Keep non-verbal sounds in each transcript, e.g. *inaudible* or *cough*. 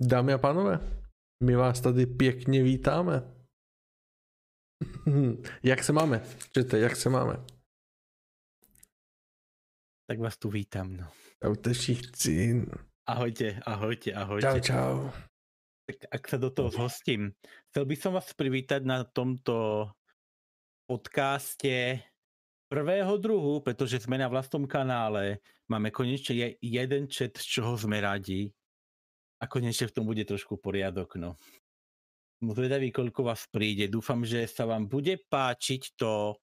Dámy a pánové, my vás tady pěkně vítáme. jak se máme? Čete, jak se máme? Tak vás tu vítám, no. Čaute všichni. Ahojte, ahojte, ahojte. Čau, čau. Tak ak sa do toho zhostím, chcel by som vás privítať na tomto podcaste prvého druhu, pretože sme na vlastnom kanále. Máme konečne jeden chat, z čoho sme radi. A konečne v tom bude trošku poriadok, no. Zvedavý, koľko vás príde. Dúfam, že sa vám bude páčiť to,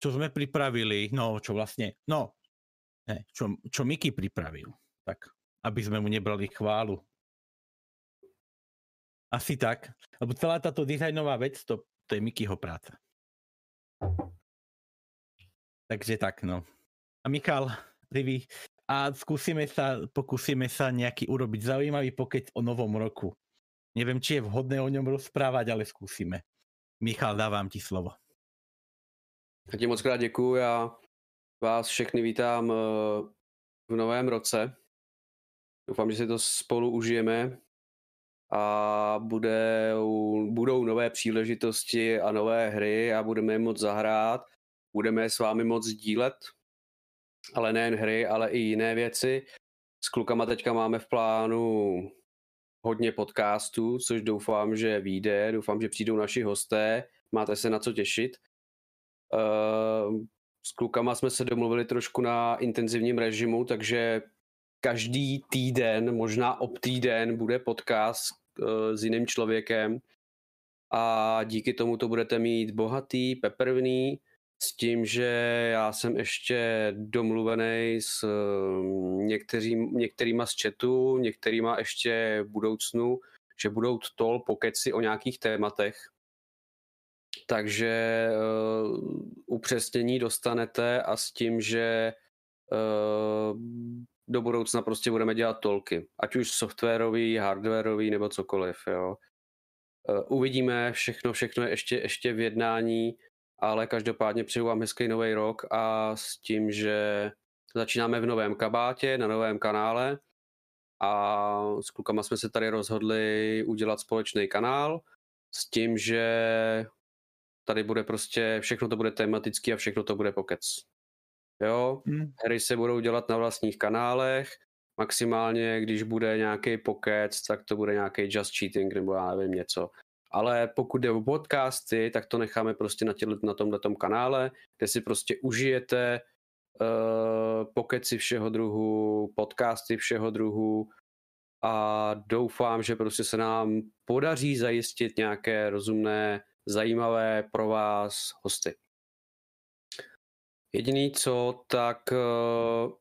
čo sme pripravili. No, čo vlastne, no, ne, čo, čo Miky pripravil. Tak, aby sme mu nebrali chválu. Asi tak. Lebo celá táto dizajnová vec, to, to je Mikyho práca. Takže tak, no. A Michal, priví. A skúsime sa, pokúsime sa nejaký urobiť zaujímavý pokec o novom roku. Neviem, či je vhodné o ňom rozprávať, ale skúsime. Michal, dávám ti slovo. Já ti moc krát děkuju. Já vás všechny vítám eh, v novém roce. Doufám, že si to spolu užijeme a bude, budou nové příležitosti a nové hry a budeme je moc zahrát. Budeme je s vámi moc sdílet, ale nejen hry, ale i jiné věci. S klukama teďka máme v plánu hodně podcastů, což doufám, že vyjde. Doufám, že přijdou naši hosté. Máte se na co těšit. Uh, s klukama jsme se domluvili trošku na intenzivním režimu, takže každý týden, možná ob týden, bude podcast uh, s jiným člověkem a díky tomu to budete mít bohatý, peprvný, s tím, že já jsem ještě domluvený s mm, některým, některýma z chatu, některýma ještě v budoucnu, že budou tol pokeci o nějakých tématech. Takže uh, upřesnění dostanete a s tím, že uh, do budoucna prostě budeme dělat tolky. Ať už softwarový, hardwarový nebo cokoliv. Jo. Uh, uvidíme, všechno, všechno je ještě, ještě v jednání ale každopádně přeju vám hezký nový rok a s tím, že začínáme v novém kabátě, na novém kanále a s klukama jsme se tady rozhodli udělat společný kanál s tím, že tady bude prostě, všechno to bude tematický a všechno to bude pokec. Jo, hmm. hry se budou dělat na vlastních kanálech, maximálně, když bude nějaký pokec, tak to bude nějaký just cheating nebo já nevím něco. Ale pokud jde o podcasty, tak to necháme prostě na, těle, na tomhle kanále, kde si prostě užijete uh, pokeci všeho druhu, podcasty všeho druhu a doufám, že prostě se nám podaří zajistit nějaké rozumné, zajímavé pro vás hosty. Jediný co, tak uh,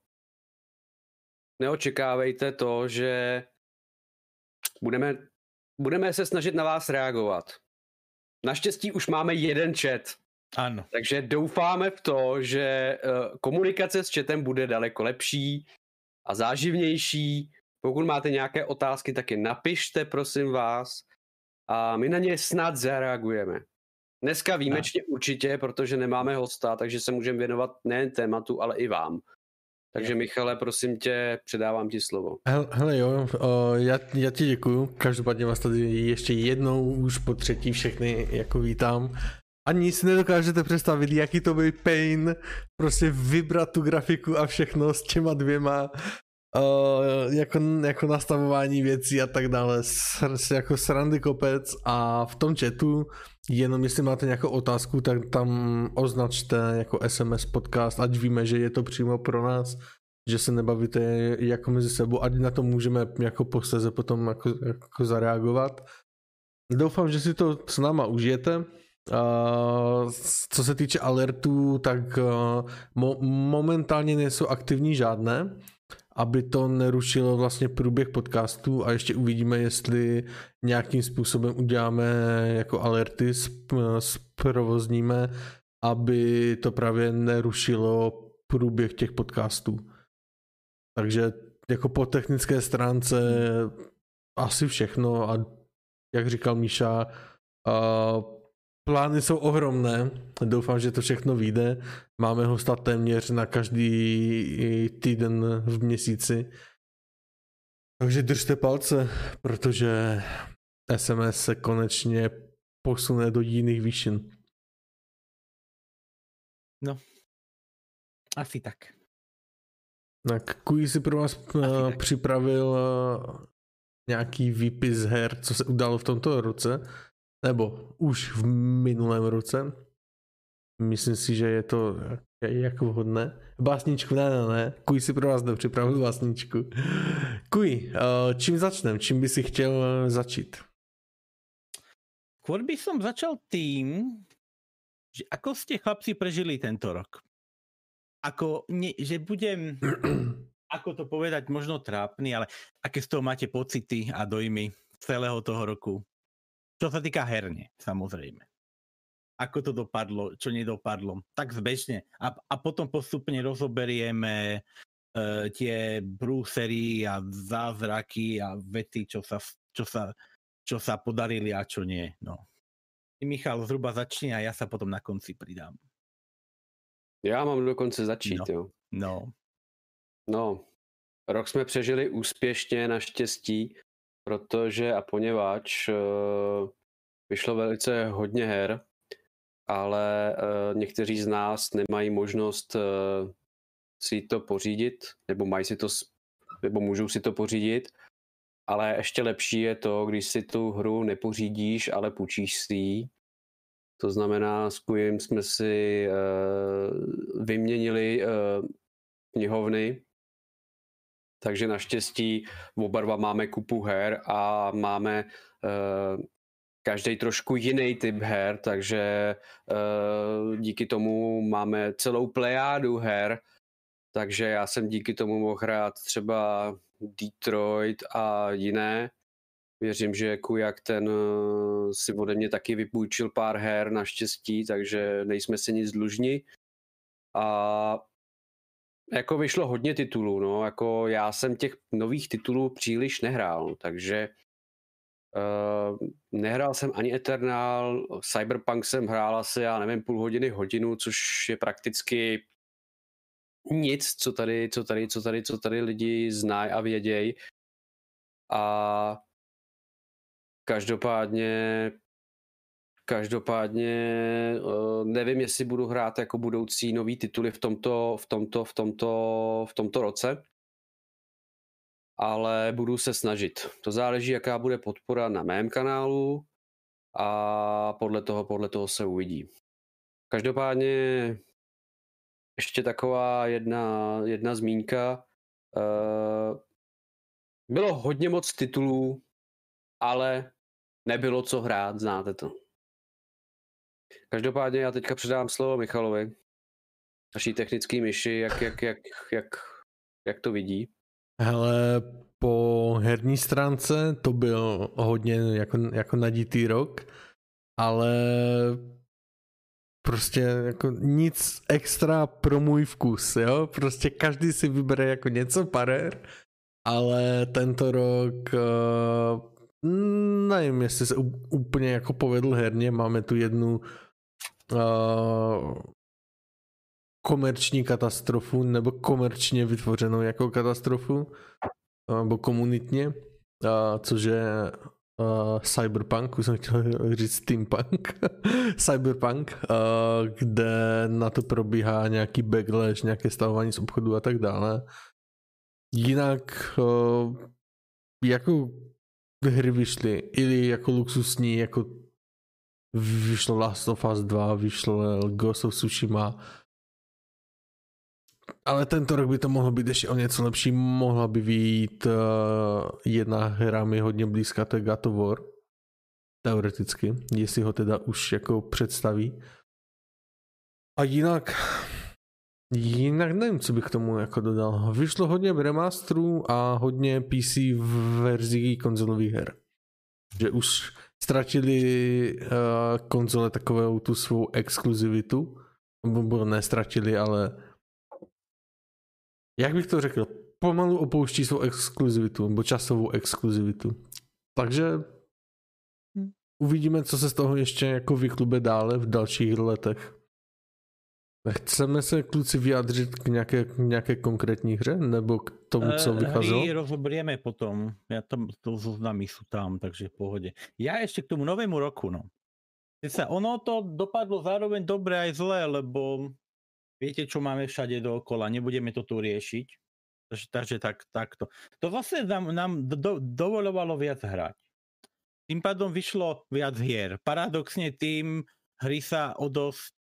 neočekávejte to, že budeme budeme se snažit na vás reagovat. Naštěstí už máme jeden chat. Ano. Takže doufáme v to, že uh, komunikace s chatem bude daleko lepší a záživnější. Pokud máte nějaké otázky, tak je napište, prosím vás. A my na ně snad zareagujeme. Dneska výjimečně no. určitě, protože nemáme hosta, takže se můžeme věnovat nejen tématu, ale i vám. Takže Michale, prosím tě, předávám ti slovo. Hele, jo, já, já ti děkuju. Každopádně vás tady ještě jednou už po třetí všechny jako vítám. Ani si nedokážete představit, jaký to byl pain, prostě vybrat tu grafiku a všechno s těma dvěma uh, jako, jako nastavování věcí a tak dále. S, jako srandy kopec a v tom chatu jenom jestli máte nějakou otázku, tak tam označte jako SMS podcast, ať víme, že je to přímo pro nás, že se nebavíte jako mezi sebou, ať na to můžeme jako posledze potom jako, jako zareagovat. Doufám, že si to s náma užijete. Uh, co se týče alertů, tak uh, mo- momentálně nejsou aktivní žádné, aby to nerušilo vlastně průběh podcastu a ještě uvidíme, jestli nějakým způsobem uděláme jako alerty, zprovozníme, aby to právě nerušilo průběh těch podcastů. Takže jako po technické stránce asi všechno a jak říkal Míša, Plány jsou ohromné, doufám, že to všechno vyjde. Máme hosta téměř na každý týden v měsíci. Takže držte palce, protože SMS se konečně posune do jiných výšin. No, asi tak. Tak Kují si pro vás uh, připravil uh, nějaký výpis her, co se udalo v tomto roce, nebo už v minulém roce. Myslím si, že je to jako vhodné. Básničku, ne, ne, ne. Kuj si pro vás nepřipravil básničku. Kuj, uh, čím začnem? Čím by si chtěl začít? Skôr by som začal tým, že ako ste chlapci prežili tento rok? Ako, ne, že budem, *clears throat* ako to povedať, možno trápny, ale aké z toho máte pocity a dojmy celého toho roku? Čo sa týka herne, samozrejme. Ako to dopadlo, čo nedopadlo. Tak zbežne. A, a potom postupne rozoberieme uh, tie brúsery a zázraky a vety, čo sa, čo sa čo sa podarili a čo nie. No. Michal zhruba začni a já se potom na konci přidám. Já mám dokonce začít, no. jo. No. No, rok jsme přežili úspěšně naštěstí, protože a poněvadž uh, vyšlo velice hodně her, ale uh, někteří z nás nemají možnost uh, si to pořídit, nebo mají si to, nebo můžou si to pořídit ale ještě lepší je to, když si tu hru nepořídíš, ale půjčíš si ji. To znamená, s Kujem jsme si uh, vyměnili uh, knihovny, takže naštěstí oba dva máme kupu her a máme uh, každý trošku jiný typ her, takže uh, díky tomu máme celou plejádu her, takže já jsem díky tomu mohl hrát třeba Detroit a jiné. Věřím, že Kujak ten eh, si ode mě taky vypůjčil pár her naštěstí, takže nejsme si nic dlužni. A jako vyšlo hodně titulů, no, jako já jsem těch nových titulů příliš nehrál, takže uh, nehrál jsem ani Eternal, Cyberpunk jsem hrál asi, já nevím, půl hodiny, hodinu, což je prakticky nic, co tady, co tady, co tady, co tady lidi znají a vědějí. A každopádně Každopádně eh, nevím, jestli budu hrát jako budoucí nový tituly v tomto, v tomto, v tomto, v tomto roce, ale budu se snažit. To záleží, jaká bude podpora na mém kanálu a podle toho, podle toho se uvidí. Každopádně ještě taková jedna, jedna zmínka. Uh, bylo hodně moc titulů, ale nebylo co hrát, znáte to. Každopádně já teďka předám slovo Michalovi, naší technický myši, jak, jak, jak, jak, jak to vidí. Hele, po herní stránce to byl hodně jako, jako naditý rok, ale prostě jako nic extra pro můj vkus, jo? Prostě každý si vybere jako něco parer, ale tento rok uh, nevím, jestli se úplně jako povedl herně, máme tu jednu uh, komerční katastrofu nebo komerčně vytvořenou jako katastrofu nebo komunitně, uh, což je Cyberpunk, už jsem chtěl říct Steampunk, *laughs* Cyberpunk, kde na to probíhá nějaký backlash, nějaké stavování z obchodu a tak dále. Jinak jako hry vyšly, ili jako luxusní, jako vyšlo Last of Us 2, vyšlo Ghost of Tsushima, ale tento rok by to mohlo být ještě o něco lepší. Mohla by být uh, jedna hra mi hodně blízká, to je God of War. Teoreticky, jestli ho teda už jako představí. A jinak, jinak nevím, co bych k tomu jako dodal. Vyšlo hodně remasterů a hodně PC verzí konzolových her. Že už ztratili uh, konzole takovou tu svou exkluzivitu. Nebo nestratili, ale jak bych to řekl, pomalu opouští svou exkluzivitu, nebo časovou exkluzivitu. Takže hm. uvidíme, co se z toho ještě jako vyklube dále v dalších letech. Chceme se kluci vyjádřit k nějaké, k nějaké konkrétní hře, nebo k tomu, co Eh, vycházelo? Hry rozoberieme potom. Ja tam, to zoznamy sú tam, takže v pohode. Ja ešte k tomu novému roku, no. Sa, ono to dopadlo zároveň dobre aj zle, lebo viete, čo máme všade dookola, nebudeme to tu riešiť. Takže, takže tak, takto. To zase nám, nám do, dovolovalo viac hrať. Tým pádom vyšlo viac hier. Paradoxne tým hry sa o dosť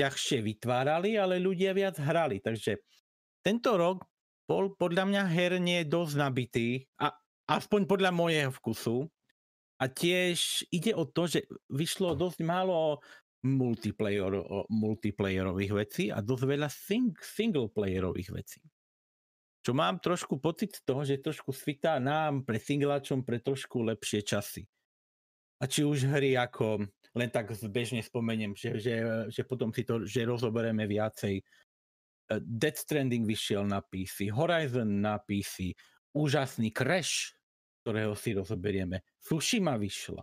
ťažšie vytvárali, ale ľudia viac hrali. Takže tento rok bol podľa mňa herne dosť nabitý, a aspoň podľa môjho vkusu. A tiež ide o to, že vyšlo dosť málo multiplayer, multiplayerových vecí a dosť veľa sing, single playerových vecí. Čo mám trošku pocit z toho, že trošku svitá nám pre singláčom pre trošku lepšie časy. A či už hry ako, len tak zbežne spomeniem, že, že, že potom si to, že rozoberieme viacej. Eh, Death Stranding vyšiel na PC, Horizon na PC, úžasný Crash, ktorého si rozoberieme, Tsushima vyšla,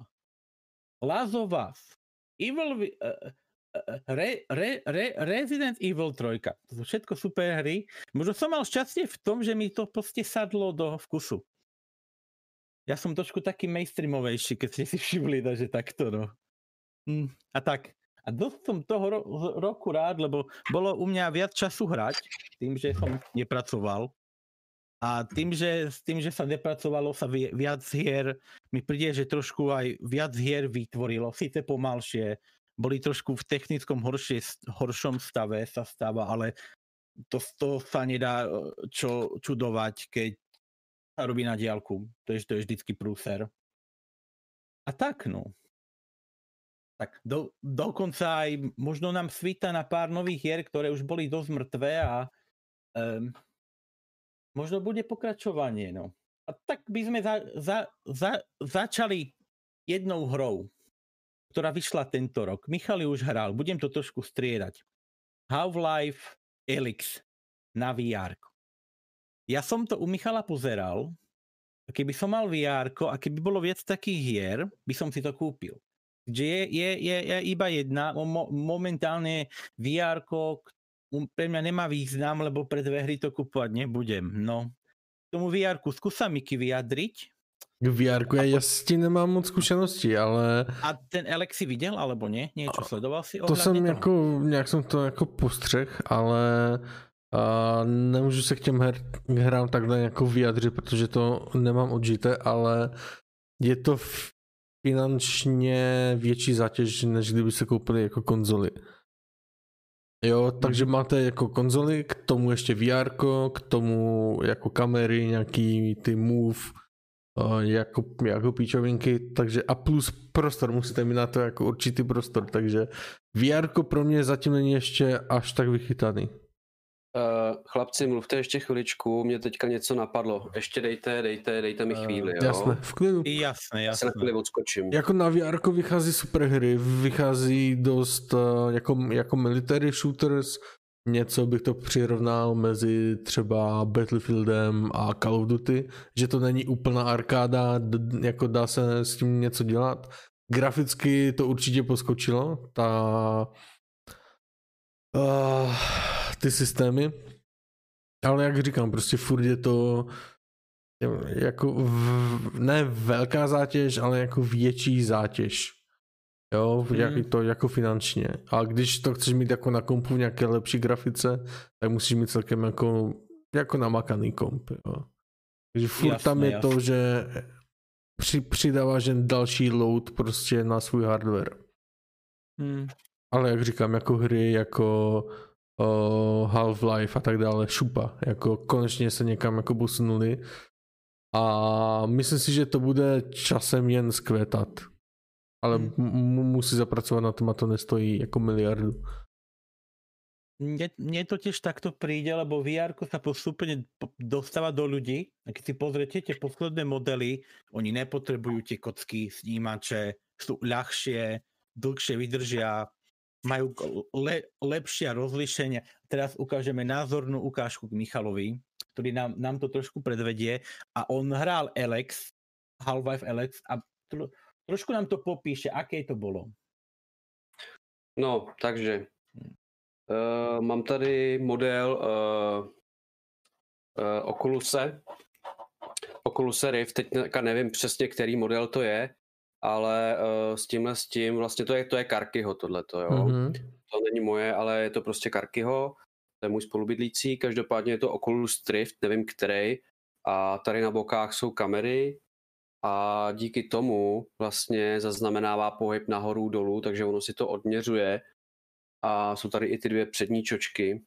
Last of Us, Evil, Vi- eh, eh, Re, Re, Re, Resident Evil 3. To sú všetko super hry. Možno som mal šťastie v tom, že mi to proste sadlo do vkusu. Ja som trošku taký mainstreamovejší, keď ste si všimli, že takto no. Hm, a tak. A dosť som toho ro- roku rád, lebo bolo u mňa viac času hrať, tým, že som nepracoval. A tým, že, s tým, že sa nepracovalo sa vi- viac hier, mi príde, že trošku aj viac hier vytvorilo, síce pomalšie, boli trošku v technickom horšie, horšom stave sa stáva, ale to, to sa nedá čo čudovať, keď sa robí na diálku. To je, to je vždycky prúser. A tak, no. Tak do, dokonca aj možno nám svíta na pár nových hier, ktoré už boli dosť mŕtvé a um, možno bude pokračovanie, no. A tak by sme za, za, za, začali jednou hrou, ktorá vyšla tento rok. Michal už hral, budem to trošku striedať. Half-Life Elix na VR. Ja som to u Michala pozeral, a keby som mal VR a keby bolo viac takých hier, by som si to kúpil. Že je, je, je, je iba jedna, mo, momentálne VR pre mňa nemá význam, lebo pre dve hry to kúpovať nebudem. No, k tomu VR skúsa Miky vyjadriť. K VR já s tím nemám moc zkušeností, ale A ten Alex si viděl, alebo ne? Niečo sledoval si to jsem ohľadne toho? jako, nějak jsem to jako postřeh, ale a nemůžu se k těm her, hrám takhle jako vyjadřit, protože to nemám odžité, ale je to finančně větší zátěž, než kdyby se koupili jako konzoli. Jo, takže máte jako konzoli, k tomu ještě VR, k tomu jako kamery, nějaký ty move, jako, jako píčovinky, takže a plus prostor, musíte mít na to jako určitý prostor, takže VR pro mě zatím není ještě až tak vychytaný. Uh, chlapci, mluvte ještě chviličku, mě teďka něco napadlo. Ještě dejte, dejte, dejte mi Eh, chvíli, jo? Jasné, v klidu. Jasné, Já se na jasné. chvíli odskočím. Jako na VR vychází super hry, vychází dost uh, jako, jako military shooters, něco bych to přirovnal mezi třeba Battlefieldem a Call of Duty, že to není úplná arkáda, d- jako dá se s tím něco dělat. Graficky to určitě poskočilo, ta uh, ty systémy, ale jak říkám, prostě furt je to jako v, ne velká zátěž, ale jako větší zátěž. Jo, Hmm. jak to jako finančně. A když to chceš mít jako na kompu v nějaké lepší grafice, tak musíš mít celkem jako, jako namakaný komp. Jo. Takže furt Jasné, tam je jasné. to, že při, přidáváš jen další load prostě na svůj hardware. Hmm. Ale jak říkám, jako hry jako uh, Half-Life a tak dále, šupa, jako konečně se někam jako posunuli a myslím si, že to bude časem jen skvětat. Ale Hmm. m- musí zapracovat na tom a to nestojí jako miliardu. Mne, mne to tiež takto príde, lebo VR sa postupne po- dostáva do ľudí. A keď si pozriete tie posledné modely, oni nepotrebujú tie kocky, snímače, sú ľahšie, dlhšie vydržia, majú le, lepšie rozlišenie. Teraz ukážeme názornú ukážku k Michalovi, ktorý nám, nám to trošku predvedie. A on hral Alex, Half-Life Alex a tro, trošku nám to popíše, aké to bolo. No, takže uh, mám tady model uh, uh, Oculuse, Oculus Rift, teď nevím přesně, který model to je, ale uh, s tímhle s tím, vlastně to je, to je Karkyho tohleto, jo. Mm-hmm. To není moje, ale je to prostě Karkyho, to je můj spolubydlící, každopádně je to Oculus Rift, nevím který, a tady na bokách jsou kamery. A díky tomu vlastně zaznamenává pohyb nahoru dolů, takže ono si to odměřuje. A jsou tady i ty dvě přední čočky,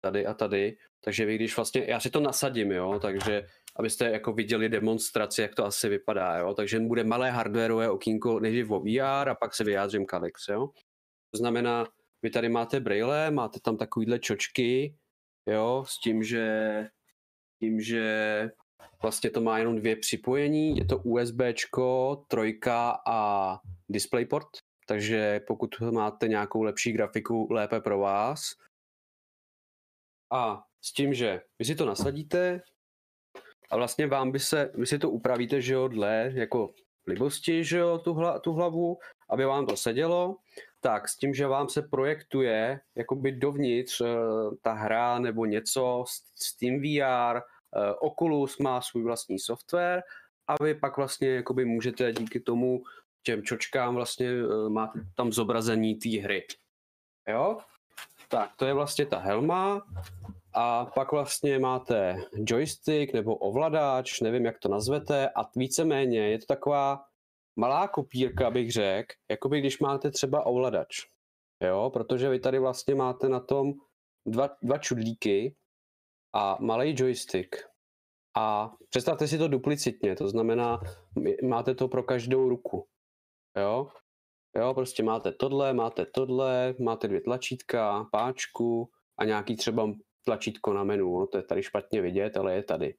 tady a tady, takže vy když vlastně, já si to nasadím, jo, takže abyste jako viděli demonstraci, jak to asi vypadá, jo, takže bude malé hardwareové okýnko nejdřív o VR a pak se vyjádřím k Alex, jo. To znamená, vy tady máte braille, máte tam takovýhle čočky, jo, s tím, že tím, že vlastně to má jenom dvě připojení, je to USB, trojka a DisplayPort, takže pokud máte nějakou lepší grafiku, lépe pro vás. A s tím, že vy si to nasadíte a vlastně vám by se, vy si to upravíte, že jo, dle jako libosti, že jo, tu, hla, tu hlavu, aby vám to sedělo, tak s tím, že vám se projektuje jakoby dovnitř uh, ta hra nebo něco s, s tím VR, uh, eh, Oculus má svůj vlastní software a vy pak vlastně jakoby můžete díky tomu těm čočkám vlastně uh, máte tam zobrazení té hry. Jo? Tak, to je vlastně ta helma a pak vlastně máte joystick nebo ovladač, nevím jak to nazvete a víceméně je to taková malá kopírka, bych řekl, jako by když máte třeba ovladač. Jo, protože vy tady vlastně máte na tom dva, dva čudlíky a malý joystick. A představte si to duplicitně, to znamená, máte to pro každou ruku. Jo, jo prostě máte tohle, máte tohle, máte dvě tlačítka, páčku a nějaký třeba tlačítko na menu. No, to je tady špatně vidět, ale je tady.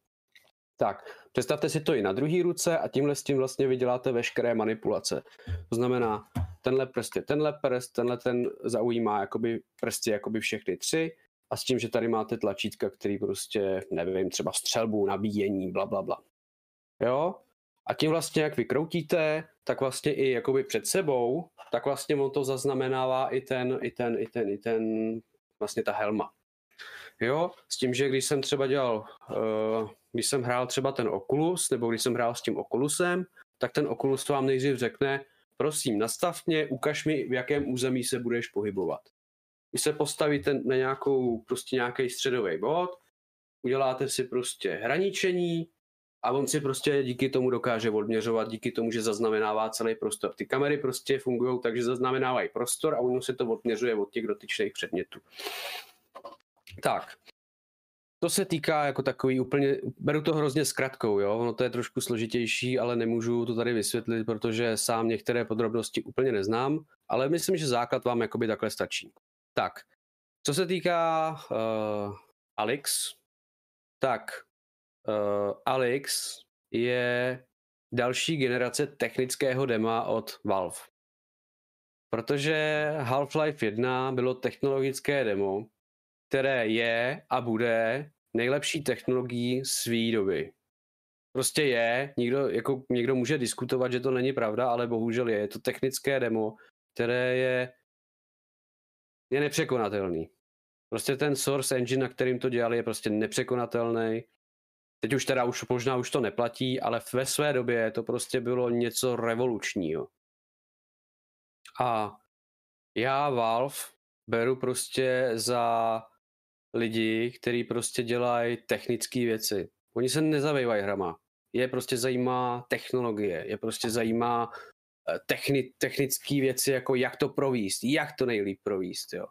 Tak, představte si to i na druhé ruce a tímhle s tím vlastně vyděláte veškeré manipulace. To znamená, tenhle prst je tenhle prst, tenhle ten zaujímá jakoby prsty jakoby všechny tři a s tím, že tady máte tlačítka, který prostě, nevím, třeba střelbu, nabíjení, bla, bla, bla. Jo? A tím vlastně, jak vy kroutíte, tak vlastně i jakoby před sebou, tak vlastně on to zaznamenává i ten, i ten, i ten, i ten, vlastně ta helma. Jo, s tím, že když jsem třeba dělal, uh, když jsem hrál třeba ten Oculus, nebo když jsem hrál s tím Oculusem, tak ten Oculus vám nejdřív řekne, prosím, nastav mě, ukaž mi, v jakém území se budeš pohybovat. Když se postavíte na nějakou, prostě nějaký středový bod, uděláte si prostě hraničení a on si prostě díky tomu dokáže odměřovat, díky tomu, že zaznamenává celý prostor. Ty kamery prostě fungují tak, že zaznamenávají prostor a ono se to odměřuje od těch dotyčných předmětů. Tak, to se týká jako takový úplně, beru to hrozně zkratkou, jo, ono to je trošku složitější, ale nemůžu to tady vysvětlit, protože sám některé podrobnosti úplně neznám, ale myslím, že základ vám jakoby takhle stačí. Tak, co se týká uh, Alex, tak uh, Alex je další generace technického dema od Valve. Protože Half-Life 1 bylo technologické demo, které je a bude nejlepší technologií své doby. Prostě je, někdo, jako, někdo může diskutovat, že to není pravda, ale bohužel je. Je to technické demo, které je, je nepřekonatelný. Prostě ten source engine, na kterým to dělali, je prostě nepřekonatelný. Teď už teda už možná už to neplatí, ale ve své době to prostě bylo něco revolučního. A já Valve beru prostě za lidi, kteří prostě dělají technické věci. Oni se nezabývají hrama. Je prostě zajímá technologie, je prostě zajímá eh, techni- technické věci, jako jak to províst, jak to nejlíp províst, jo.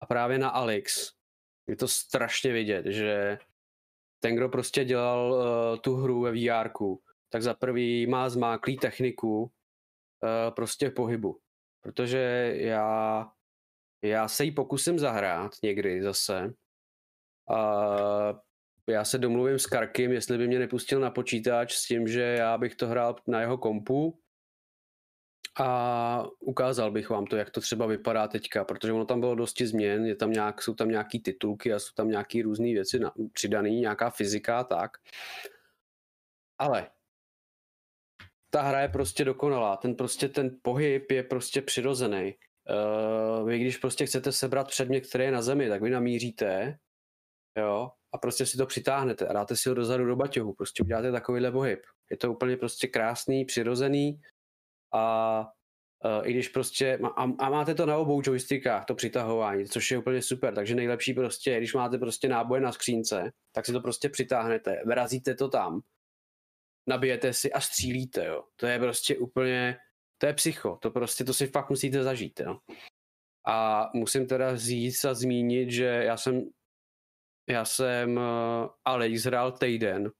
A právě na Alex je to strašně vidět, že ten, kdo prostě dělal uh, tu hru ve vr tak za prvý má zmáklý techniku uh, prostě pohybu. Protože já, já se jí pokusím zahrát někdy zase a já se domluvím s Karkim, jestli by mě nepustil na počítač s tím, že já bych to hrál na jeho kompu a ukázal bych vám to, jak to třeba vypadá teďka, protože ono tam bylo dosti změn, je tam nějak, jsou tam nějaký titulky a jsou tam nějaký různé věci na, přidaný, nějaká fyzika a tak. Ale ta hra je prostě dokonalá, ten prostě ten pohyb je prostě přirozený. Uh, vy když prostě chcete sebrat předmět, který je na zemi, tak vy namíříte jo, a prostě si to přitáhnete a dáte si ho dozadu do baťohu, prostě uděláte takovýhle pohyb. Je to úplně prostě krásný, přirozený a uh, i když prostě, a, a máte to na obou joystickách, to přitahování, což je úplně super, takže nejlepší prostě, když máte prostě náboje na skřínce, tak si to prostě přitáhnete, vrazíte to tam, nabijete si a střílíte, jo. To je prostě úplně, to je psycho, to prostě, to si fakt musíte zažít, jo. A musím teda říct a zmínit, že já jsem, já jsem uh, Alex hrál týden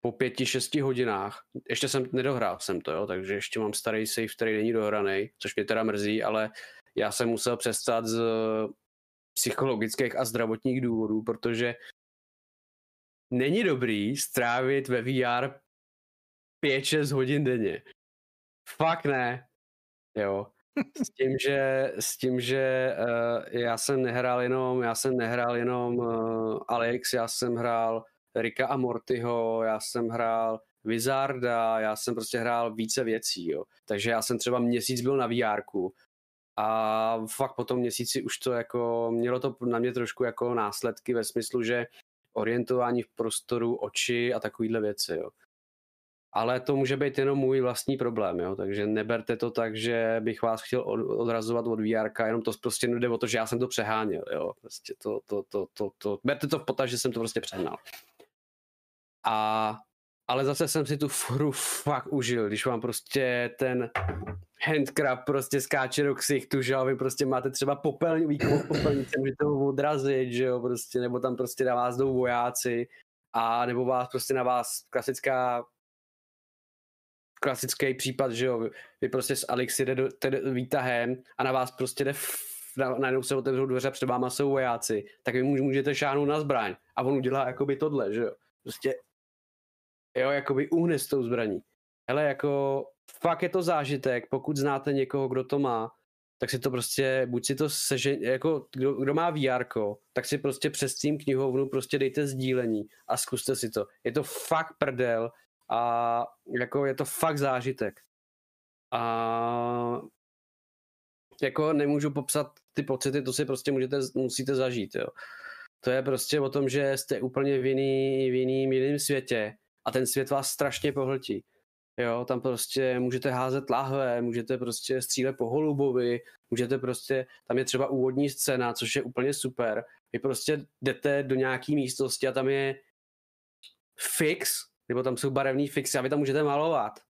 po pěti, šesti hodinách. Ještě jsem nedohrál jsem to, jo, takže ještě mám starý save, který není dohraný, což mě teda mrzí, ale já jsem musel přestat z psychologických a zdravotních důvodů, protože není dobrý strávit ve VR 5-6 hodin denně. Fakt ne. Jo. S tím, že, s tím, že uh, já jsem nehrál jenom, já jsem nehrál jenom uh, Alex, já jsem hrál Rika a Mortyho, já jsem hrál Wizarda, já jsem prostě hrál více věcí, jo. Takže já jsem třeba měsíc byl na VR a fakt po tom měsíci už to jako, mělo to na mě trošku jako následky ve smyslu, že orientování v prostoru, oči a takovýhle věci, jo ale to může být jenom můj vlastní problém, jo? takže neberte to tak, že bych vás chtěl odrazovat od VR, jenom to prostě jde o to, že já jsem to přeháněl, jo? Prostě to, to, to, to, to, berte to v potaz, že jsem to prostě přehnal. A, ale zase jsem si tu hru fakt užil, když vám prostě ten handcrab prostě skáče do ksichtu, že jo, vy prostě máte třeba popelní, popelnice, můžete ho odrazit, že jo, prostě, nebo tam prostě na vás jdou vojáci, a nebo vás prostě na vás klasická klasický případ, že jo, vy prostě s Alex jde do, výtahem a na vás prostě jde na, najednou se otevřou dveře, před váma jsou vojáci, tak vy můžete šáhnout na zbraň a on udělá jakoby tohle, že jo. Prostě, jo, jakoby uhne s tou zbraní. Hele, jako fakt je to zážitek, pokud znáte někoho, kdo to má, tak si to prostě, buď si to seže, jako kdo, kdo má VR, tak si prostě přes tím knihovnu prostě dejte sdílení a zkuste si to. Je to fakt prdel, a jako je to fakt zážitek. A jako nemůžu popsat ty pocity, to si prostě můžete, musíte zažít, jo. To je prostě o tom, že jste úplně v, jiný, v jiným, jiným světě a ten svět vás strašně pohltí. Jo, tam prostě můžete házet lahve, můžete prostě střílet po holubovi, můžete prostě, tam je třeba úvodní scéna, což je úplně super. Vy prostě jdete do nějaký místnosti a tam je fix, nebo tam jsou barevný fixy a vy tam můžete malovat,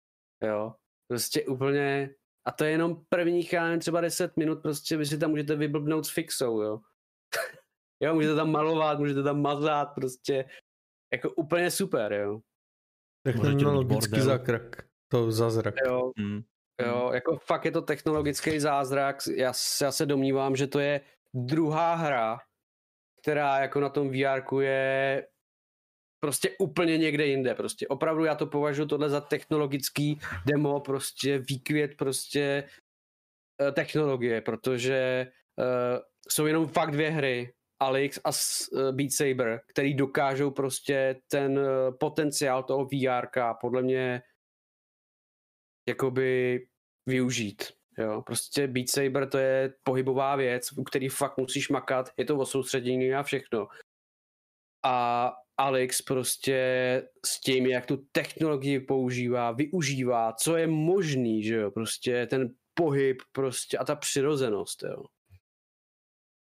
jo. Prostě úplně, a to je jenom prvních, já nevím, třeba 10 minut, prostě vy si tam můžete vyblbnout s fixou, jo. *laughs* jo, můžete tam malovat, můžete tam mazat, prostě, jako úplně super, jo. Technologický zázrak, to zázrak. Jo, hmm. jo, jako fakt je to technologický zázrak, já, já se domnívám, že to je druhá hra, která jako na tom VR je prostě úplně někde jinde. Prostě opravdu já to považuji tohle za technologický demo, prostě výkvět prostě uh, technologie, protože uh, jsou jenom fakt dvě hry, Alex a uh, Beat Saber, který dokážou prostě ten potenciál toho VR podle mě jakoby využít. Jo, prostě Beat Saber to je pohybová věc, u který fakt musíš makat, je to o soustředění a všechno. A Alex prostě s tím, jak tu technologii používá, využívá, co je možný, že jo, prostě ten pohyb prostě a ta přirozenost, jo.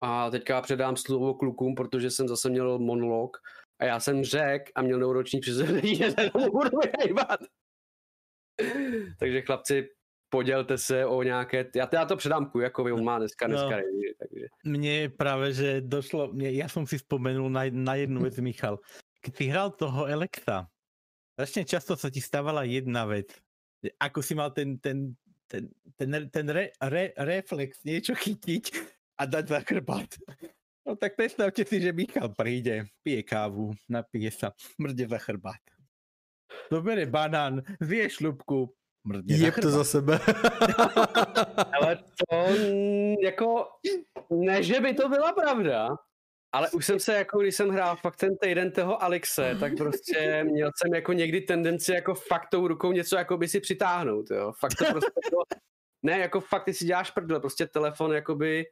A teďka předám slovo klukům, protože jsem zase měl monolog a já jsem řekl a měl neuroční přizvedení, *laughs* že se nebudu Takže chlapci, podělte se o nějaké, já, já to předám Kujakovi, on má dneska, dneska no, režii, takže. Mně právě, že došlo, mě, já jsem si vzpomenul na, na jednu věc, Michal. Když si hral toho Elektra, strašně často se ti stávala jedna věc. Ako si mal ten, ten, ten, ten, ten re, re, reflex něco chytit a dať za chrbát. No tak představte si, že Michal přijde, pije kávu, napije se, mrdě za chrbát. Dobere banán, zje šlubku, mrdně Je to za sebe. *laughs* Ale to jako, ne, že by to byla pravda, ale už jsem se, jako když jsem hrál fakt ten týden toho Alexe, tak prostě měl jsem jako někdy tendenci jako fakt tou rukou něco jako by si přitáhnout, jo. Fakt to prostě bylo, ne, jako fakt ty si děláš prdle, prostě telefon jakoby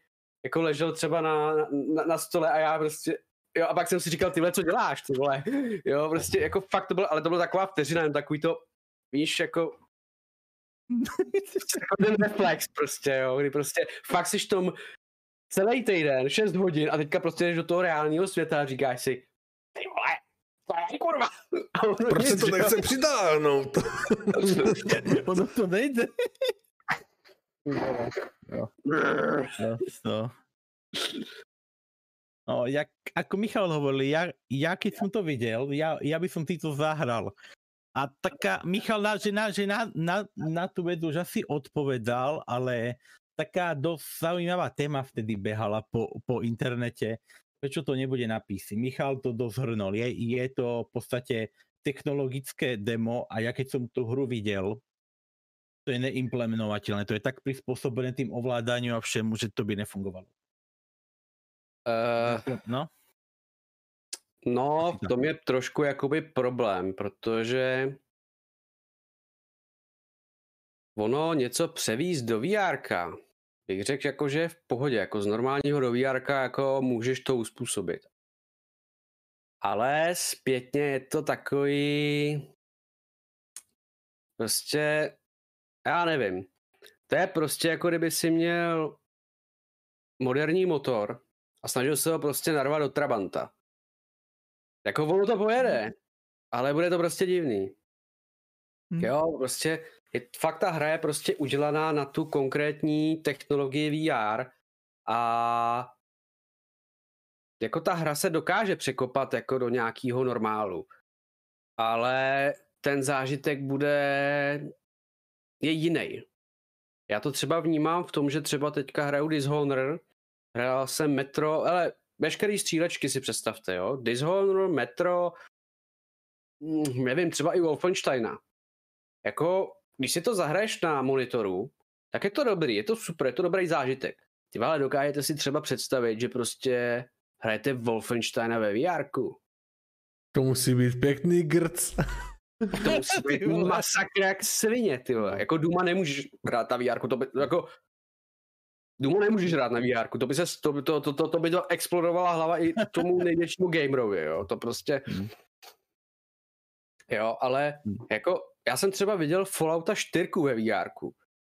jako ležel třeba na, na, na stole a já prostě Jo, a pak jsem si říkal, tyhle, co děláš, ty vole. Jo, prostě jako fakt to bylo, ale to bylo taková vteřina, jen takový to, víš, jako jako ten reflex prostě, jo, kdy prostě fakt si v tom celý týden, 6 hodin a teďka prostě jdeš do toho reálného světa a říkáš si, ty vole, to je kurva. Proč se to nechce přitáhnout? *laughs* ono to nejde. No. No. No, jak, ako Michal hovoril, ja, ja keď som to videl, ja, ja by som týto zahral. A taká, Michal, na, že, na, že na, na, na tú vedu už asi odpovedal, ale taká dosť zaujímavá téma vtedy behala po, po internete. Prečo to nebude na PC? Michal to dozhrnul. Je, je to v podstate technologické demo a ja keď som tú hru videl, to je neimplementovateľné. To je tak prispôsobené tým ovládaniu a všemu, že to by nefungovalo. Uh, No, no, v tom je trošku jakoby problém, protože ono něco převíst do VR, bych řekl, jako, že je v pohodě, jako z normálního do VR, jako můžeš to uspůsobit. Ale zpětně je to takový, prostě, já nevím. To je prostě jako kdyby si měl moderní motor a snažil se ho prostě narvat do Trabanta. Jako ono to pojede, ale bude to prostě divný. Hmm. Jo, prostě je, fakt ta hra je prostě udělaná na tu konkrétní technologii VR a jako ta hra se dokáže překopat jako do nějakého normálu. Ale ten zážitek bude je jiný. Já to třeba vnímám v tom, že třeba teďka hraju Dishonored, hrál jsem Metro, ale veškerý střílečky si představte, jo. Dishonored, Metro, mm, nevím, třeba i Wolfensteina. Jako, když si to zahraješ na monitoru, tak je to dobrý, je to super, je to dobrý zážitek. Ty ale dokážete si třeba představit, že prostě hrajete Wolfensteina ve VR. To musí být pěkný grc. *laughs* To musí být masakr jak svině, ty vole. Jako Duma nemůžeš hrát na VR, to by, jako Duma nemůžeš hrát na VR, to by se, to, to, to, to, to by to explorovala hlava i tomu *laughs* největšímu gamerovi, jo, to prostě, Hmm. jo, ale Hmm. jako, já jsem třeba viděl Fallouta 4 ve VR.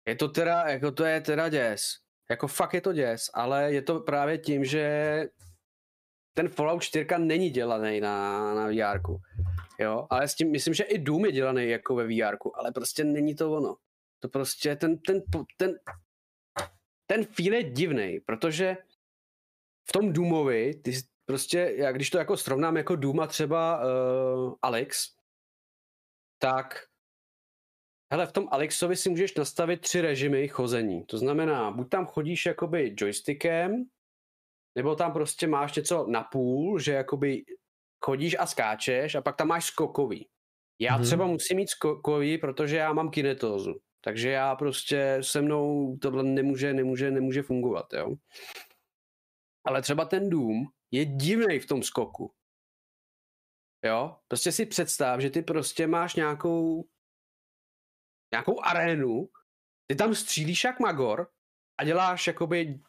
Je to teda, jako to je teda děs. Jako fakt je to děs, ale je to právě tím, že ten Fallout 4 není dělaný na, na VR. Jo, ale s tím, myslím, že i Doom je dělaný jako ve VR, ale prostě není to ono. To prostě ten, ten, ten, ten feel je divný, protože v tom Doomovi, ty prostě, já když to jako srovnám jako Doom a třeba uh, Alex, tak hele, v tom Alexovi si můžeš nastavit tři režimy chození. To znamená, buď tam chodíš jakoby joystickem, nebo tam prostě máš něco na půl, že jakoby chodíš a skáčeš a pak tam máš skokový. Já Mhm. třeba musím mít skokový, protože já mám kinetózu. Takže já prostě se mnou tohle nemůže, nemůže, nemůže fungovat, jo. Ale třeba ten Doom je divný v tom skoku. Jo, prostě si představ, že ty prostě máš nějakou nějakou arénu, ty tam střílíš jak magor a děláš jakoby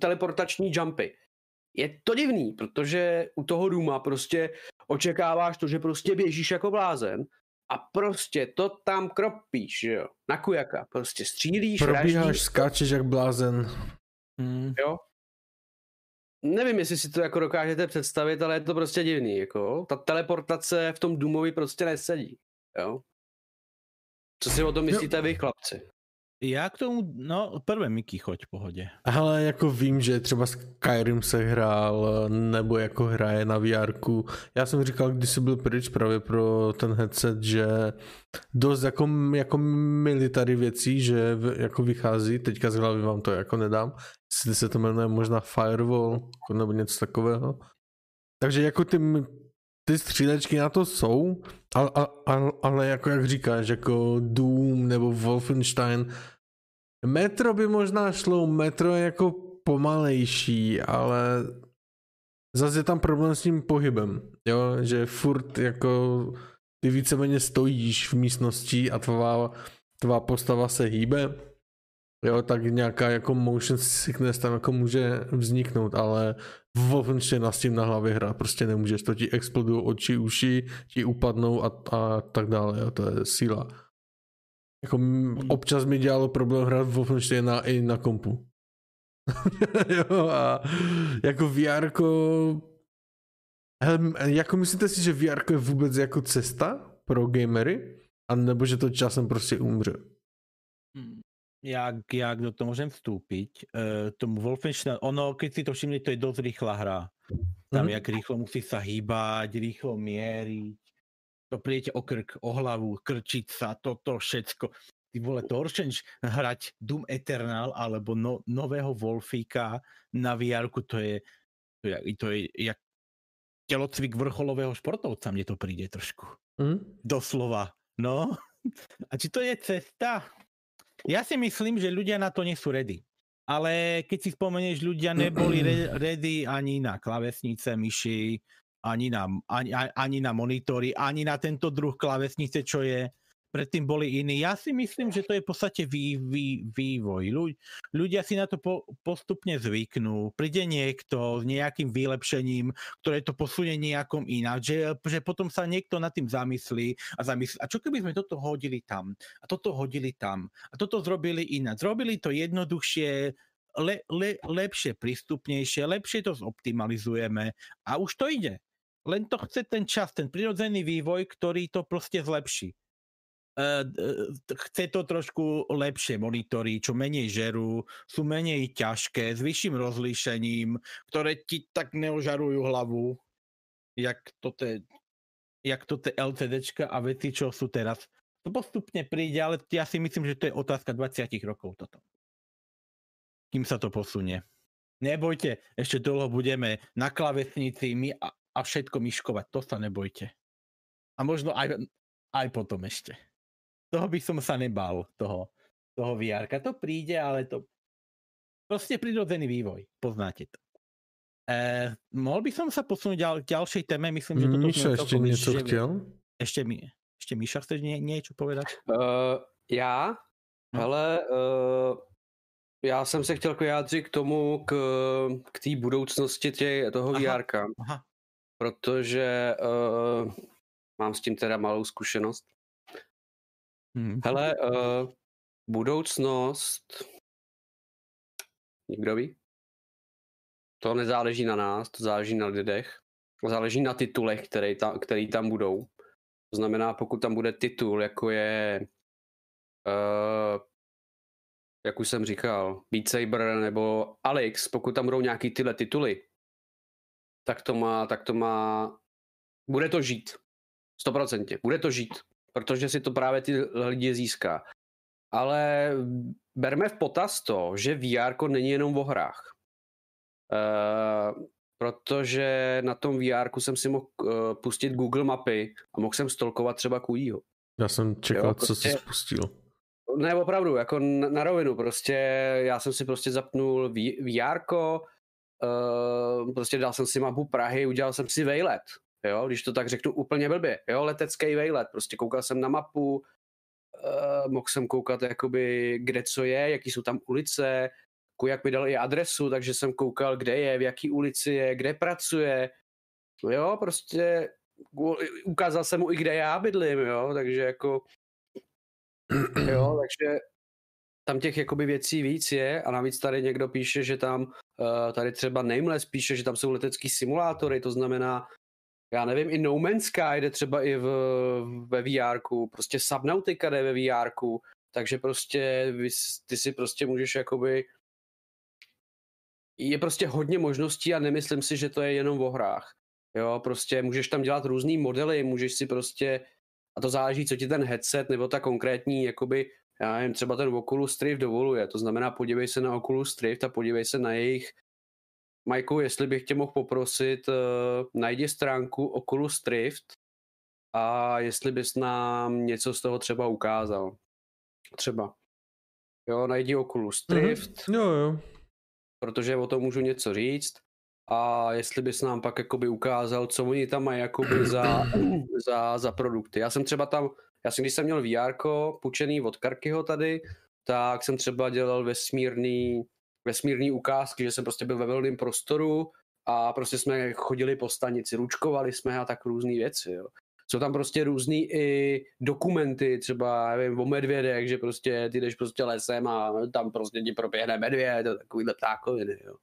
teleportační jumpy. Je to divný, protože u toho Duma prostě očekáváš to, že prostě běžíš jako blázen a prostě to tam kropíš, že jo, na kujaka, prostě střílíš, Probíháš, vraždíš, skáčeš jak blázen. Hmm. jo. Nevím, jestli si to jako dokážete představit, ale je to prostě divný, jako. Ta teleportace v tom Doomovi prostě nesedí, jo. Co si o tom myslíte vy, chlapci? Ja k tomu, no prvé Miky, choď pohodě. Ale jako vím, že třeba Skyrim se hrál, nebo jako hraje na VR. Já jsem říkal, když jsi byl pryč právě pro ten headset, že dost jako, jako military věcí, že jako vychází, teďka z hlavy vám to jako nedám, jestli se to jmenuje možná Firewall, nebo něco takového. Takže jako ty, ty střílečky na to jsou, ale, ale, ale jako jak říkáš, jako Doom nebo Wolfenstein, Metro by možná šlo, metro je jako pomalejší, ale zase je tam problém s tím pohybem, jo, že furt jako ty víceméně stojíš v místnosti a tvá, tvá postava se hýbe, jo, tak nějaká jako motion sickness tam jako může vzniknout, ale v Wolfensteina s tím na hlavě hra prostě nemůžeš, to ti explodují oči, uši, ti upadnou a, a tak dále, jo, to je síla. Jako občas mi dělalo problém hrát Wolfensteina i na kompu. *laughs* jo, a jako VR, jako myslíte si, že VR je vůbec jako cesta pro gamery? A nebo že to časem prostě umře? Jak, jak do toho môžem vstúpiť, uh, tomu Wolfenstein, ono, keď si to všimli, to je dosť rýchla hra. Tam, mm. jak rýchlo musí sa hýbať, rýchlo mieriť, to príjete o krk, o hlavu, krčiť sa, toto všetko. Ty vole, to horšie, než hrať Doom Eternal alebo no, nového Wolfíka na vr to je, to je, to je jak telocvik vrcholového športovca, mne to príde trošku. Mm. Doslova. No. *laughs* A či to je cesta? Ja si myslím, že ľudia na to nie sú ready. Ale keď si spomenieš, ľudia neboli re- *clears throat* ready ani na klavesnice, myši, ani na, ani, ani na monitory, ani na tento druh klavesnice, čo je predtým boli iní. Ja si myslím, že to je v podstate vý, vý, vývoj. Ľudia si na to po, postupne zvyknú. Príde niekto s nejakým vylepšením, ktoré to posunie nejakom ináč, že, že potom sa niekto nad tým zamyslí a zamyslí, a čo keby sme toto hodili tam a toto hodili tam a toto zrobili ináč. Zrobili to jednoduchšie, le, le, lepšie, prístupnejšie, lepšie to zoptimalizujeme a už to ide. Len to chce ten čas, ten prirodzený vývoj, ktorý to proste zlepší. Uh, chce to trošku lepšie monitory, čo menej žerú, sú menej ťažké, s vyšším rozlíšením, ktoré ti tak neožarujú hlavu, jak to te, jak to te LCDčka a veci, čo sú teraz. To postupne príde, ale ja si myslím, že to je otázka 20 rokov toto. Kým sa to posunie. Nebojte, ešte dlho budeme na klavesnici my a, a všetko myškovať, to sa nebojte. A možno aj, aj potom ešte toho by som sa nebal, toho, toho vr To príde, ale to proste prirodzený vývoj, poznáte to. Eh, mohol by som sa posunúť ďal, k ďalšej téme, myslím, že toto Míša ešte niečo že... chtěl? Ešte, mi, ešte Míša chceš nie, niečo povedať? Uh, já? No. Hele, uh, já jsem se chtěl vyjádřit k tomu, k, k té budoucnosti tě, toho VR. Protože uh, mám s tím teda malou zkušenost. Hmm. Hele, uh, budoucnost, někdo ví? To nezáleží na nás, to záleží na lidech. Záleží na titulech, který tam, který tam budou. To znamená, pokud tam bude titul, jako je, uh, jak už jsem říkal, Beat Saber nebo Alex, pokud tam budou nějaký tyhle tituly, tak to má, tak to má, bude to žít. Stoprocentně, bude to žít protože si to právě ty lidi získá. Ale berme v potaz to, že VR není jenom o hrách. Uh, protože na tom VR jsem si mohl uh, pustit Google mapy a mohl jsem stolkovat třeba Kujího. Já jsem čekal, jo, prostě, co jsi spustil. Ne, opravdu, jako na, na rovinu, prostě já jsem si prostě zapnul VR, uh, prostě dal jsem si mapu Prahy, udělal jsem si vejlet, jo, když to tak řeknu úplně blbě, jo, letecký vejlet, prostě koukal jsem na mapu, uh, mohl jsem koukat jakoby kde co je, jaký jsou tam ulice, jak mi dal i adresu, takže jsem koukal, kde je, v jaký ulici je, kde pracuje, jo, prostě ukázal jsem mu i kde já bydlím, jo, takže jako *clears throat* jo, takže tam těch jakoby věcí víc je a navíc tady někdo píše, že tam, uh, tady třeba Nameless píše, že tam jsou letecký simulátory, to znamená, já nevím, i No Man's Sky jde třeba i v, ve VR, prostě Subnautica jde ve VR, takže prostě ty si prostě můžeš jakoby je prostě hodně možností a nemyslím si, že to je jenom o hrách. Jo, prostě můžeš tam dělat různý modely, můžeš si prostě, a to záleží, co ti ten headset nebo ta konkrétní, jakoby, já nevím, třeba ten Oculus Rift dovoluje, to znamená podívej se na Oculus Rift a podívej se na jejich Majku, jestli bych tě mohl poprosit, uh, najdi stránku Oculus Rift a jestli bys nám něco z toho třeba ukázal. Třeba. Jo, najdi Oculus mhm. Rift. Mm-hmm. Jo, jo. Protože o tom můžu něco říct. A jestli bys nám pak jakoby ukázal, co oni tam mají jakoby za, *clears throat* za, za produkty. Já jsem třeba tam, já jsem když jsem měl VR půjčený od Karkyho tady, tak jsem třeba dělal vesmírný, vesmírný ukázky, že jsem prostě byl ve volném prostoru a prostě jsme chodili po stanici, ručkovali jsme a tak různé věci. Jo. Jsou tam prostě různý i dokumenty, třeba nevím, o medvědech, že prostě ty jdeš prostě lesem a tam prostě ti proběhne medvěd a takovýhle ptákoviny. Jo.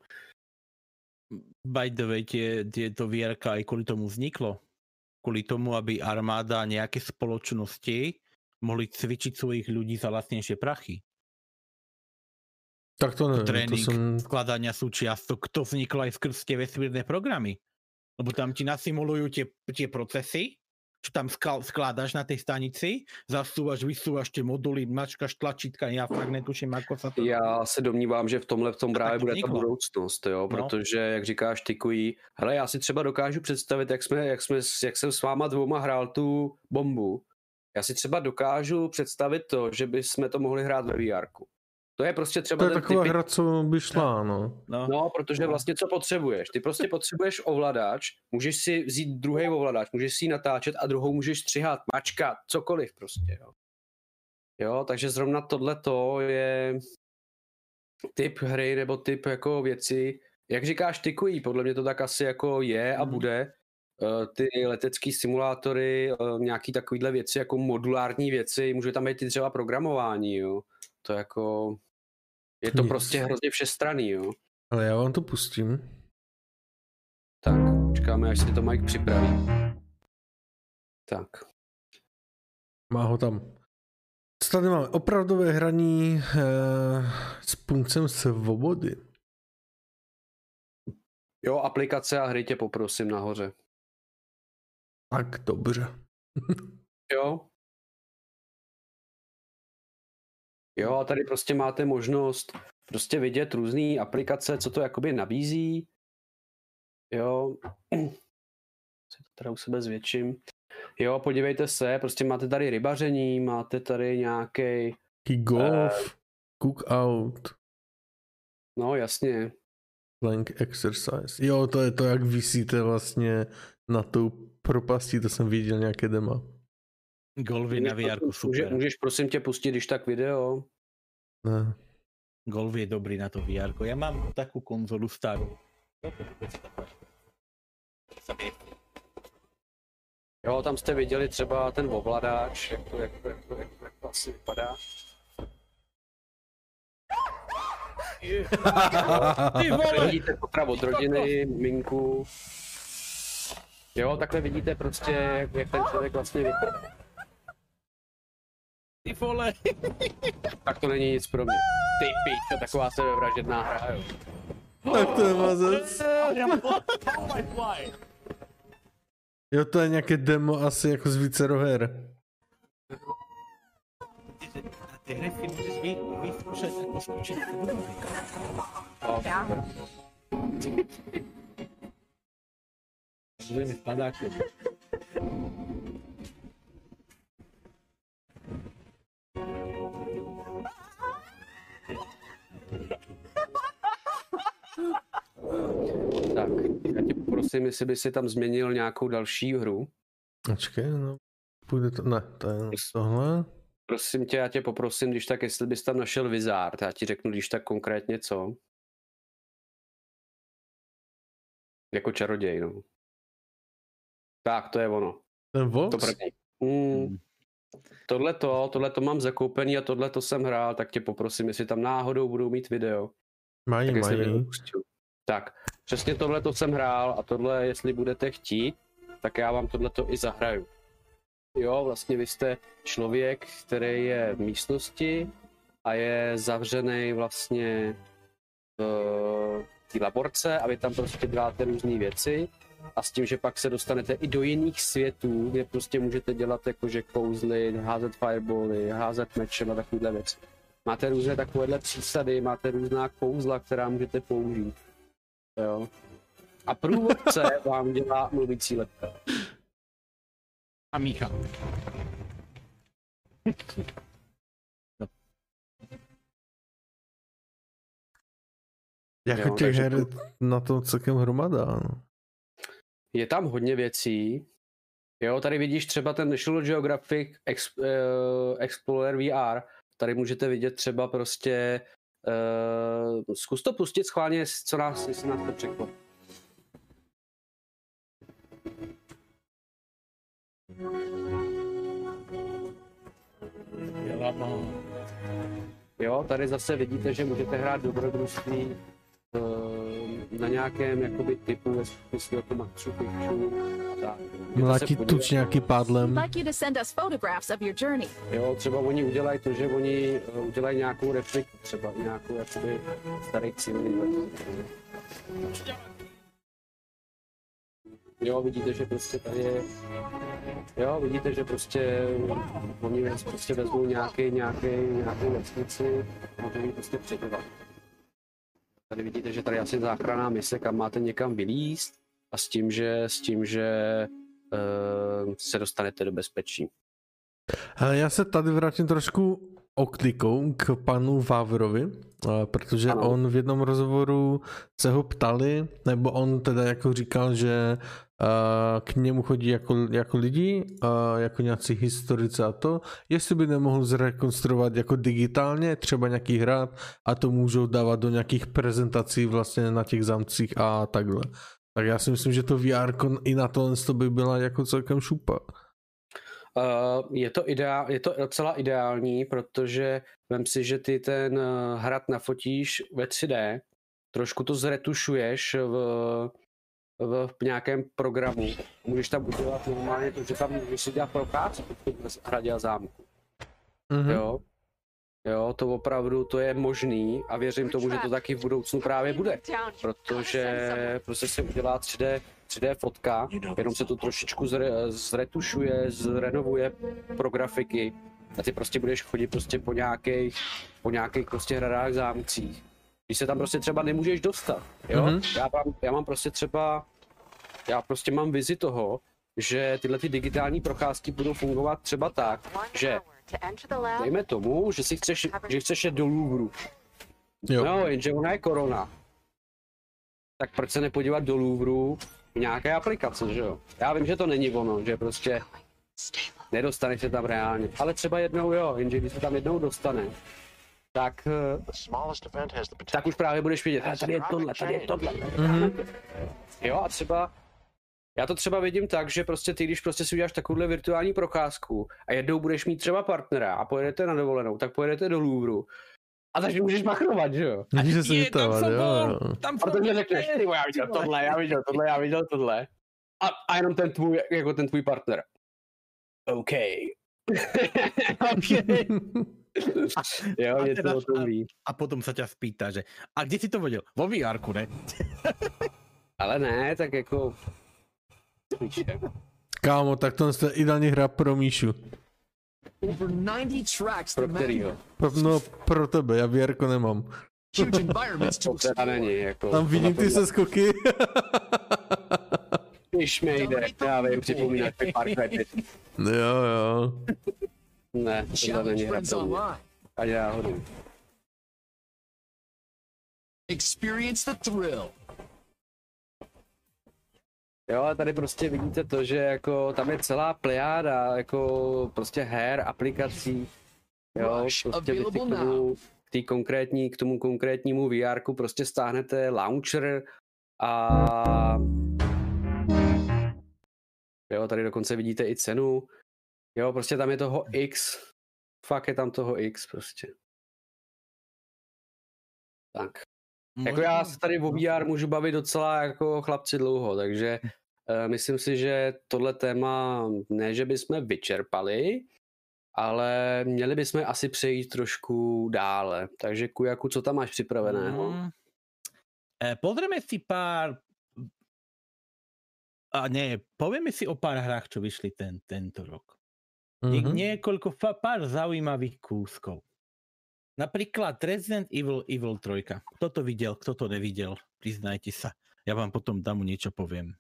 By the way, tie, tieto vierka aj kvôli tomu vzniklo. Kvôli tomu, aby armáda a nejaké spoločnosti mohli cvičiť svojich ľudí za lacnejšie prachy. Tak to nevím, to Trénink jsem... skladania súčiastok, to vzniklo aj skrz tie vesmírne programy. Lebo tam ti nasimulujú tie, tie procesy, čo tam skal, skládaš na tej stanici, zasúvaš, vysúvaš tie moduly, mačkaš tlačítka, ja fakt netuším, ako sa to... Já se domnívám, že v tomhle v tom To právě tak bude ta budoucnost, jo, No. protože, jak říkáš, tykují, hele, já si třeba dokážu představit, jak, jsme, jak, jsme, jak jsem s váma dvouma hrál tu bombu, já si třeba dokážu představit to, že bychom to mohli hrát ve VR. To je prostě třeba To je ten taková typik- hra, co by šla, no. No, No, protože vlastně co potřebuješ? Ty prostě potřebuješ ovladač, můžeš si vzít druhý ovladač, můžeš si ji natáčet a druhou můžeš střihat, mačkat, cokoliv prostě, jo. Jo, takže zrovna tohle to je typ hry nebo typ jako věci, jak říkáš, tykují, podle mě to tak asi jako je a Mhm. bude. Eh, Ty letecký simulátory, eh, nějaký takovýhle věci, jako modulární věci, může tam být i třeba programování, jo. To jako, je to Nic. prostě hrozně všestranný, jo. Ale já vám to pustím. Tak, počkáme, až si to Mike připraví. Tak, Má ho tam. Co tady máme? Opravdové hraní eh, s puncem svobody. jo, aplikace a hry tě poprosím nahoře. Tak dobře. *laughs* Jo. Jo, a tady prostě máte možnost prostě vidět různé aplikace, co to jakoby nabízí. Jo. Si to teda u sebe zvětším. Jo, podívejte se, prostě máte tady rybaření, máte tady nějaký, Taký golf, cookout, no jasně, plank exercise. Jo, to je to, jak vysíte vlastně na tou propastí, to jsem viděl nějaké demo. Golvy na Můžeš, VR, super. můžeš prosím tě pustit, když tak video. Ne. Golf je dobrý na to VR. Ja mám takú konzolu starú. Jo, tam jste viděli třeba ten ovladač, jak to, jak to, jak to, jak to, jak to asi vypadá. *laughs* Ty vole! Vidíte potrav od rodiny, minku. Jo, takhle vidíte prostě, jak, jak ten člověk vlastně vypadá. Ty vole! *laughs* Tak to není nic pro mě. Ty pič, to taková sebevražedná hra, jo. Tak to je mazec. Jo, to je nějaké demo asi jako z vícero her. Ty hry si můžeš vy, vyzkoušet jako zkoušet budovy. No, já tě poprosím, jestli by si tam změnil nějakou další hru. Počkej, no. Půjde to, ne, to je tohle. Prosím tě, já tě poprosím, když tak, jestli bys tam našel Wizard, já ti řeknu, když tak konkrétně co. Jako čaroděj, no. Tak, to je ono. Ten To Vox? první. Mm. Tohle to, tohle to mám zakoupený a tohle to jsem hrál, tak tě poprosím, jestli tam náhodou budou mít video. Mají, Tak mají. Tak, přesně tohle to jsem hrál a tohle, jestli budete chtít, tak já vám tohle to i zahraju. Jo, vlastně vy jste člověk, který je v místnosti a je zavřený vlastně v té laborce a vy tam prostě děláte různé věci a s tím, že pak se dostanete i do jiných světů, kde prostě můžete dělat jakože kouzly, házet firebally, házet mečem a takovéhle věci. Máte různé takovéhle přísady, máte různá kouzla, která můžete použít. Jo. A průvodce *laughs* vám dělá mluvící lepka. A Mícha. Jako Jo, těch her na to celkem hromada, no. Je tam hodně věcí. Jo, tady vidíš třeba ten National Geographic Ex, uh, Explorer VR, tady můžete vidět třeba prostě, uh, zkus to pustit schválně, co nás, jestli nás to překvapí. Jo, tady zase vidíte, že můžete hrát dobrodružství na nějakém jakoby typu ve smyslu jako Machu Picchu a tak. Mlátí podívat- tučňáky pádlem. like. Jo, třeba oni udělají to, že oni eh, udělají nějakou repliku, třeba nějakou jakoby starých civilizací. Jo, vidíte, že prostě tady je, jo, vidíte, že prostě oni prostě vezmou nějaký, nějaký, nějakou vesnici a můžou ji prostě předovat. Tady vidíte, že tady asi záchranná mise, kam máte někam vylíst a s tím, že, s tím, že uh, se dostanete do bezpečí. Hele, já se tady vrátím trošku oklikou k panu Vávrovi, eh, protože Ano. on v jednom rozhovoru se ho ptali, nebo on teda jako říkal, že k němu chodí jako, jako lidi, eh, jako nějací historici a to, jestli by nemohl zrekonstruovat jako digitálně, třeba nějaký hrad a to můžou dávat do nějakých prezentací vlastně na těch zamcích a takhle. Tak já si myslím, že to VR i na tohle to by byla jako celkem šupa. Uh, je, to ideál, je to docela ideální, protože vem si, že ty ten hrad nafotíš ve 3D, trošku to zretušuješ v, v, v nějakém programu. Můžeš tam udělat normálně to, že tam můžeš si dělat procházku v hradě a zámku. Mhm. Jo? jo, to opravdu to je možný a věřím tomu, že to taky v budoucnu právě bude. Protože prostě se udělá 3D, 3D fotka, jenom se to trošičku zre, zretušuje, zrenovuje pro grafiky a ty prostě budeš chodit prostě po nějakých, po nějakých prostě hradách, zámcích. Když se tam prostě třeba nemůžeš dostat, jo? Mhm. Já, mám, já mám prostě třeba, já prostě mám vizi toho, že tyhle ty digitální procházky budou fungovat třeba tak, že dejme tomu, že si chceš, že chceš jet do Louvru, Jo. No, jenže ona je korona. Tak proč se nepodívat do Louvru v nějaké aplikace, že jo? Já vím, že to není ono, že prostě nedostaneš se tam reálně. Ale třeba jednou jo, jenže když se tam jednou dostane, tak, eh, tak už právě budeš "Hele, tady je tohle, tady je tohle. Mhm. Jo a třeba, já to třeba vidím tak, že prostě ty, když prostě si uděláš takovouhle virtuální procházku a jednou budeš mít třeba partnera a pojedete na dovolenou, tak pojedete do Louvru a takže můžeš machrovat, že jo? Může se tam jsem jo, tam A protože řekneš, ty já viděl tohle, já viděl tohle, já viděl tohle. A, a jenom ten tvůj, jako ten tvůj partner. OK. *laughs* OK. jo, A něco teda- o tom ví. A potom sa ťa spýta, že a kde si to vedel? Vo vr ne? Ale ne, tak jako... *laughs* Kámo, tak to je ideální hra pro Míšu. Over 90 tracks Pro to kterýho? Pro, no, pro tebe, já VR nemám. huge *laughs* environments to To není, jako... Tam vidím ty seskoky. *laughs* Když mi jde, já vím, připomínáš mi Far Cry 5. jo, jo. Ne, tohle není hra pro mě. online. Ani náhodou. Experience the thrill. Jo, ale tady prostě vidíte to, že jako tam je celá plejáda jako prostě her, aplikací. Jo, prostě vy k available tomu, k, tý konkrétní, k tomu konkrétnímu VR prostě stáhnete launcher a jo, tady dokonce vidíte i cenu. Jo, prostě tam je toho X. Fakt je tam toho X prostě. Tak. Jako já se tady o VR můžu bavit docela jako chlapci dlouho, takže myslím si, že tohle téma ne, že bychom vyčerpali, ale měli bychom asi přejít trošku dále. Takže Kujaku, co tam máš připraveného? Mm. E, pozrieme si pár a nie, povieme si o pár hrách, čo vyšli ten, tento rok. Mhm. Niekoľko, pár zaujímavých kúskov. Napríklad Resident Evil Evil 3. Kto to videl, kto to nevidel, priznajte sa. Ja vám potom tam niečo poviem.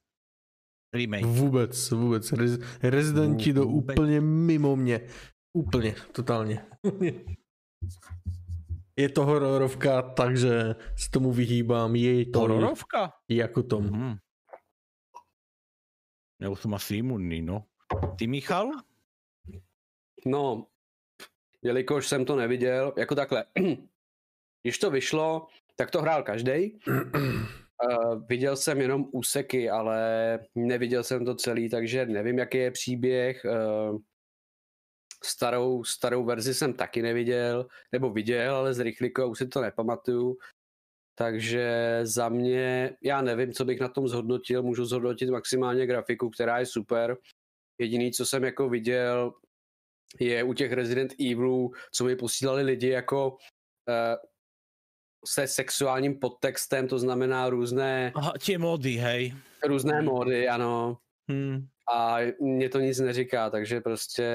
Remake. Vůbec, vůbec. Rez, rezidenti jdou Vůbec. úplně mimo mě. Úplně, totálně. *laughs* Je to hororovka, takže se tomu vyhýbám. Je to Hororovka? jako tom. Mhm. Ja už som asi imunný, no. Ty, Michal? No, jelikož jsem to neviděl, jako takhle, *clears throat* když to vyšlo, tak to hrál každý. Uh, viděl jsem jenom úseky, ale neviděl jsem to celý, takže nevím, jaký je příběh. Uh, starou, starou verzi jsem taky neviděl, nebo viděl, ale z rychlíku už si to nepamatuju. Takže za mě, já nevím, co bych na tom zhodnotil, můžu zhodnotit maximálně grafiku, která je super. Jediný, co jsem jako viděl, je u těch Resident Evilů, co mi posílali lidi jako uh, se sexuálním podtextem, to znamená různé... Aha, tie mody, hej. Různé módy, ano. Hm, A mě to nic neříká, takže prostě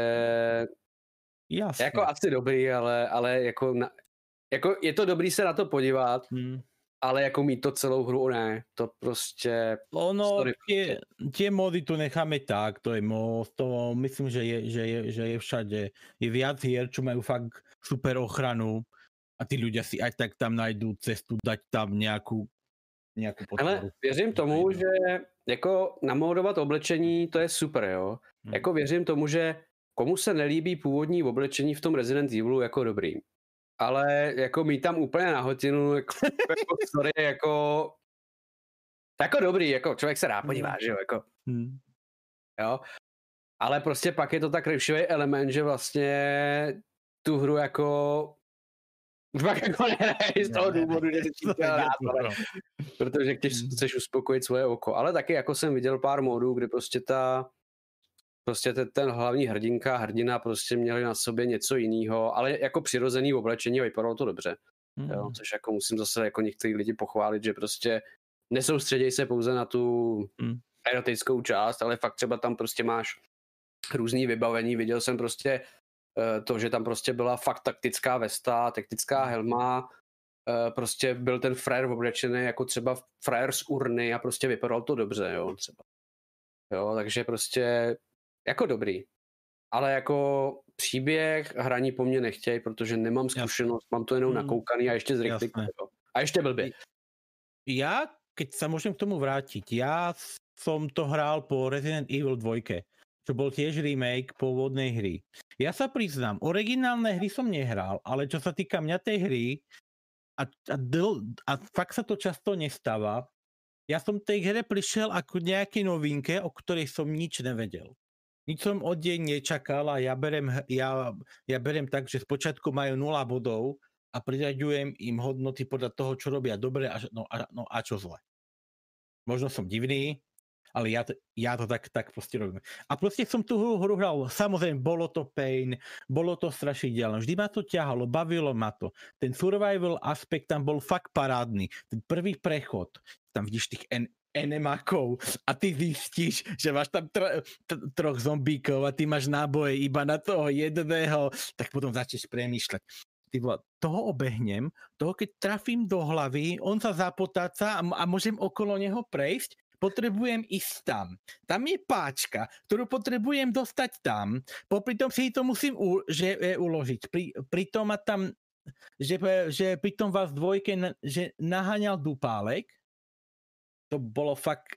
jasne. jako asi dobrý, ale, ale jako, na, jako je to dobrý se na to podívat, Hm. ale jako mít to celou hru ne, to prostě Ono, tie, tie mody tu necháme tak, to je most, to myslím, že je, že je, že je všade. Je viac hier, čo majú fakt super ochranu a tí ľudia si aj tak tam najdú cestu dať tam nejakú Ale podporu. věřím tomu, že jako namódovat oblečení, to je super, jo. Hmm. Jako věřím tomu, že komu se nelíbí původní oblečení v tom Resident Evilu, jako dobrý. Ale jako mít tam úplně na hotinu, jako, jako *laughs* sorry, jako jako dobrý, jako člověk se rád podívá, že jo, jako, Hm. jo. Ale prostě pak je to tak revšivý element, že vlastně tu hru jako *laughs* pak jako nehraješ z toho Ne, ne, důvodu, že si to rád, to, ale protože chceš, Mm. chceš uspokojit svoje oko. Ale taky jako jsem viděl pár módů, kdy prostě ta prostě ten, ten hlavní hrdinka, hrdina prostě měli na sobě něco jiného, ale jako přirozený oblečení a vypadalo to dobře. Hm. Jo, což jako musím zase jako některý lidi pochválit, že prostě nesoustředěj se pouze na tu Mm. erotickou část, ale fakt třeba tam prostě máš různý vybavení. Viděl jsem prostě to, že tam prostě byla fakt taktická vesta, taktická helma, eh, prostě byl ten frér oblečený jako třeba frér z urny a prostě vypadalo to dobře, jo, třeba. Jo, takže prostě jako dobrý. Ale jako příběh hraní po mně nechtěj, protože nemám zkušenost, mám to jenom Mm. nakoukaný a ještě z. A ještě blbě. Ja, keď sa môžem k tomu vrátiť, ja som to hral po Resident Evil 2, čo bol tiež remake pôvodnej hry. Ja sa priznám, originálne hry som nehral, ale čo sa týka mňa tej hry, a, a, dl, a fakt sa to často nestáva, ja som tej hre prišiel ako nejaké novinke, o ktorej som nič nevedel. Nič som od nej nečakal a ja berem, ja, ja berem tak, že spočiatku majú 0 bodov a priraďujem im hodnoty podľa toho, čo robia dobre a, no, a, no, a čo zle. Možno som divný, ale ja to, ja to tak, tak proste robím. A proste som tú hru, hral, samozrejme, bolo to pain, bolo to strašidelné, vždy ma to ťahalo, bavilo ma to. Ten survival aspekt tam bol fakt parádny. Ten prvý prechod, tam vidíš tých en, enemakov a ty zistíš, že máš tam tro, troch zombíkov a ty máš náboje iba na toho jedného, tak potom začneš premýšľať. Ty vole, toho obehnem, toho keď trafím do hlavy, on sa zapotáca a, a môžem okolo neho prejsť, potrebujem ísť tam. Tam je páčka, ktorú potrebujem dostať tam, popri tom si to musím u, že, e, uložiť. Pri, pritom ma tam, že, že pritom vás dvojke, že naháňal dupálek, to bolo fakt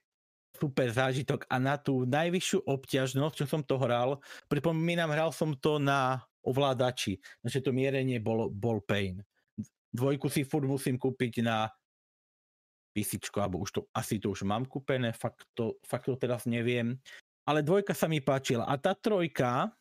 super zážitok a na tú najvyššiu obťažnosť, čo som to hral, pripomínam, hral som to na ovládači, takže to mierenie bol, bol pain. Dvojku si furt musím kúpiť na PC, alebo už to, asi to už mám kúpené, fakt to, fakt to teraz neviem. Ale dvojka sa mi páčila. A tá trojka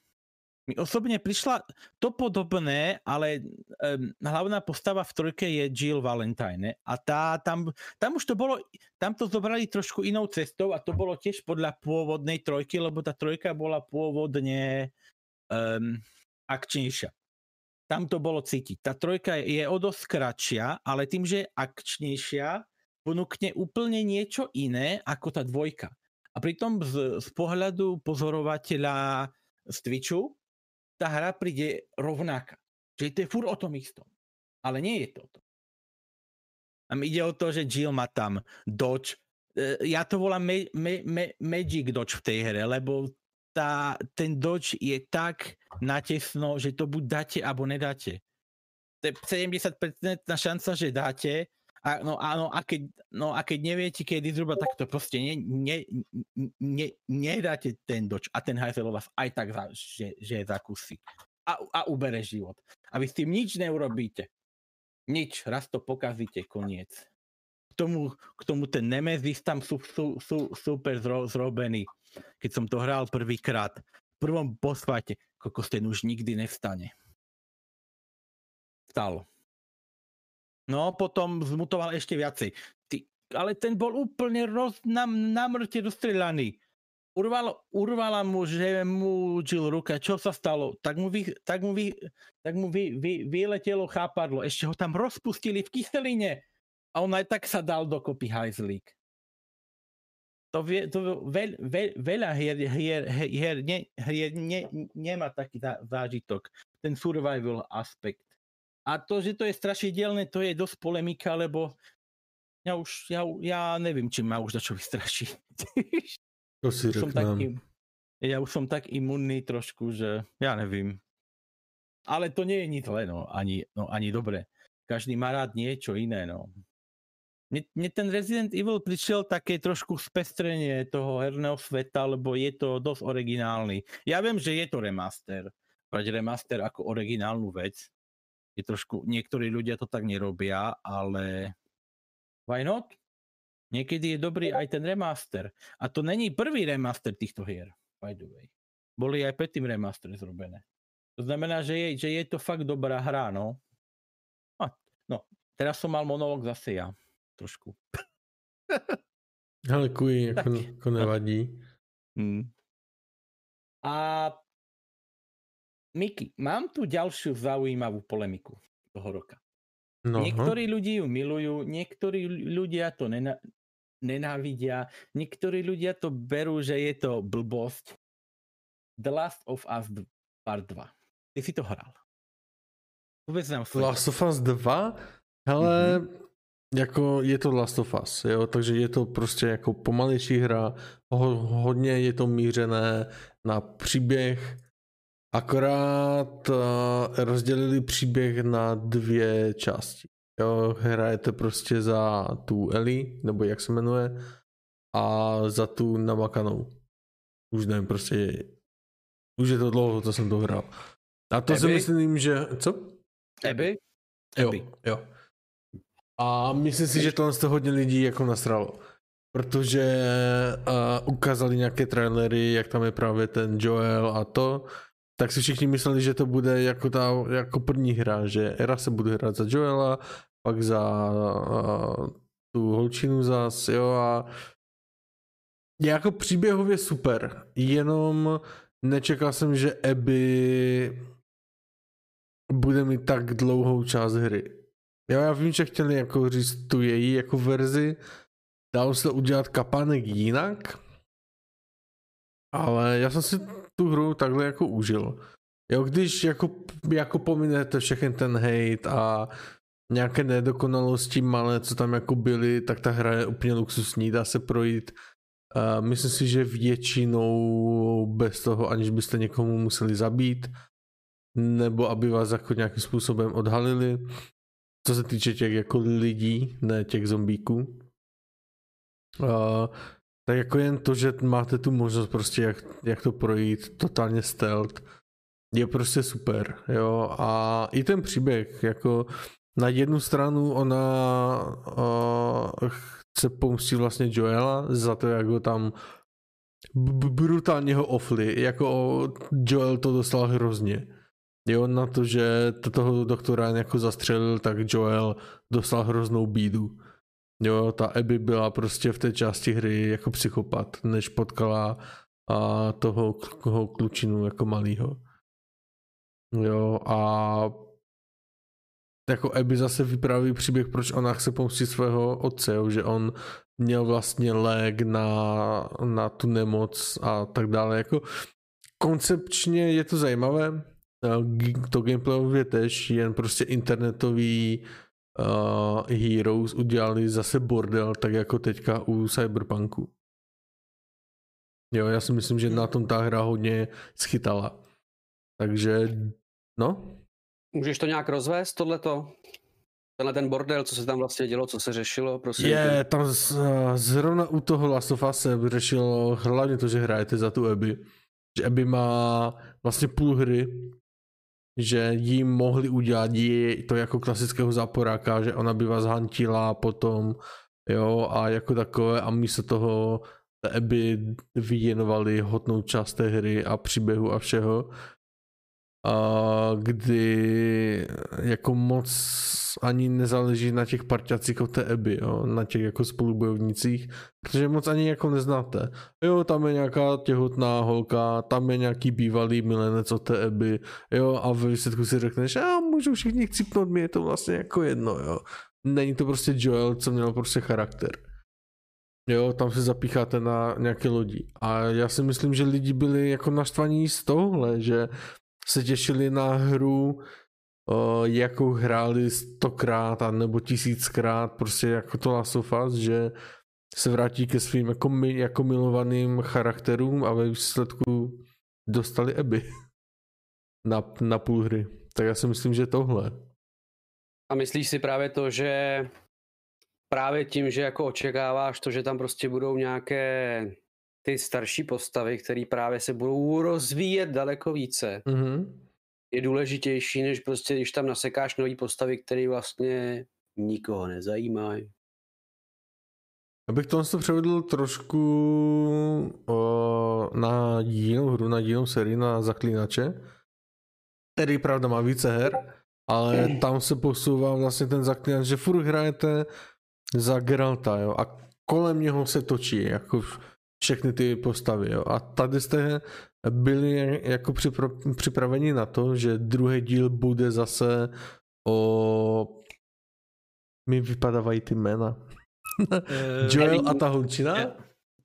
mi osobne prišla to podobné, ale um, hlavná postava v trojke je Jill Valentine. A tá, tam, tam už to bolo, tam to zobrali trošku inou cestou a to bolo tiež podľa pôvodnej trojky, lebo tá trojka bola pôvodne um, akčnejšia. Tam to bolo cítiť. Tá trojka je o dosť kratšia, ale tým, že je akčnejšia, ponúkne úplne niečo iné ako tá dvojka. A pritom z, z pohľadu pozorovateľa z Twitchu tá hra príde rovnaká. Čiže to je furt o tom istom. Ale nie je to o tom. Tam ide o to, že Jill má tam dodge. E, Ja to volám me, me, me, magic dodge v tej hre, lebo tá, ten dodge je tak natesno, že to buď dáte, alebo nedáte. To je 70% šanca, že dáte, a, no, áno, a keď, no a keď neviete, kedy zhruba, tak to proste ne, ne, ne, nedáte ten doč a ten hajzel vás aj tak, za, že, že zakusí. a, a ubere život. A vy s tým nič neurobíte. Nič, raz to pokazíte, koniec. K tomu, k tomu ten Nemesis tam sú, sú, sú super zro, zrobený. Keď som to hral prvýkrát, v prvom posvate, kokos ten už nikdy nevstane. Stalo. No, potom zmutoval ešte viacej. Ty, ale ten bol úplne roz, na, na mŕte dostrelaný. Urval, urvala mu, že mu žil ruka. Čo sa stalo? Tak mu, vy, tak mu, vy, tak mu vy, vy, vyletelo chápadlo. Ešte ho tam rozpustili v kyseline. A on aj tak sa dal dokopy hajzlík. To, vie, to veľ, veľ, veľa hier, hier, hier, ne, hier ne, nemá taký zá- zážitok. Ten survival aspekt. A to, že to je strašidelné, to je dosť polemika, lebo ja už, ja, ja neviem, či ma už za čo vystraší. To si som taký, řeknám. ja už som tak imunný trošku, že ja nevím. Ale to nie je nic zlé, no, ani, no, ani dobre. Každý má rád niečo iné, no. Mne, mne ten Resident Evil prišiel také trošku spestrenie toho herného sveta, lebo je to dosť originálny. Ja viem, že je to remaster. Brať remaster ako originálnu vec. Je trošku, niektorí ľudia to tak nerobia, ale why not? Niekedy je dobrý aj ten remaster. A to není prvý remaster týchto hier, by the way. Boli aj predtým remaster zrobené. To znamená, že je, že je to fakt dobrá hra, no. A, no, teraz som mal monolog zase ja. Trošku. *laughs* Ale kuj, jako, Tak. jako nevadí. Hmm. A Miki, mám tu ďalšiu zaujímavú polemiku toho roka. No, Niektorí ľudí ju milujú, niektorí ľudia to nena- nenávidia, niektorí ľudia to berú, že je to blbosť. The Last of Us d- Part 2. Ty si to hral. Povedz nám Last of Us 2, hele, jako je to Last of Us, jo, takže je to prostě jako pomalejší hra, ho, hodně je to mířené na příběh, akorát uh, rozdělili příběh na dvě části. Jo, hrajete prostě za tu Ellie, nebo jak se jmenuje, a za tu namakanou. Už nevím, prostě už je to dlouho, co jsem to hrál. A to si Abby? myslím, že... Co? Abby? Jo, Abby. jo. A myslím si, že tohle to hodně lidí jako nasralo. Protože uh, ukázali nějaké trailery, jak tam je právě ten Joel a to, tak si všichni mysleli, že to bude jako ta jako první hra, že Era se bude hrát za Joela, pak za uh, tu holčinu zas, jo a jako příběhově super, jenom nečekal jsem, že Abby bude mít tak dlouhou část hry. Jo, já vím, že chtěli jako říct tu její jako verzi, dalo se to udělat kapánek jinak, ale já jsem si tu hru takhle jako užil. Jo, když jako, jako pominete všechny ten hate a nějaké nedokonalosti malé, co tam jako byly, tak ta hra je úplně luxusní, dá se projít. Uh, myslím si, že většinou bez toho, aniž byste někomu museli zabít, nebo aby vás jako nějakým způsobem odhalili. Co se týče těch jako lidí, ne těch zombíků. Uh, tak jako jen to, že máte tu možnost prostě jak, jak to projít totálně stealth, je prostě super, jo, a i ten příběh, jako na jednu stranu ona uh, chce pomstit vlastně Joela za to, jak ho tam brutálně ho ofli, jako Joel to dostal hrozně. Jo, na to, že to toho doktora jako zastřelil, tak Joel dostal hroznou bídu. Jo, ta Abby byla prostě v té části hry jako psychopat, než potkala a toho, toho klučinu jako malýho. Jo, a jako Abby zase vypráví příběh, proč ona chce pomstit svého otce, jo, že on měl vlastně lék na, na tu nemoc a tak dále. Jako koncepčně je to zajímavé, to gameplayově tež, jen prostě internetový uh, Heroes udělali zase bordel, tak jako teďka u Cyberpunku. Jo, já si myslím, že na tom ta hra hodně schytala. Takže, no. Můžeš to nějak rozvést, tohleto? Tenhle ten bordel, co se tam vlastně dělo, co se řešilo, prosím. Je, tam z, zrovna u toho Last of Us se řešilo hlavně to, že hrajete za tu Abby. Že Abby má vlastně půl hry že jim mohli udělat je to jako klasického záporáka, že ona by vás hantila potom, jo, a jako takové a místo toho by vyjenovali hodnou část té hry a příběhu a všeho, a kdy jako moc ani nezáleží na těch parťacích od té Eby, jo, na těch jako spolubojovnicích, protože moc ani jako neznáte. Jo, tam je nějaká těhotná holka, tam je nějaký bývalý milenec od té Eby, jo, a ve výsledku si řekneš, a můžu všichni chcípnout, mi je to vlastně jako jedno, jo. Není to prostě Joel, co měl prostě charakter. Jo, tam se zapícháte na nějaké lodi. A já si myslím, že lidi byli jako naštvaní z tohle, že se těšili na hru, jakou hráli stokrát a nebo tisíckrát, prostě jako to Last of Us, že se vrátí ke svým jako, mi, jako milovaným charakterům a ve výsledku dostali Eby *laughs* na, na půl hry. Tak já si myslím, že tohle. A myslíš si právě to, že právě tím, že jako očekáváš to, že tam prostě budou nějaké ty starší postavy, které právě se budou rozvíjet daleko více, mm-hmm. je důležitější, než prostě, když tam nasekáš nový postavy, které vlastně nikoho nezajímají. Abych to převedl trošku o, na jinou hru, na jinou sérii, na Zaklínače, který pravda má více her, ale tam se posouvá vlastně ten Zaklínač, že furt hrajete za Geralta, jo, a kolem něho se točí, jako všechny ty postavy. Jo. A tady jste byli jako připra- připraveni na to, že druhý díl bude zase o... Mi vypadávají ty jména. Eh, Joel a ta holčina?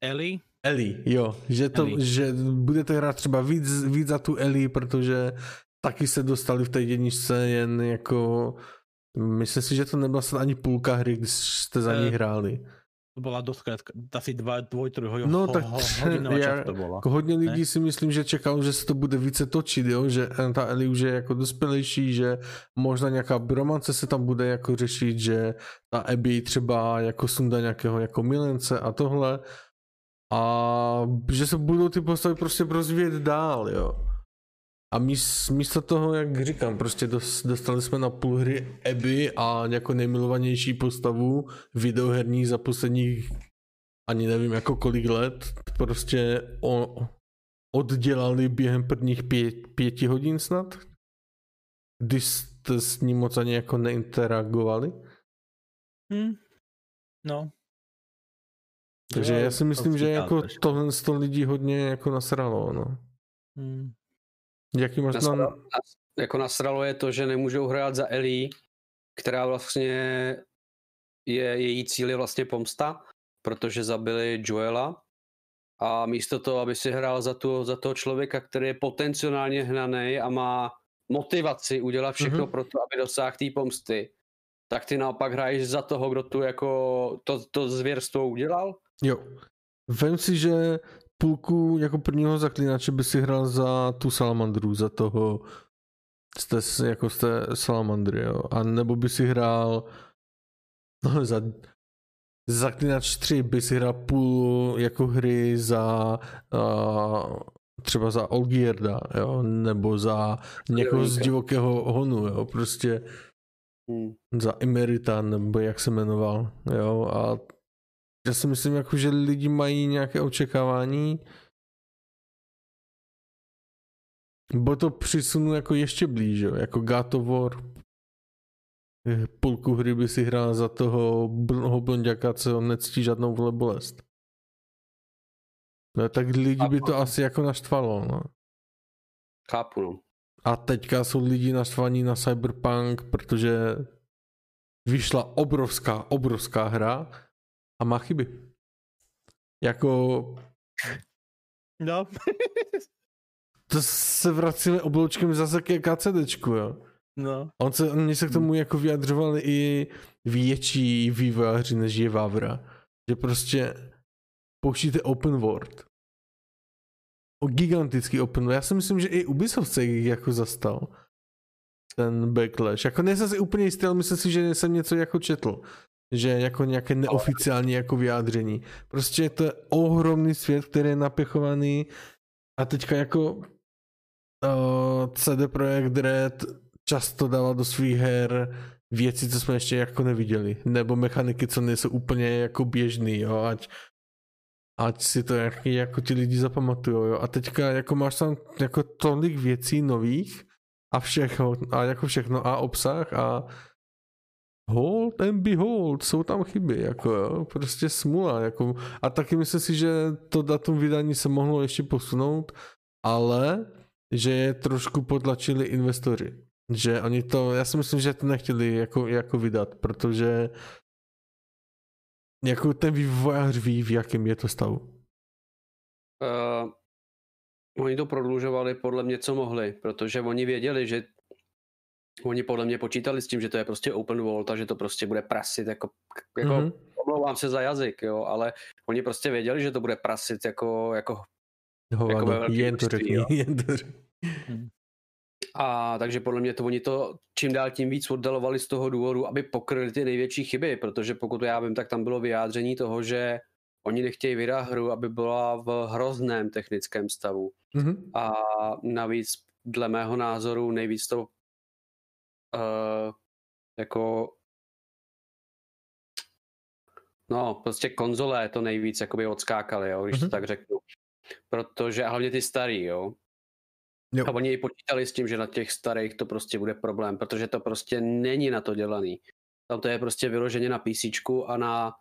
Ellie? Ellie, jo. Že, to, Ellie. že budete hrát třeba víc, víc za tu Ellie, protože taky se dostali v té jedničce jen jako... Myslím si, že to nebyla snad ani půlka hry, když jste za ní Eh, hráli. To bola dosť krátka, asi dva, dvoj, troj hodin, No, ho, tak ho, *laughs* já- to bola. Jako hodně lidí Ne? si myslím, že čekalo, že se to bude více točit, jo? že ta Ellie už je jako dospělejší, že možná nějaká bromance se tam bude jako řešit, že ta Abby třeba jako sundá nějakého jako milence a tohle a že se budou ty postavy prostě rozvíjet dál, jo. A míst, místo toho, jak říkám, prostě dos, dostali jsme na půl hry Abby a jako nejmilovanější postavu videoherní za posledních ani nevím jako kolik let, prostě o, oddělali během prvních pět, pěti hodin snad, když jste s ním moc ani jako neinteragovali. Hm. No. Takže já si myslím, že jako tohle z toho lidí hodně jako nasralo, no. Hm. Jaký máš Nasralo, jako nasralo je to, že nemůžou hrát za Ellie, která vlastně je, její cíl je vlastně pomsta, protože zabili Joela a místo toho, aby si hrál za, tu, za toho člověka, který je potenciálně hnaný a má motivaci udělat všechno Mhm. mm-hmm. pro to, aby dosáhl té pomsty, tak ty naopak hraješ za toho, kdo tu jako to, to zvěrstvo udělal. Jo. Vem si, že půlku jako prvního zaklínače by si hrál za tu salamandru, za toho té, jako té salamandry, jo. A nebo by si hrál *laughs* no, za Zaklínač 3 by si hrál půl jako hry za uh, třeba za Olgierda, jo, nebo za někoho z divokého honu, jo, prostě Hmm. za Emerita, nebo jak se jmenoval, jo, a já si myslím, jako, že lidi mají nějaké očekávání, bo to přisunu jako ještě blíž, jo, jako God of War, Eh, půlku hry by si hrál za toho bl- blonďaka, co nectí žádnou vole bolest. No, tak lidi by to asi jako naštvalo, no. Chápu, no. A teďka jsou lidi naštvaní na Cyberpunk, protože vyšla obrovská, obrovská hra a má chyby. Jako, No. *laughs* to se vracíme obloučkem zase ke KCDčku, jo. no. On se, oni se k tomu jako vyjadřovali i větší vývojáři, než je Vavra. Že prostě pouštíte open world. O gigantický open world. Já si myslím, že i Ubisoft se jich jako zastal. Ten backlash. Jako nejsem si úplně jistý, ale myslím si, že jsem něco jako četl. Že jako nějaké neoficiální jako vyjádření. Prostě to je ohromný svět, který je napěchovaný. A teďka jako uh, jako CD Projekt Red často dává do svých her věci, co jsme ještě jako neviděli, nebo mechaniky, co nejsou úplně jako běžný, jo, ať, ať si to jak, jako ti lidi zapamatujou, jo, a teďka jako máš tam jako tolik věcí nových a všechno, a jako všechno a obsah a hold and behold, jsou tam chyby, jako jo, prostě smula, jako, a taky myslím si, že to datum vydání se mohlo ještě posunout, ale že je trošku potlačili investoři. Že oni to, já si myslím, že to nechtěli jako, jako vydat, protože jako ten vývojář ví, v jakém je to stavu. Uh, oni to prodlužovali podle mě, co mohli, protože oni věděli, že oni podle mě počítali s tím, že to je prostě open world a že to prostě bude prasit jako, jako mm-hmm. omlouvám se za jazyk, jo, ale oni prostě věděli, že to bude prasit jako, jako, Hovado, jako ve jen to řekni, *laughs* jen to řekni. Hmm. A takže podle mě to oni to čím dál tím víc oddalovali z toho důvodu, aby pokryli ty největší chyby, protože pokud já vím, tak tam bylo vyjádření toho, že oni nechtějí vydat hru, aby byla v hrozném technickém stavu. Mm-hmm. A navíc dle mého názoru nejvíc to jako no, prostě konzole to nejvíc jakoby odskákali, jo, když mm-hmm. to tak řeknu. Protože, a hlavně ty starý, jo, Jo. A oni i počítali s tím, že na těch starých to prostě bude problém, protože to prostě není na to dělaný. Tam to je prostě vyloženě na PC a na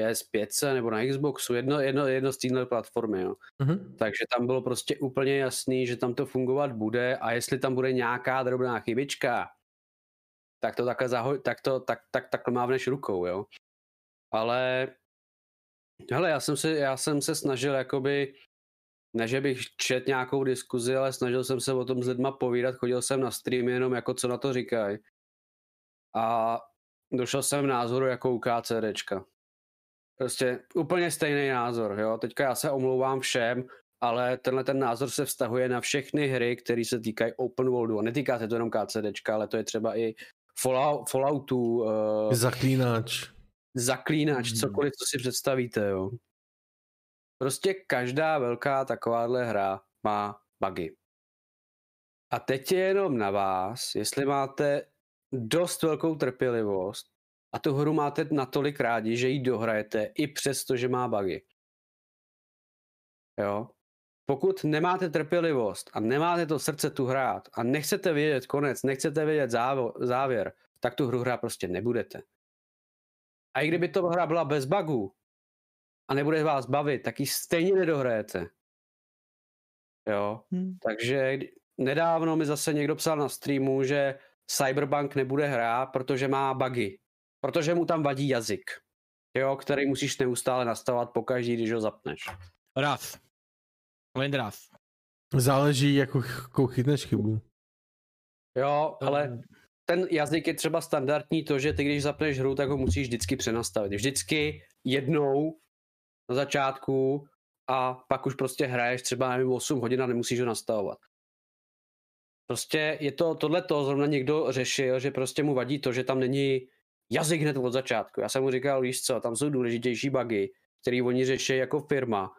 PS5 nebo na Xboxu, jedno, jedno, jedno z téhle platformy. Jo. Mm-hmm. Takže tam bylo prostě úplně jasný, že tam to fungovat bude a jestli tam bude nějaká drobná chybička, tak to takhle zahoj, tak to tak, tak, takhle mávneš rukou, jo. Ale hele, já jsem se, já jsem se snažil jakoby ne, že bych čet nějakou diskuzi, ale snažil jsem se o tom s lidma povídat, chodil jsem na stream jenom jako co na to říkají. A došel jsem názoru jako u KCDčka. Prostě úplně stejný názor, jo. Teďka já se omlouvám všem, ale tenhle ten názor se vztahuje na všechny hry, které se týkají open worldu. A netýká se to jenom KCDčka, ale to je třeba i Fallout, Falloutu. Uh, zaklínač. Zaklínač, hmm. cokoliv, co si představíte, jo. Prostě každá velká takováhle hra má bugy. A teď je jenom na vás, jestli máte dost velkou trpělivost a tu hru máte natolik rádi, že ji dohrajete i přesto, že má bugy. Jo? Pokud nemáte trpělivost a nemáte to srdce tu hrát a nechcete vědět konec, nechcete vědět závěr, tak tu hru hrát prostě nebudete. A i kdyby to hra byla bez bugů, a nebude vás bavit, tak ji stejně nedohrajete. Jo, hmm. takže nedávno mi zase někdo psal na streamu, že Cyberbank nebude hrát, protože má bugy. Protože mu tam vadí jazyk. Jo, který musíš neustále nastavovat pokaždý, když ho zapneš. Raz. Len raz. Záleží, jako, jako chytneš chybu. Jo, ale ten jazyk je třeba standardní to, že ty když zapneš hru, tak ho musíš vždycky přenastavit. Vždycky jednou na začátku a pak už prostě hraješ třeba nevím 8 hodin a nemusíš ho nastavovat. Prostě je to, tohle to zrovna někdo řešil, že prostě mu vadí to, že tam není jazyk hned od začátku. Já jsem mu říkal, víš co, tam jsou důležitější bugy, který oni řeší jako firma.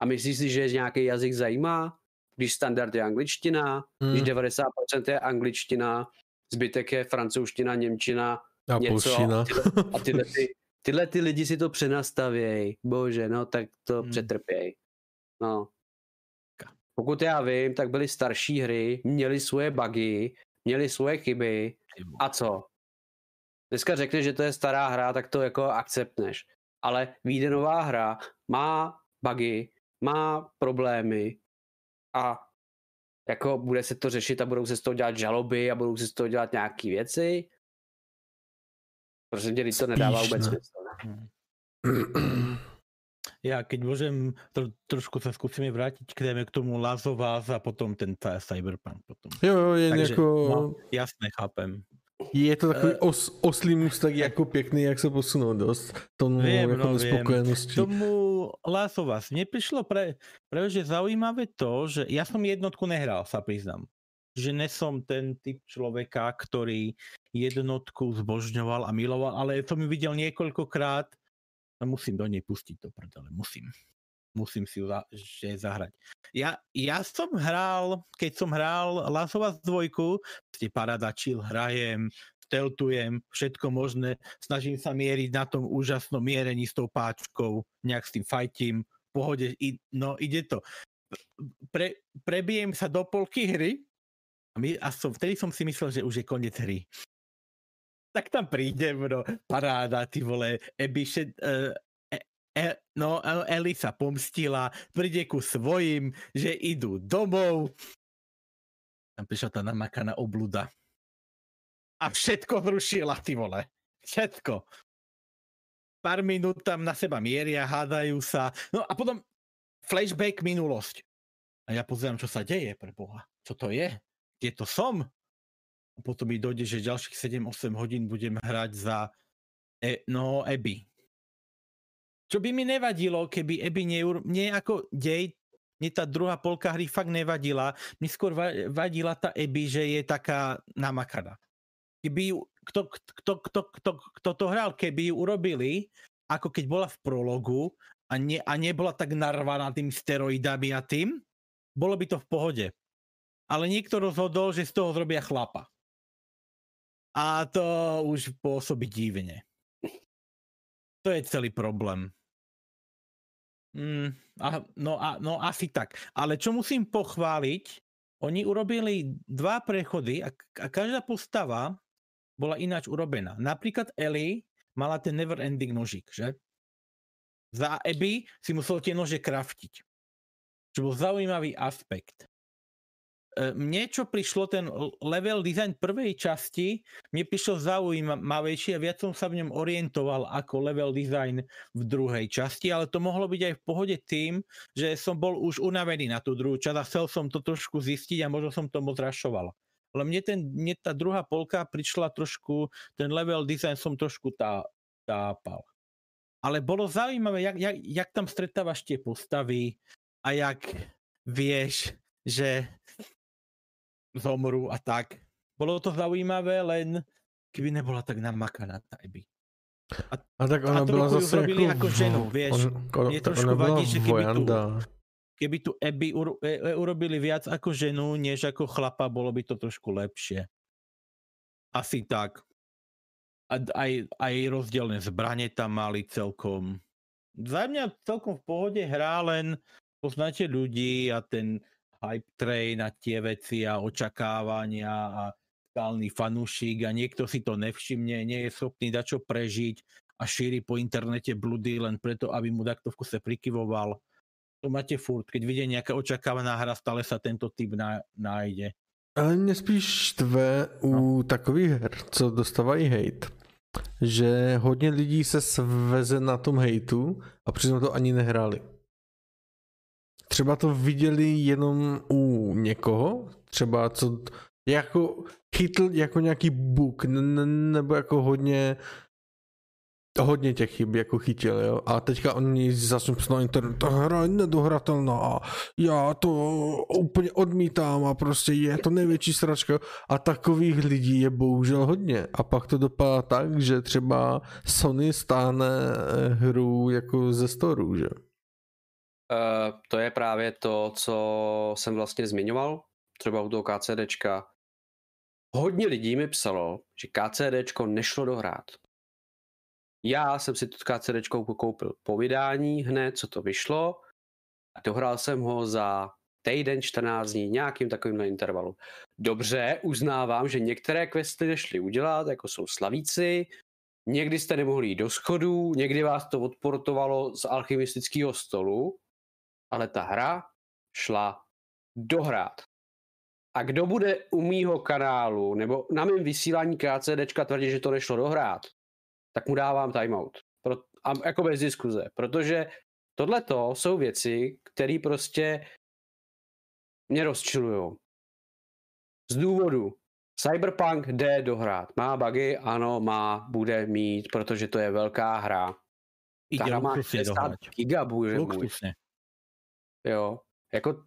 A myslíš si, že nějaký jazyk zajímá? Když standard je angličtina, hmm. když 90% je angličtina, zbytek je francouzština, němčina, a něco. A tyhle, a tyhle ty tyhle ty lidi si to přenastavějí, bože, no tak to hmm. přetrpěj. No. Pokud já vím, tak byly starší hry, měly svoje bugy, měly svoje chyby a co? Dneska řekneš, že to je stará hra, tak to jako akceptneš. Ale vyjde nová hra, má bugy, má problémy a jako bude se to řešit a budou se z toho dělat žaloby a budou se z toho dělat nějaké věci, Prosím tě, to nedává vůbec smysl. Ne? Já, keď môžem, to, trošku sa skúsime vrátiť k téme k tomu Us a potom ten Cyberpunk potom. Jo, jo, je Takže, jako... No, jasné, chápem. Je to takový uh, os, oslý můstek jako pěkný, jak se posunou dost tomu viem, jako no, nespokojenosti. Tomu Last of Us. Mne prišlo pre, pre že zaujímavé to, že ja som jednotku nehral, sa priznám že nesom ten typ človeka, ktorý jednotku zbožňoval a miloval, ale som ju videl niekoľkokrát a musím do nej pustiť to prdele, musím. Musím si ju za, že zahrať. Ja, ja som hral, keď som hral Last of Us 2, ste paráda, chill, hrajem, steltujem, všetko možné, snažím sa mieriť na tom úžasnom mierení s tou páčkou, nejak s tým fajtím, pohode, i, no ide to. Pre, prebijem sa do polky hry a, my, a som, vtedy som si myslel, že už je koniec hry. Tak tam prídem, no, paráda, ty vole, šet, uh, E, no, Eli sa pomstila, príde ku svojim, že idú domov. Tam prišla tá namakaná obluda. A všetko zrušila, ty vole. Všetko. Pár minút tam na seba mieria, hádajú sa. No a potom flashback minulosť. A ja pozerám, čo sa deje, pre Boha. Čo to je? Kde to som? A potom mi dojde, že ďalších 7-8 hodín budem hrať za e, no, Abby čo by mi nevadilo, keby Eby nie, nie ako dej, mne tá druhá polka hry fakt nevadila. Mi skôr vadila tá Eby, že je taká namakaná. Keby ju, kto, kto, kto, kto, kto to hral, keby ju urobili, ako keď bola v prologu a, ne, a nebola tak narvaná tým steroidami a tým, bolo by to v pohode. Ale niekto rozhodol, že z toho zrobia chlapa. A to už pôsobí divne. To je celý problém. Mm, a, no, a, no asi tak. Ale čo musím pochváliť, oni urobili dva prechody a, a každá postava bola ináč urobená. Napríklad Ellie mala ten never ending nožík, že? Za Abby si musel tie nože kraftiť. Čo bol zaujímavý aspekt. E, mne, čo prišlo ten level design prvej časti, mne prišlo zaujímavejšie a viac som sa v ňom orientoval ako level design v druhej časti, ale to mohlo byť aj v pohode tým, že som bol už unavený na tú druhú časť a chcel som to trošku zistiť a možno som to moc rašoval. Ale mne, ten, mne tá druhá polka prišla trošku, ten level design som trošku tá, tápal. Ale bolo zaujímavé, jak, jak, jak tam stretávaš tie postavy a jak vieš, že zomru a tak. Bolo to zaujímavé, len keby nebola tak namakaná tá Abby. A, a tak ona a byla zase jako, ako ženu, vieš. On, on, Mne trošku vadí, že keby tu, keby tu Abby uro, e, e, urobili viac ako ženu, než ako chlapa, bolo by to trošku lepšie. Asi tak. A aj, aj rozdielne zbranie tam mali celkom. Za mňa celkom v pohode hrá, len poznáte ľudí a ten hype train a tie veci a očakávania a skálny fanúšik a niekto si to nevšimne, nie je schopný dať čo prežiť a šíri po internete bludy len preto, aby mu takto v kuse prikyvoval. To máte furt, keď vidie nejaká očakávaná hra, stále sa tento typ nájde. Ale mě spíš štve u no. takových her, co dostávají hate, že hodně lidí se sveze na tom hejtu a přitom to ani nehráli třeba to viděli jenom u někoho, třeba co jako chytl jako nějaký bug, nebo jako hodně hodně těch chyb jako chytil, jo. A teďka oni psát na internet, ta hra je nedohratelná, já to úplně odmítám a prostě je to největší sračka. A takových lidí je bohužel hodně. A pak to dopadá tak, že třeba Sony stáhne hru jako ze storu, že? Uh, to je právě to, co jsem vlastně zmiňoval, třeba u toho KCDčka. Hodně lidí mi psalo, že KCDčko nešlo dohrát. Já jsem si to KCDčko koupil po vydání hned, co to vyšlo. A dohrál jsem ho za týden, 14 dní, nějakým takovým intervalu. Dobře, uznávám, že některé questy nešly udělat, jako jsou slavíci, někdy jste nemohli jít do schodů, někdy vás to odportovalo z alchymistického stolu, ale ta hra šla dohrát. A kdo bude u mýho kanálu nebo na mém vysílání KCDčka tvrdit, že to nešlo dohrát, tak mu dávám timeout. Pro, a jako bez diskuze. Protože tohle jsou věci, které prostě mě rozčilují. Z důvodu, Cyberpunk jde dohrát. Má bugy? Ano, má, bude mít, protože to je velká hra. Ta hra má 60 gigabů, Jo, jako,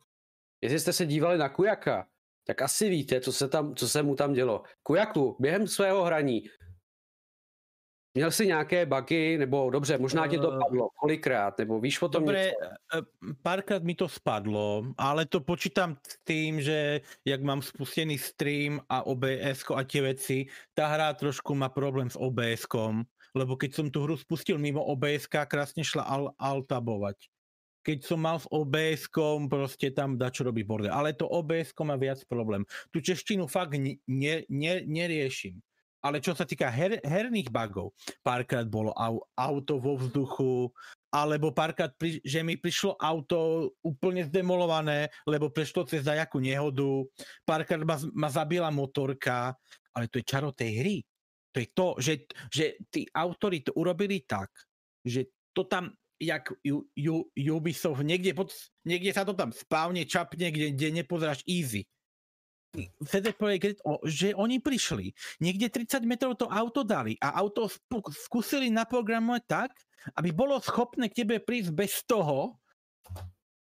jestli jste se dívali na Kujaka, tak asi víte, co se, tam, co se mu tam dělo. Kujaku, během svého hraní Měl jsi nějaké bugy, nebo dobře, možná ti to Eh, padlo, kolikrát, nebo víš o tom Dobre, něco? e, párkrát mi to spadlo, ale to počítam s tým, že jak mám spustený stream a OBS a tie veci, tá hra trošku má problém s obs lebo keď som tú hru spustil mimo OBS, krásne šla al, altabovať. Keď som mal s obs proste tam dačo robí bordel. Ale to obs má viac problém. Tu češtinu fakt ne, ne, ne, neriešim. Ale čo sa týka her, herných bugov, párkrát bolo au, auto vo vzduchu, alebo párkrát, že mi prišlo auto úplne zdemolované, lebo prešlo cez nejakú nehodu, párkrát ma, ma zabila motorka, ale to je čaro tej hry. To je to, že, že tí autory to urobili tak, že to tam, jak U, U, Ubisoft, niekde, pod, niekde sa to tam spávne, čapne, kde, kde nepozeráš easy. CD Projekt že oni prišli, niekde 30 metrov to auto dali a auto skúsili naprogramovať tak, aby bolo schopné k tebe prísť bez toho,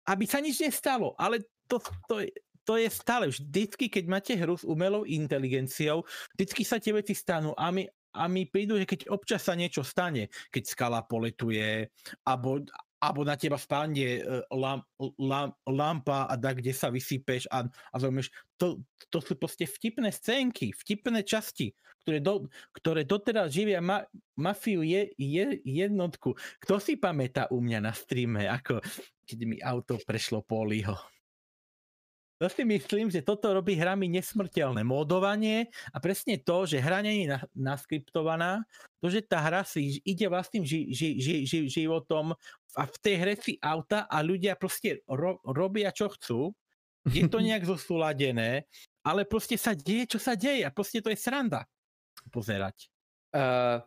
aby sa nič nestalo. Ale to, to, je, to je stále. Vždycky, keď máte hru s umelou inteligenciou, vždycky sa tie veci stanú a mi, a mi prídu, že keď občas sa niečo stane, keď skala poletuje, alebo, alebo na teba spadne e, lam, lam, lampa a da, kde sa vysypeš a, a zaujímaš, to, to sú proste vtipné scénky, vtipné časti, ktoré, do, ktoré doteraz živia ma, mafiu je, je, jednotku. Kto si pamätá u mňa na streame, ako keď mi auto prešlo polího? To si myslím, že toto robí hrami nesmrteľné. Módovanie a presne to, že hra nie je na, naskriptovaná, to, že tá hra si ide vlastným ži, ži, ži, ži, životom a v tej hre si auta a ľudia proste ro, robia, čo chcú. Je to *laughs* nejak zosúladené, ale proste sa deje, čo sa deje a proste to je sranda pozerať. Uh,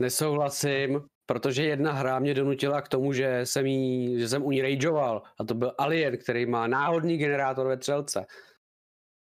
nesouhlasím, protože jedna hra mě donutila k tomu, že jsem, jí, že jsem u ní rageoval a to byl Alien, který má náhodný generátor ve třelce.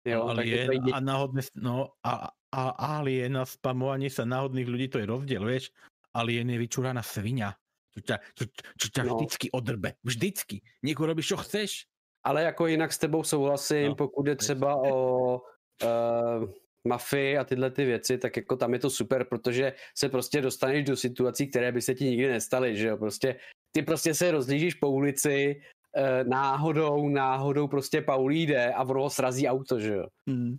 Jo, No, alien je a náhodné, no a, a alien a spamovanie sa náhodných ľudí, to je rozdiel, vieš. Alien je vyčúraná svinia, čo ťa, čo, čo ťa No. vždycky odrbe. Vždycky. Nech urobíš, čo chceš. Ale jako jinak s tebou souhlasím, No, pokud je- třeba o uh, *laughs* mafii a tyhle ty věci, tak jako tam je to super, protože se prostě dostaneš do situací, které by se ti nikdy nestaly, že jo, prostě ty prostě se rozlížíš po ulici, uh, náhodou, náhodou prostě Paulí jde a ono ho srazí auto, že jo. Mm.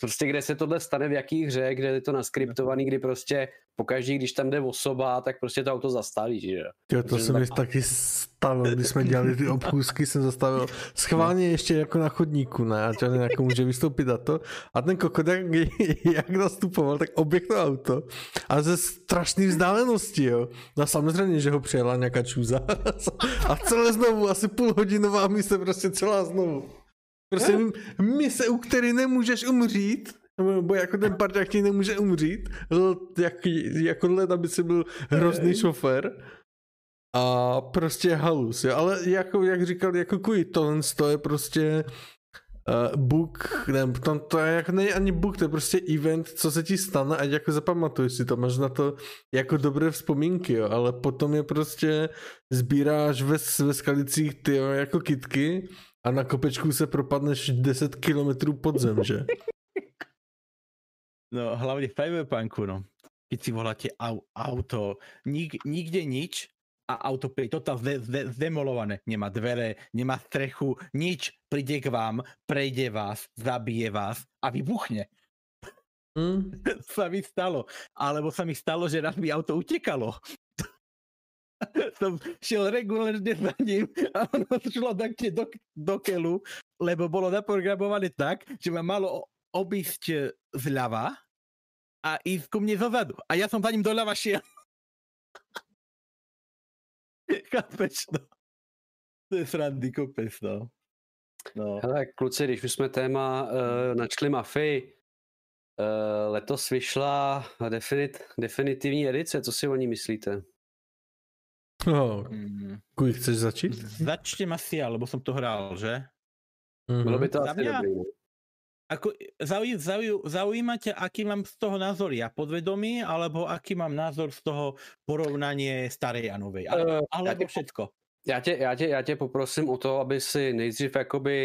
Prostě kde se tohle stane, v jakých hře, kde je to naskriptovaný, kdy prostě pokaždý, když tam jde osoba, tak prostě to auto zastaví, že jo. To Protože se mi tak- taky stalo, když jsme dělali ty obchůzky, jsem zastavil schválně ještě jako na chodníku, ne, a člověk jako může vystoupit a to. A ten kokot, jak, *laughs* jak nastupoval, tak oběh to auto a ze strašné vzdálenosti, jo. No a samozřejmě, že ho přijela nějaká čůza *laughs* a celé znovu, asi půlhodinová mise, prostě celá znovu. Prostě mise, u které nemůžeš umřít, nebo jako ten parťák ti nemůže umřít, jak, jako led, aby si byl hrozný šofér. A prostě halus, jo. ale jako, jak říkal, jako kuj, tohle to je prostě uh, book, ne, to, to je jako není ani book, to je prostě event, co se ti stane a jako zapamatuješ si to, máš na to jako dobré vzpomínky, jo, ale potom je prostě sbíráš ve, ve skalicích ty jo, jako kitky a na kopečku se propadneš 10 kilometrů pod zem, že? *laughs* No hlavne v Cyberpunku, no. Keď si voláte au, auto, nik, nikde nič a auto je totál zde, zde, zdemolované. Nemá dvere, nemá strechu, nič. Príde k vám, prejde vás, zabije vás a vybuchne. Hm? *laughs* sa mi stalo. Alebo sa mi stalo, že raz mi auto utekalo. *laughs* som šiel regulérne za ním a ono šlo takte do, do kelu, lebo bolo naprogramované tak, že ma malo obísť e, zľava a ísť ku mne zozadu. A ja som za ním doľava šiel. *laughs* Chápeš, no. To je srandy kopec, no. No. Hele, kluci, když už jsme téma uh, načli mafii, uh, letos vyšla definit, definitivní edice, co si o ní myslíte? No, Mm. kuj, chceš začít? Začnem asi lebo som to hral, že? Bylo by Mhm. to asi dobrý. Ako, zauj, zauj, zaujíma ťa, aký mám z toho názor ja podvedomý, alebo aký mám názor z toho porovnanie starej a novej. Ale, Eh, alebo já tě- všetko. Já tě, já, tě, já tě poprosím o to, aby si nejdřív jakoby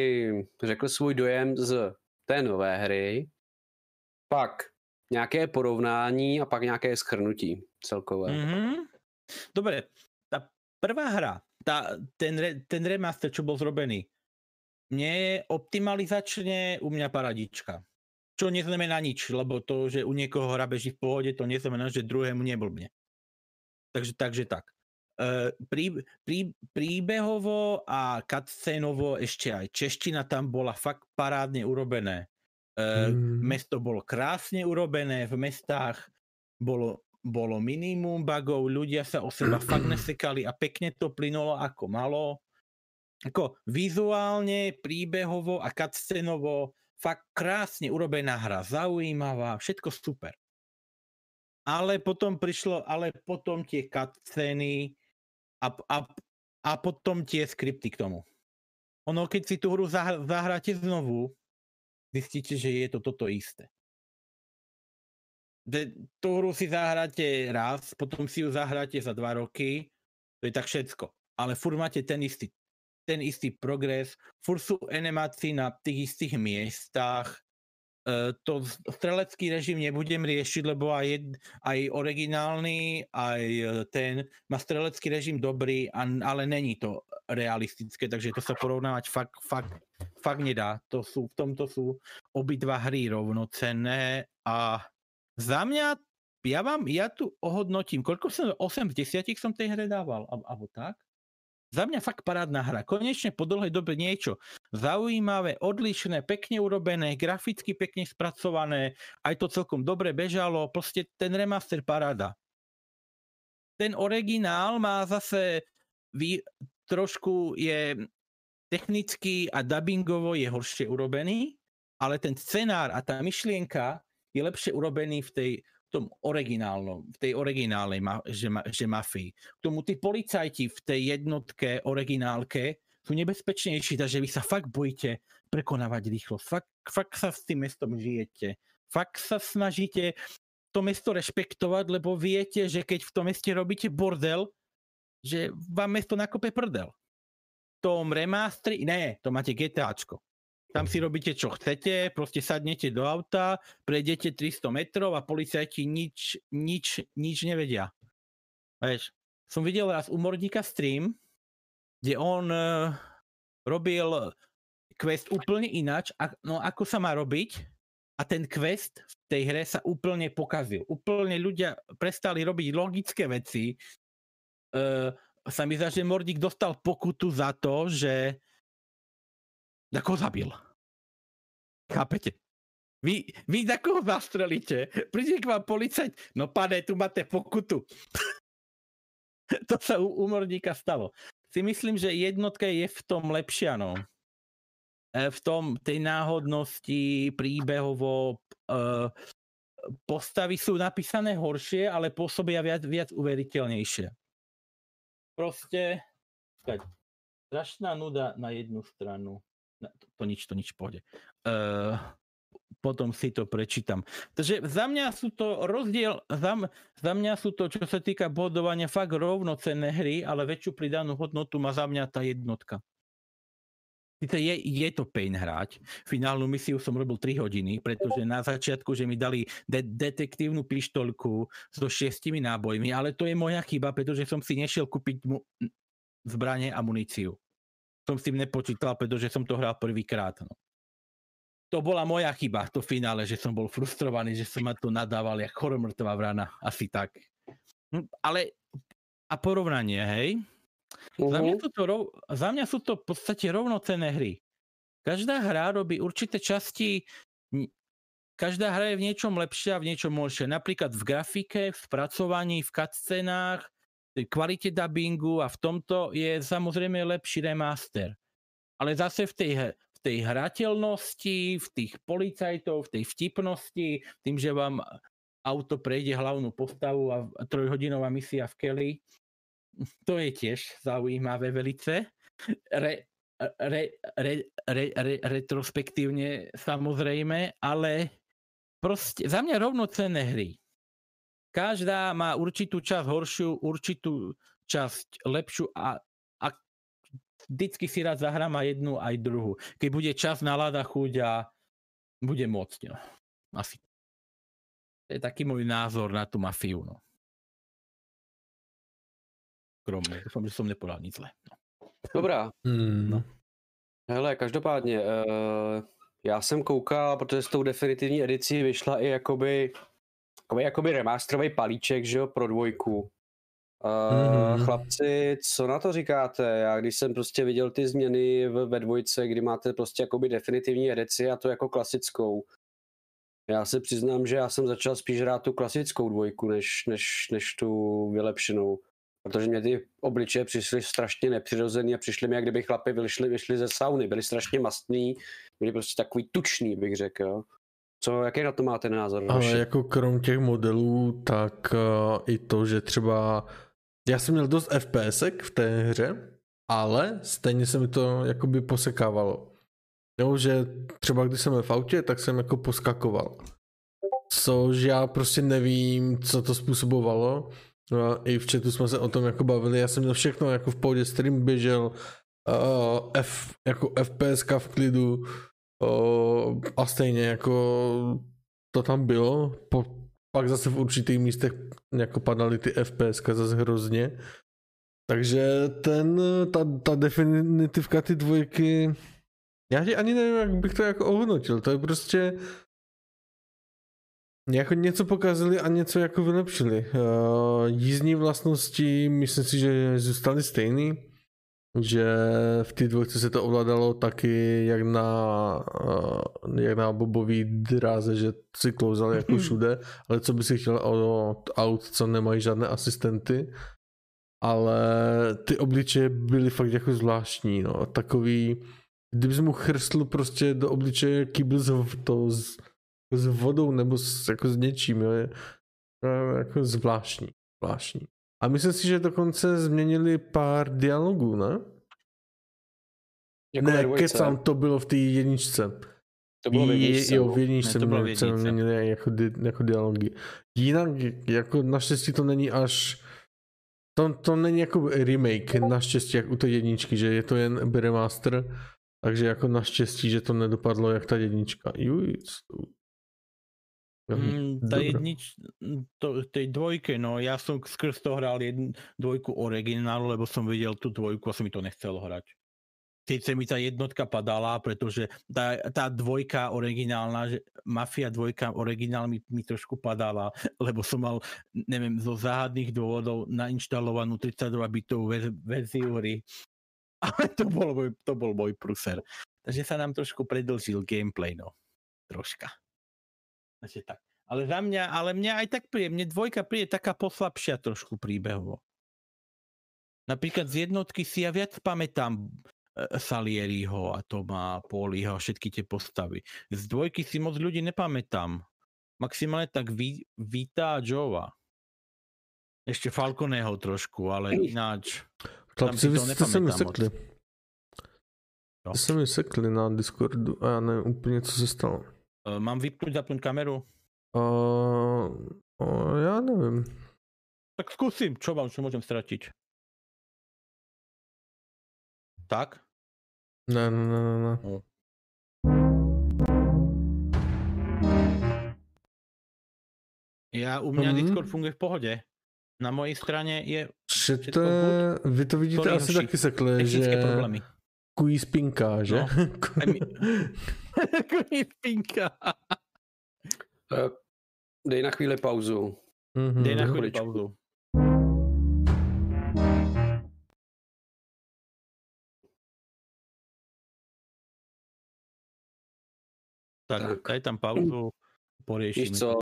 řekl svůj dojem z té nové hry, pak nějaké porovnání a pak nějaké schrnutí. celkové. Mm. Mm-hmm. Dobre, prvá hra, tá, ten, re, ten remaster, čo bol zrobený, nie je optimalizačne u mňa paradička. Čo neznamená nič, lebo to, že u niekoho hra beží v pohode, to neznamená, že druhému neblbne. Takže, takže tak. E, prí, prí, príbehovo a cutscénovo ešte aj čeština tam bola fakt parádne urobené. E, Mm. Mesto bolo krásne urobené, v mestách bolo, bolo minimum bugov, ľudia sa o seba fakt *clears throat* nesekali a pekne to plynulo ako malo. Ako vizuálne, príbehovo a cutscénovo fakt krásne urobená hra, zaujímavá, všetko super. Ale potom prišlo, ale potom tie cutscény a, a, a potom tie skripty k tomu. Ono, keď si tú hru zah- zahráte znovu, zistíte, že je to toto isté. De, tú hru si zahráte raz, potom si ju zahráte za dva roky, to je tak všetko. Ale furt máte ten istý, ten istý progres, furt sú animácie na tých istých miestach, E, to strelecký režim nebudem riešiť, lebo aj, aj originálny, aj e, ten má strelecký režim dobrý, ale není to realistické, takže to sa porovnávať fakt, fakt, fakt nedá. To sú, v tomto sú obidva hry rovnocenné a za mňa, ja vám, ja tu ohodnotím, koľko som, 8 z 10 som tej hre dával, alebo tak? Za mňa fakt parádna hra. Konečne po dlhej dobe niečo zaujímavé, odlišné, pekne urobené, graficky pekne spracované, aj to celkom dobre bežalo, proste ten remaster paráda. Ten originál má zase vý, trošku je technicky a dubbingovo je horšie urobený, ale ten scenár a tá myšlienka je lepšie urobený v tej v tom originálnom, v tej originálnej ma, že, ma, že mafii. K tomu tí policajti v tej jednotke originálke sú nebezpečnejší, takže vy sa fakt bojíte prekonávať rýchlosť. Fakt, fakt sa s tým mestom žijete. Fakt sa snažíte to mesto rešpektovať, lebo viete, že keď v tom meste robíte bordel, že vám mesto nakope prdel. V tom remastri, ne, to máte GTAčko. Tam si robíte, čo chcete, proste sadnete do auta, prejdete 300 metrov a policajti nič, nič, nič nevedia. Vieš, som videl raz u Mordíka stream, kde on uh, robil quest úplne inač, a, no ako sa má robiť a ten quest v tej hre sa úplne pokazil. Úplne ľudia prestali robiť logické veci. Uh, sa mi zdá, že Mordík dostal pokutu za to, že ako zabil. Chápete? Vy, vy za koho zastrelíte? Príde k vám policajt, no pane, tu máte pokutu. *laughs* to sa u, u Mordíka stalo. Si myslím, že jednotka je v tom lepšia, no. E, V tom tej náhodnosti, príbehovo, e, postavy sú napísané horšie, ale pôsobia viac, viac uveriteľnejšie. Proste, tak, strašná nuda na jednu stranu. To, nič, to nič pôjde. Uh, potom si to prečítam. Takže za mňa sú to rozdiel, za, za mňa sú to, čo sa týka bodovania, fakt rovnocenné hry, ale väčšiu pridanú hodnotu má za mňa tá jednotka. Je, je to pain hrať. Finálnu misiu som robil 3 hodiny, pretože na začiatku, že mi dali de- detektívnu pištolku so šiestimi nábojmi, ale to je moja chyba, pretože som si nešiel kúpiť mu- zbranie a muníciu. Som s tým nepočítal, pretože som to hral prvýkrát. No. To bola moja chyba, to finále, že som bol frustrovaný, že som ma to nadával, jak choromrtvá vrana, asi tak. Hm, Ale a porovnanie, hej? Za mňa, Mhm. sú to, rov- za mňa sú to v podstate rovnocenné hry. Každá hra robí určité časti, každá hra je v niečom lepšia, v niečom horšia. Napríklad v grafike, v spracovaní, v cutscenách, v kvalite dubbingu a v tomto je samozrejme lepší remaster. Ale zase v he- v tej hrateľnosti, v tých policajtov, v tej vtipnosti, tým, že vám auto prejde hlavnú postavu a a trojhodinová misia v Kelly, to je tiež zaujímavé velice. Re, re, re, re, re, retrospektívne samozrejme, ale proste za mňa rovnocenné hry. Každá má určitú časť horšiu, určitú časť lepšiu a, a vždycky si rád zahrám aj jednu, aj druhú. Keď bude čas nalada chuť a bude môcť. No. Asi. To je taký môj názor na tú mafiu. No. skromně. Doufám, že jsem nepodal nic zle. No. Dobrá, Hmm. No. hele, každopádně, uh, já jsem koukal, protože s tou definitivní edicí vyšla i jakoby, jakoby, jakoby remasterový palíček, že jo, pro dvojku. Uh, Mhm. Chlapci, co na to říkáte? Já když jsem prostě viděl ty změny v, ve dvojce, kdy máte prostě jakoby definitivní edici a to jako klasickou. Já se přiznám, že já jsem začal spíš hrát tu klasickou dvojku, než, než, než tu vylepšenou. Protože mě ty obličeje přišly strašně nepřirozený a přišly mi, jak kdyby chlapi vyšli, vyšli ze sauny. Byli strašně mastný, byli prostě takový tučný, bych řekl. Jo. Co, jaký na to máte názor? Ale jako krom těch modelů, tak uh, i to, že třeba já jsem měl dost FPSek v té hře, ale stejně se mi to jakoby posekávalo. Jo, že třeba když jsem byl v autě, tak jsem jako poskakoval. Což já prostě nevím, co to způsobovalo. No, I v chatu jsme se o tom jako bavili. Já jsem měl všechno jako v pohodě, stream běžel, uh, F, jako FPSK v klidu uh, a stejně jako to tam bylo. Po, pak zase v určitých místech jako padaly ty FPS zase hrozně. Takže ten, ta, ta definitivka ty dvojky, já ti ani nevím, jak bych to jako ohodnotil. To je prostě jako něco pokazili a něco jako vylepšili. Uh, jízdní vlastnosti, myslím si, že zůstaly stejný že v té dvojce se to ovládalo taky jak na, uh, jak na bobový dráze, že si klouzal jako všude, ale co by si chtěl od aut, co nemají žádné asistenty, ale ty obličeje byly fakt jako zvláštní, no, takový, kdybys mu chrstl prostě do obličeje kýbl s, to, s, s vodou nebo s, jako s něčím, jo, je jako zvláštní, zvláštní. A myslím si, že dokonce změnili pár dialogů, ne? Jako ne, kecám, to bylo v té jedničce. To bylo I- jedničce, Jo, no. v jedničce Ne, to bylo v jedničce. měnili jako, di, jako dialogy. Jinak, jako naštěstí to není až to, to není jako remake, naštěstí, jak u té jedničky, že je to jen remaster, takže jako naštěstí, že to nedopadlo jak ta jednička. Juj, Mm, ta jednič, to, tej dvojke, no já jsem skrz to hrál jedn, dvojku originálu, lebo jsem viděl tu dvojku a se mi to nechcelo hrať. Sice mi ta jednotka padala, protože ta, ta dvojka originálna, že Mafia dvojka originál mi, mi trošku padala, lebo som mal, neviem, zo záhadných dôvodov nainštalovanú 32 bitovú verz, verziu hry. *laughs* Ale to bol, to bol môj pruser. Takže sa nám trošku predlžil gameplay, no. Troška. Takže tak. Ale za mňa, ale mňa aj tak príde, mne dvojka príde taká poslabšia trošku príbehovo. Napríklad z jednotky si ja viac pamätám e, Salieriho a Toma, Poliho a všetky tie postavy. Z dvojky si moc ľudí nepamätám. Maximálne tak Ví, Vita a Jova. Ešte Falconeho trošku, ale ináč. Chlapci, si vy to jste se mi sekli. Jste se mi sekli na Discordu a já nevím úplně, co se stalo. E, Mám vypnúť, zapnúť kameru? Uh, uh, já nevím. Tak skúsim, čo vám, čo môžem stratiť? Tak? Ne, ne, ne, ne, ne. Ja, u mňa Mhm. Discord funguje v pohode. Na mojej strane je Že to je, vy to vidíte asi taky sekle, že problémy. kují spinká, že? No. *laughs* *laughs* *laughs* Mi- Pinka. Eh, Dej na chvíli pauzu. Mhm. Dej na chvíli pauzu. Tak, Tak. daj tam pauzu, Víš poriešime. co,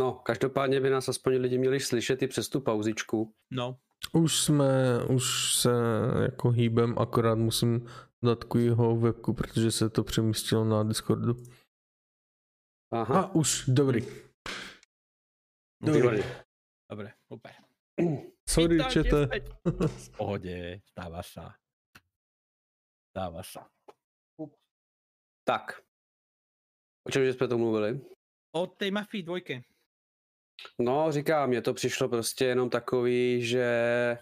no, každopádně by nás aspoň lidi měli slyšet i přes tu pauzičku. No, Už jsme, už se jako hýbem, akorát musím dát jeho webku, protože se to přemístilo na Discordu. Aha, A už, dobrý. Dobrý. dobre. Super. Sorry, čete. V pohode, stáva sa. Stáva sa. Tak. O čem jsme to mluvili? O tej Mafii dvojke. No, říkám, mně to přišlo prostě jenom takový, že...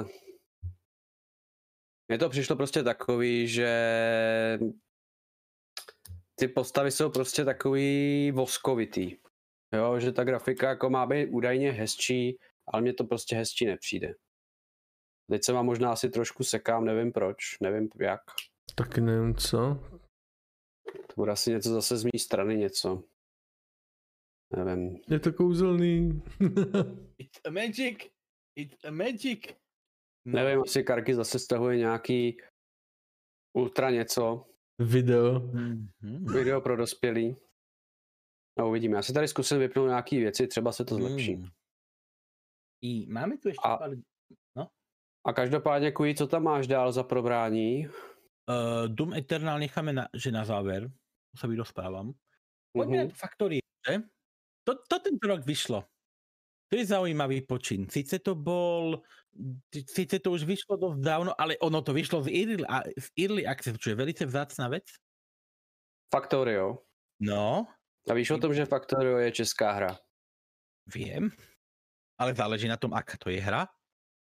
Uh, mně to přišlo prostě takový, že ty postavy jsou prostě takový voskovitý. Jo, že ta grafika jako má být údajně hezčí, ale mně to prostě hezčí nepřijde. Teď se vám možná asi trošku sekám, nevím proč, nevím jak. Taky nevím co. To bude asi něco zase z mé strany, něco. Nevím. Je to kouzelný. *laughs* It's a magic. It's a magic. No, Nevím, asi Karky zase stahuje nějaký ultra něco, Video. Mhm. video pro dospělí. No uvidíme. Já si tady zkusím vypnout nějaký věci, třeba se to zlepší. Mm. I máme tu ještě A- pár... A každopádně, kují, co tam máš dál za probrání? Uh, Doom Eternal necháme na, že na záver. To sa vydostávam. Poďme Mhm. na tú faktorii, že? To, to tento rok vyšlo. To je zaujímavý počin. Sice to bol, sice to už vyšlo dosť dávno, ale ono to vyšlo z Early, a- z early Access, čo je velice vzácná vec. Factorio. No, A víš o tom, že Factorio je česká hra? viem. Ale záleží na tom, aká to je hra.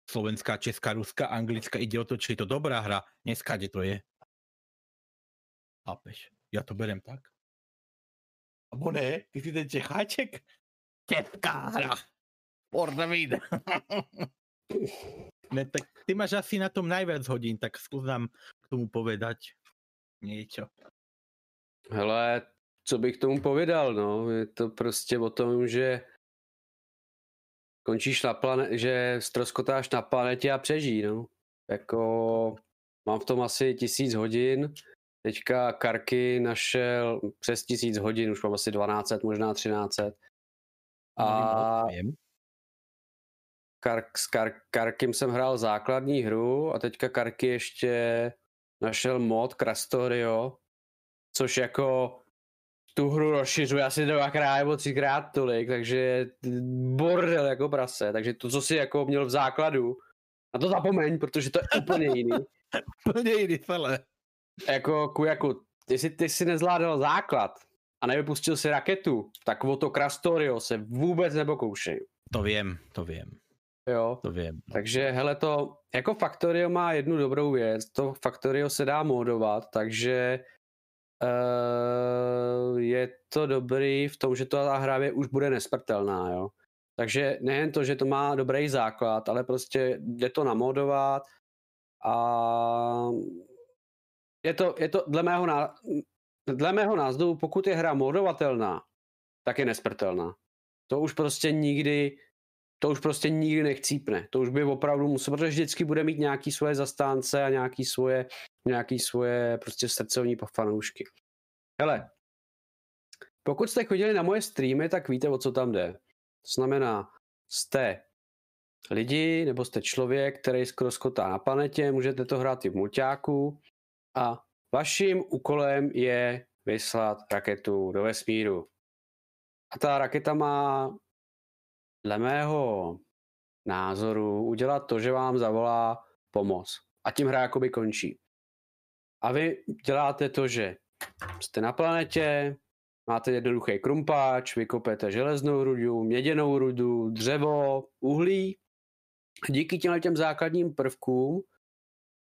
Slovenská, česká, ruská, anglická. Ide o to, či je to dobrá hra. Dneska, kde to je. Chápeš? Ja to berem tak. Abo ne? Ty si ten Čecháček? Česká hra. David. *laughs* ne, tak ty máš asi na tom najviac hodín, tak skús nám k tomu povedať niečo. Hele, co bych tomu povědal, no, je to prostě o tom, že končíš na planetě, že stroskotáš na planetě a přežij, no. Jako, mám v tom asi tisíc hodin, teďka Karky našel přes tisíc hodin, už mám asi 1200, možná 1300. A. Kark, s Kark, Karkim jsem hrál základní hru a teďka Karky ještě našel mod Crastorio, což jako tu hru rozšiřuje asi dvakrát nebo třikrát tolik, takže bordel jako prase, takže to, co si jako měl v základu, a to zapomeň, protože to je úplně jiný. *laughs* Plně jiný celé. Jako, Kujaku, jestli ty si nezvládal základ a nevypustil si raketu, tak o to Crastorio se vůbec nepokoušej. To viem, to viem, Jo, to viem. Takže hele to, jako Factorio má jednu dobrou věc, to Factorio se dá modovat, takže uh, je to dobrý v tom, že to ta hra je- už bude nesmrtelná, jo. Takže nejen to, že to má dobrý základ, ale prostě jde to namodovat a je to, je to dle mého, ná, dle mého názvu, pokud je hra modovatelná, tak je nesmrtelná. To už prostě nikdy to už prostě nikdy nechcípne. To už by opravdu musel, protože vždycky bude mít nějaký svoje zastánce a nějaký svoje, nějaký svoje prostě srdcovní fanoušky. Hele, pokud jste chodili na moje streamy, tak víte, o co tam jde. To znamená, jste lidi, nebo jste člověk, který skoro skotá na planetě, můžete to hrát i v mulťáku a vaším úkolem je vyslat raketu do vesmíru. A ta raketa má dle mého názoru udělat to, že vám zavolá pomoc. A tím hra jakoby končí. A vy děláte to, že jste na planetě, máte jednoduchý krumpáč, vykopete železnou rudu, měděnou rudu, dřevo, uhlí. Díky těm základním prvkům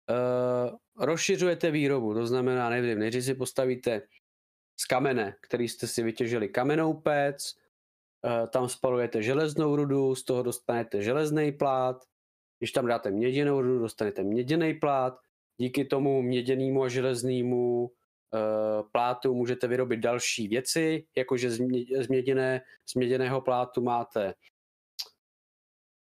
uh, rozšiřujete výrobu. To znamená, nevím, nejdřív si postavíte z kamene, který jste si vytěžili kamenou pec, eh, tam spalujete železnou rudu, z toho dostanete železný plát, když tam dáte měděnou rudu, dostanete měděný plát, díky tomu měděnému a železnému eh, plátu můžete vyrobit další věci, jakože z, z, měděné, z měděného plátu máte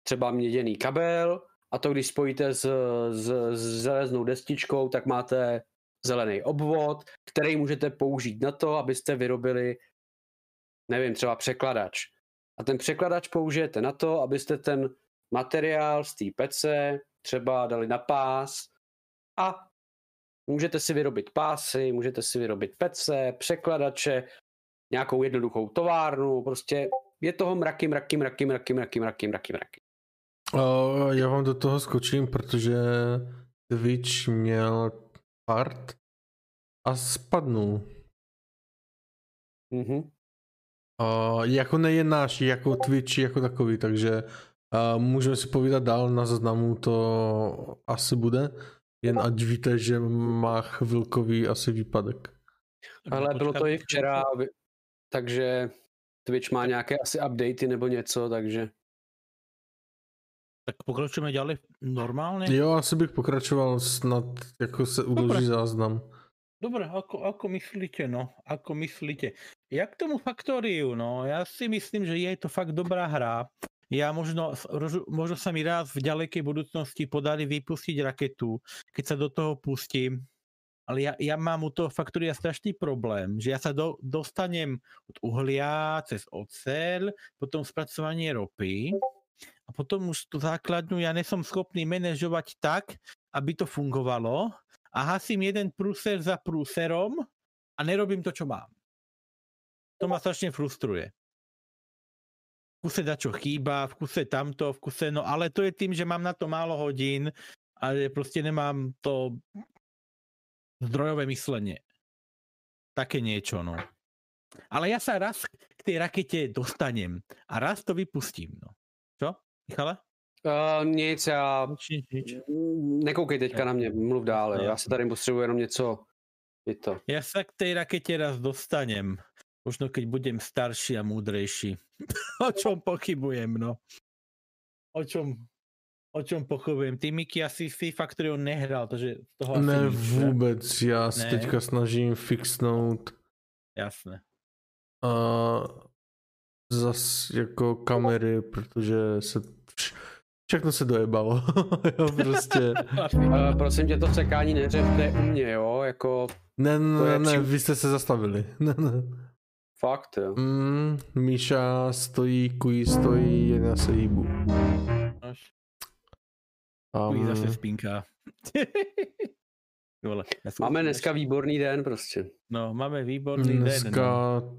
třeba měděný kabel a to když spojíte s, s, s železnou destičkou, tak máte zelený obvod, který můžete použít na to, abyste vyrobili, nevím, třeba překladač. A ten překladač použijete na to, abyste ten materiál z té pece třeba dali na pás a můžete si vyrobit pásy, můžete si vyrobit pece, překladače, nějakou jednoduchou továrnu, prostě Je toho mraky, mraky, mraky, mraky, mraky, mraky, mraky, mraky. Uh, já vám do toho skočím, protože Twitch měl part a spadnul. Mhm. Uh, jako nejen náš, jako Twitch jako takový, takže uh, můžeme si povídat dál, na zaznamu to asi bude, jen ať víte, že má chvilkový asi výpadek. Ale bylo to i včera, takže Twitch má nějaké asi updaty nebo něco, takže Tak pokračujeme ďalej normálne? Jo, asi bych pokračoval snad, jako se udrží záznam. Dobre, ako, ako myslíte, no? Ako myslíte? Ja k tomu Faktoriu, no, ja si myslím, že je to fakt dobrá hra. Ja možno, možno sa mi raz v ďalekej budúcnosti podarí vypustiť raketu, keď sa do toho pustím. Ale ja, ja mám u toho Faktoria strašný problém, že ja sa do, dostanem od uhlia, cez oceľ, potom spracovanie ropy a potom už tú základňu ja nesom schopný manažovať tak, aby to fungovalo a hasím jeden prúser za prúserom a nerobím to, čo mám. To ma strašne frustruje. V kuse čo chýba, v kuse tamto, v kuse, no ale to je tým, že mám na to málo hodín a že proste nemám to zdrojové myslenie. Také niečo, no. Ale ja sa raz k tej rakete dostanem a raz to vypustím, no. Michale? uh, nic, já Nič, nič, nič. nekoukej teďka na mě, mluv dál, jo. já se tady potřebuji jenom něco, je to. Ja sa k tej rakete raz dostanem. Možno keď budem starší a múdrejší. *laughs* o čom pochybujem, no. O čom, o čom pochybujem. Ty Miky asi si Factorio nehral, takže z toho asi Ne, nič, že? vůbec, já se Ne. teďka snažím fixnout Jasné. uh, zas jako kamery, protože se vš- všechno se dojebalo. *laughs* jo, prostě. *laughs* Uh, prosím tě, to sekání neřevte u mě, jo, jako Ne, ne, ne, při- vy jste se zastavili. *laughs* Ne, ne. fakt, jo. Mm, Míša stojí, Kují stojí, jen já se hýbu. Nož, Um, um, zase spinka. Vole, Máme dneska výborný den prostě. No, máme výborný den. dneska, No.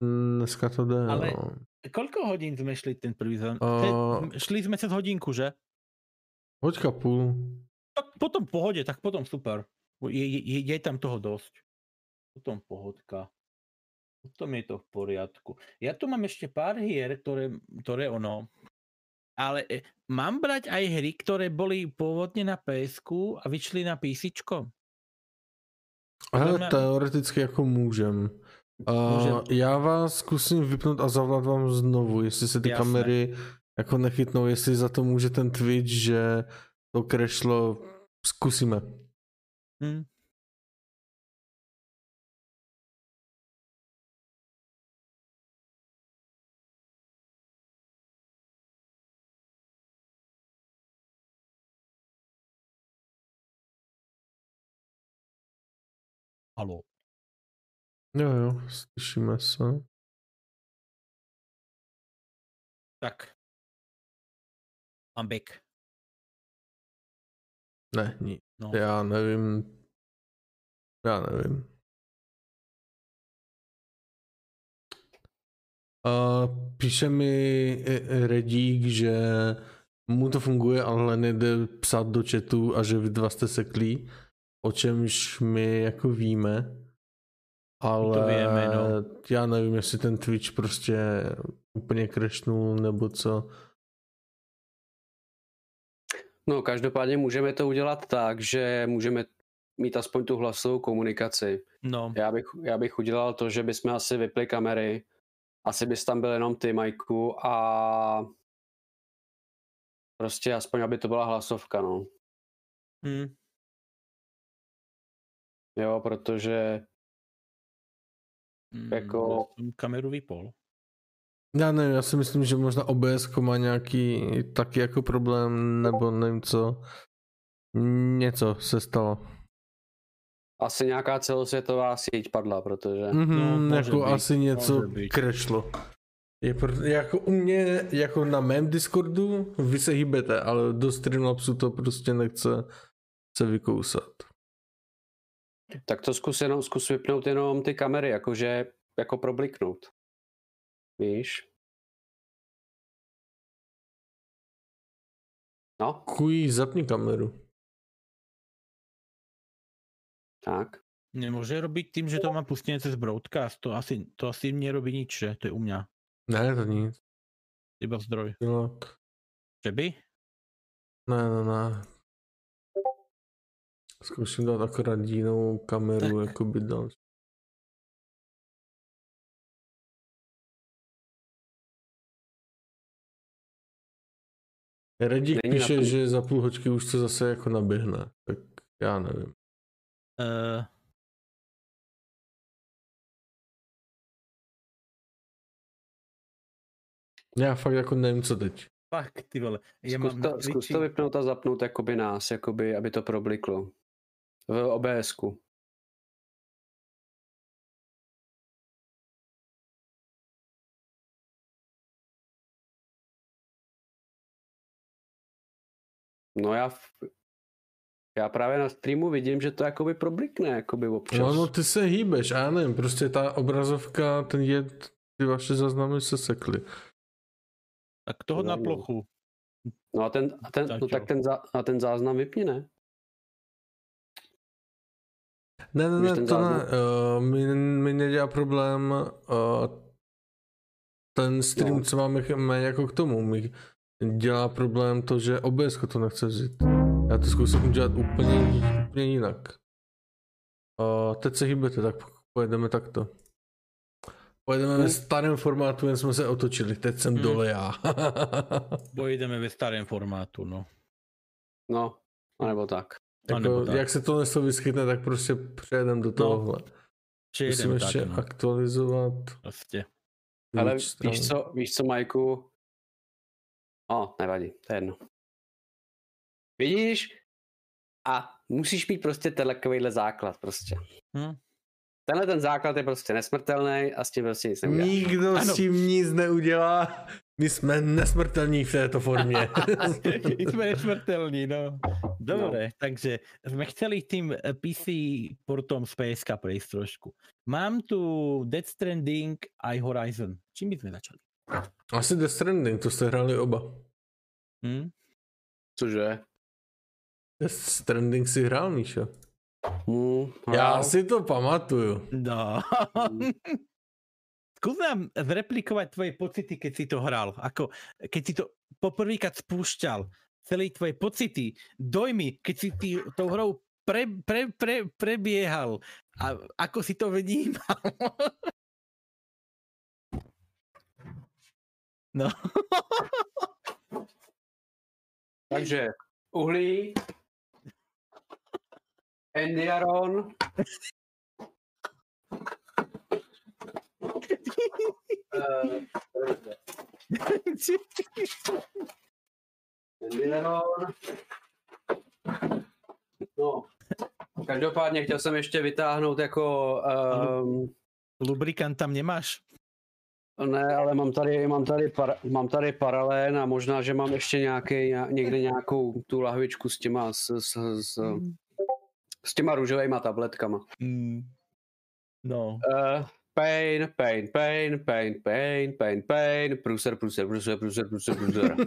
Dneska to jde, Ale- no. Koľko hodín sme šli ten prvý zón? A- Šli sme cez hodinku, že? Hoďka půl. Tak potom v pohode, tak potom super. Je, je, je tam toho dosť. Potom pohodka. Potom je to v poriadku. Ja tu mám ešte pár hier, ktoré, ktoré ono... Ale e, mám brať aj hry, ktoré boli pôvodne na ps a vyšli na PC? Hele, mě- teoreticky jako můžem. Uh, Můžem. já vás zkusím vypnout a zavolat vám znovu, jestli se ty Jasné. kamery jako nechytnou, jestli za to může ten Twitch, že to crashlo, zkusíme. Hm. Haló. Jo, jo, slyšíme se. Tak. Back. Ne, ní. No. Já nevím. Já nevím. Uh, píše mi eh, Redík, že mu to funguje, ale nejde psát do chatu a že vy dva jste seklí, o čemž my jako víme. Ale víme, no. já nevím, jestli ten Twitch prostě úplně crashnul nebo co. No, každopádně můžeme to udělat tak, že můžeme mít aspoň tu hlasovou komunikaci. No, Já bych, já bych udělal to, že bychom asi vypli kamery, asi bys tam byl jenom ty, Majku, a prostě aspoň, aby to byla hlasovka, no. hm. Jo, protože hm, Jako- kameru vypol. Já nevím, já si myslím, že možná OBS má nějaký taky jako problém, nebo nevím co. Něco se stalo. asi nějaká celosvětová síť padla, protože... Mhm, No, jako být, asi něco crashlo. Je pro, jako u mě, jako na mém Discordu, vy se hýbete, ale do Streamlabsu to prostě nechce se vykousat. Tak to zkus jenom, zkus vypnout jenom ty kamery, jakože, jako probliknout. Víš? No. Kuj, zapni kameru. Tak. Nemůže robit tím, že to má pustené cez broadcast. To asi, to asi mě robí nič, že? To je u mě. Ne, to nic. Iba zdroj. Pilok. Že by? Ne, ne, ne. Zkusím dát akorát jinou kameru, Tak. jako by dal. Redík Není píše, že za půl hoďky už to zase jako naběhne, tak já nevím. Uh, Já fakt jako nevím, co teď. fakt, ty vole. Já Zkus mám to, zkus to vypnout a zapnout jakoby nás, jakoby, aby to probliklo. V OBSku. No já, v- já právě na streamu vidím, že to jakoby problikne, jakoby občas. No, no ty se hýbeš, a já nevím, prostě ta obrazovka, ten jed, ty vaše záznamy se sekly. tak toho na No, plochu. No a ten, a ten, Tak no, tak ten, zá, a ten záznam vypni, ne? Ne, ne, ne, to ne, uh, mi, mi nedělá problém uh, ten stream, No. co máme jako k tomu, mi dělá problém to, že OBS to nechce vzít. Já to zkusím udělat úplně, úplně jinak. Uh, teď se hýbete, tak pojedeme takto. Pojedeme Hmm. ve starém formátu, jen jsme se otočili, teď jsem Hmm. dole já. Pojedeme ve starém formátu, no. No, anebo tak. Jako, tak. jak se to něco vyskytne, tak prostě přejedeme do tohohle. Či Musím ještě tak, no. aktualizovat. Prostě. Ale víš co, víš co, Majku? O, nevadí, to je jedno. Vidíš? A musíš mít prostě tenhle takovýhle základ prostě. Hm? Tenhle ten základ je prostě nesmrtelný a s tím prostě nic neuděláš. Nikdo Ano. s tím nic neudělá. My jsme nesmrtelní v této formě. *laughs* Jsme nesmrtelní, no. Dobre, no. takže sme chceli tým eh, PC portom z PSK prejsť trošku. Mám tu Death Stranding aj Horizon. Čím by sme začali? Asi Death Stranding, to jste hráli oba. Hm? Cože? Death Stranding si hrál, Míšo? Hmm, Já si to pamatuju. No. *laughs* Skús nám zreplikovať tvoje pocity, keď si to hral. Ako, keď si to poprvýkrát spúšťal. Celé tvoje pocity, dojmy, keď si ty tou hrou pre, pre, pre, prebiehal. A ako si to vnímal. *laughs* No. Takže uhlí, Endiaron, eh, Endiaron. No, každopádně chtěl jsem ještě vytáhnout jako um, Lubrikant tam nemáš? Ne, ale mám tady, mám tady, par, mám tady paralén a možná, že mám ještě nějaký, ně- někde nějakou tu lahvičku s těma, s, s, s, s těma růžovými tabletkama. Mm. No. Uh, pain, pain, pain, pain, pain, pain, pain, průser, průser, průser, průser, průser, průser. *laughs*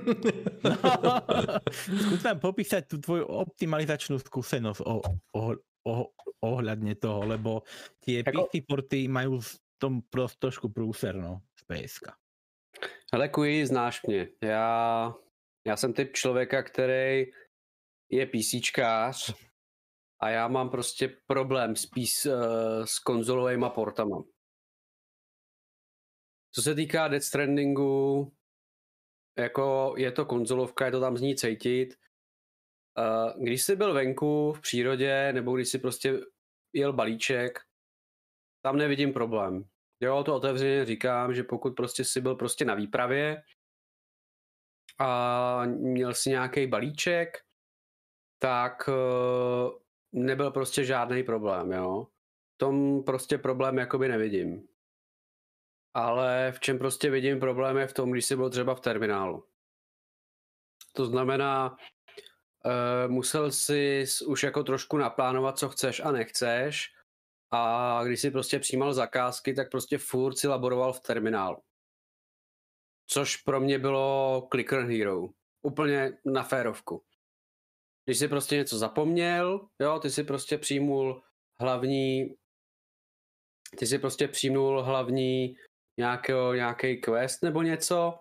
Skús nám popísať tú tvoju optimalizačnú skúsenosť o, o, o, ohľadne toho, lebo tie Jako- PC porty majú v tom prost trošku prúser, no, z PSK. Hele, Kuji, znáš mě. Já, já jsem typ člověka, který je PCčkář a já mám prostě problém spíš uh, s konzolovými portama. Co se týká Death Strandingu, jako je to konzolovka, je to tam z ní cítit. Uh, když jsi byl venku v přírodě, nebo když jsi prostě jel balíček, tam nevidím problém. Jo, to otevřeně říkám, že pokud prostě si byl prostě na výpravě a měl si nějaký balíček, tak eh, nebyl prostě žádný problém, jo. V tom prostě problém jakoby nevidím. Ale v čem prostě vidím problém je v tom, když jsi byl třeba v terminálu. To znamená, eh, musel si už jako trošku naplánovat, co chceš a nechceš, a když si prostě přijímal zakázky, tak prostě furt si laboroval v terminálu. Což pro mě bylo Clicker Hero. Úplně na férovku. Když jsi prostě něco zapomněl, jo, ty si prostě přijmul hlavní, ty si prostě přijmul hlavní nějakého, nějaký quest nebo něco,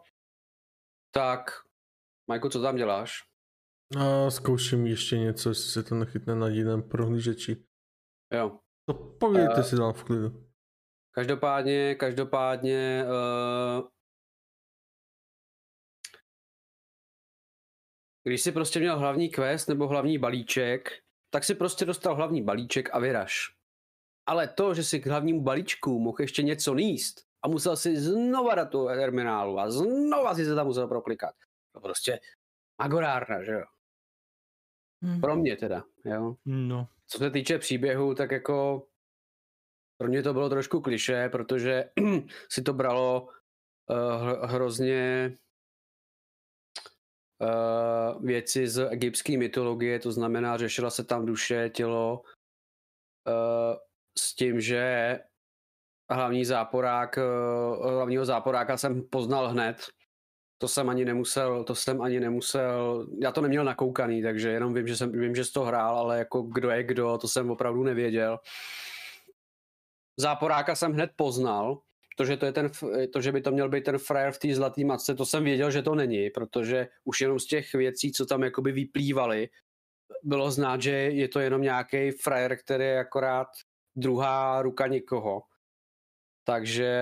tak Majku, co tam děláš? A zkouším ještě něco, jestli se to nechytne na jiném prohlížeči. Jo. To povídejte Eh. si tam v klidu. Každopádně, každopádně, uh, když si prostě měl hlavní quest nebo hlavní balíček, tak si prostě dostal hlavní balíček a vyraž. Ale to, že si k hlavnímu balíčku mohl ještě něco níst a musel si znova do toho terminálu a znova si se tam musel proklikat. To prostě magorárna, že jo? Pro mě teda, jo? No. Co se týče příběhu, tak jako pro mě to bylo trošku kliše, protože *clears throat* si to bralo uh, hrozně uh, věci z egyptské mytologie, to znamená, řešila se tam duše, tělo, uh, s tím, že hlavní záporák, uh, hlavního záporáka jsem poznal hned, to jsem ani nemusel, to jsem ani nemusel, já to neměl nakoukaný, takže jenom vím, že jsem, vím, že jsi to hrál, ale jako kdo je kdo, to jsem opravdu nevěděl. Záporáka jsem hned poznal, to, že, to, je ten, to, že by to měl být ten frajer v té zlaté matce, to jsem věděl, že to není, protože už jenom z těch věcí, co tam jakoby vyplývaly, bylo znát, že je to jenom nějaký frajer, který je akorát druhá ruka někoho. Takže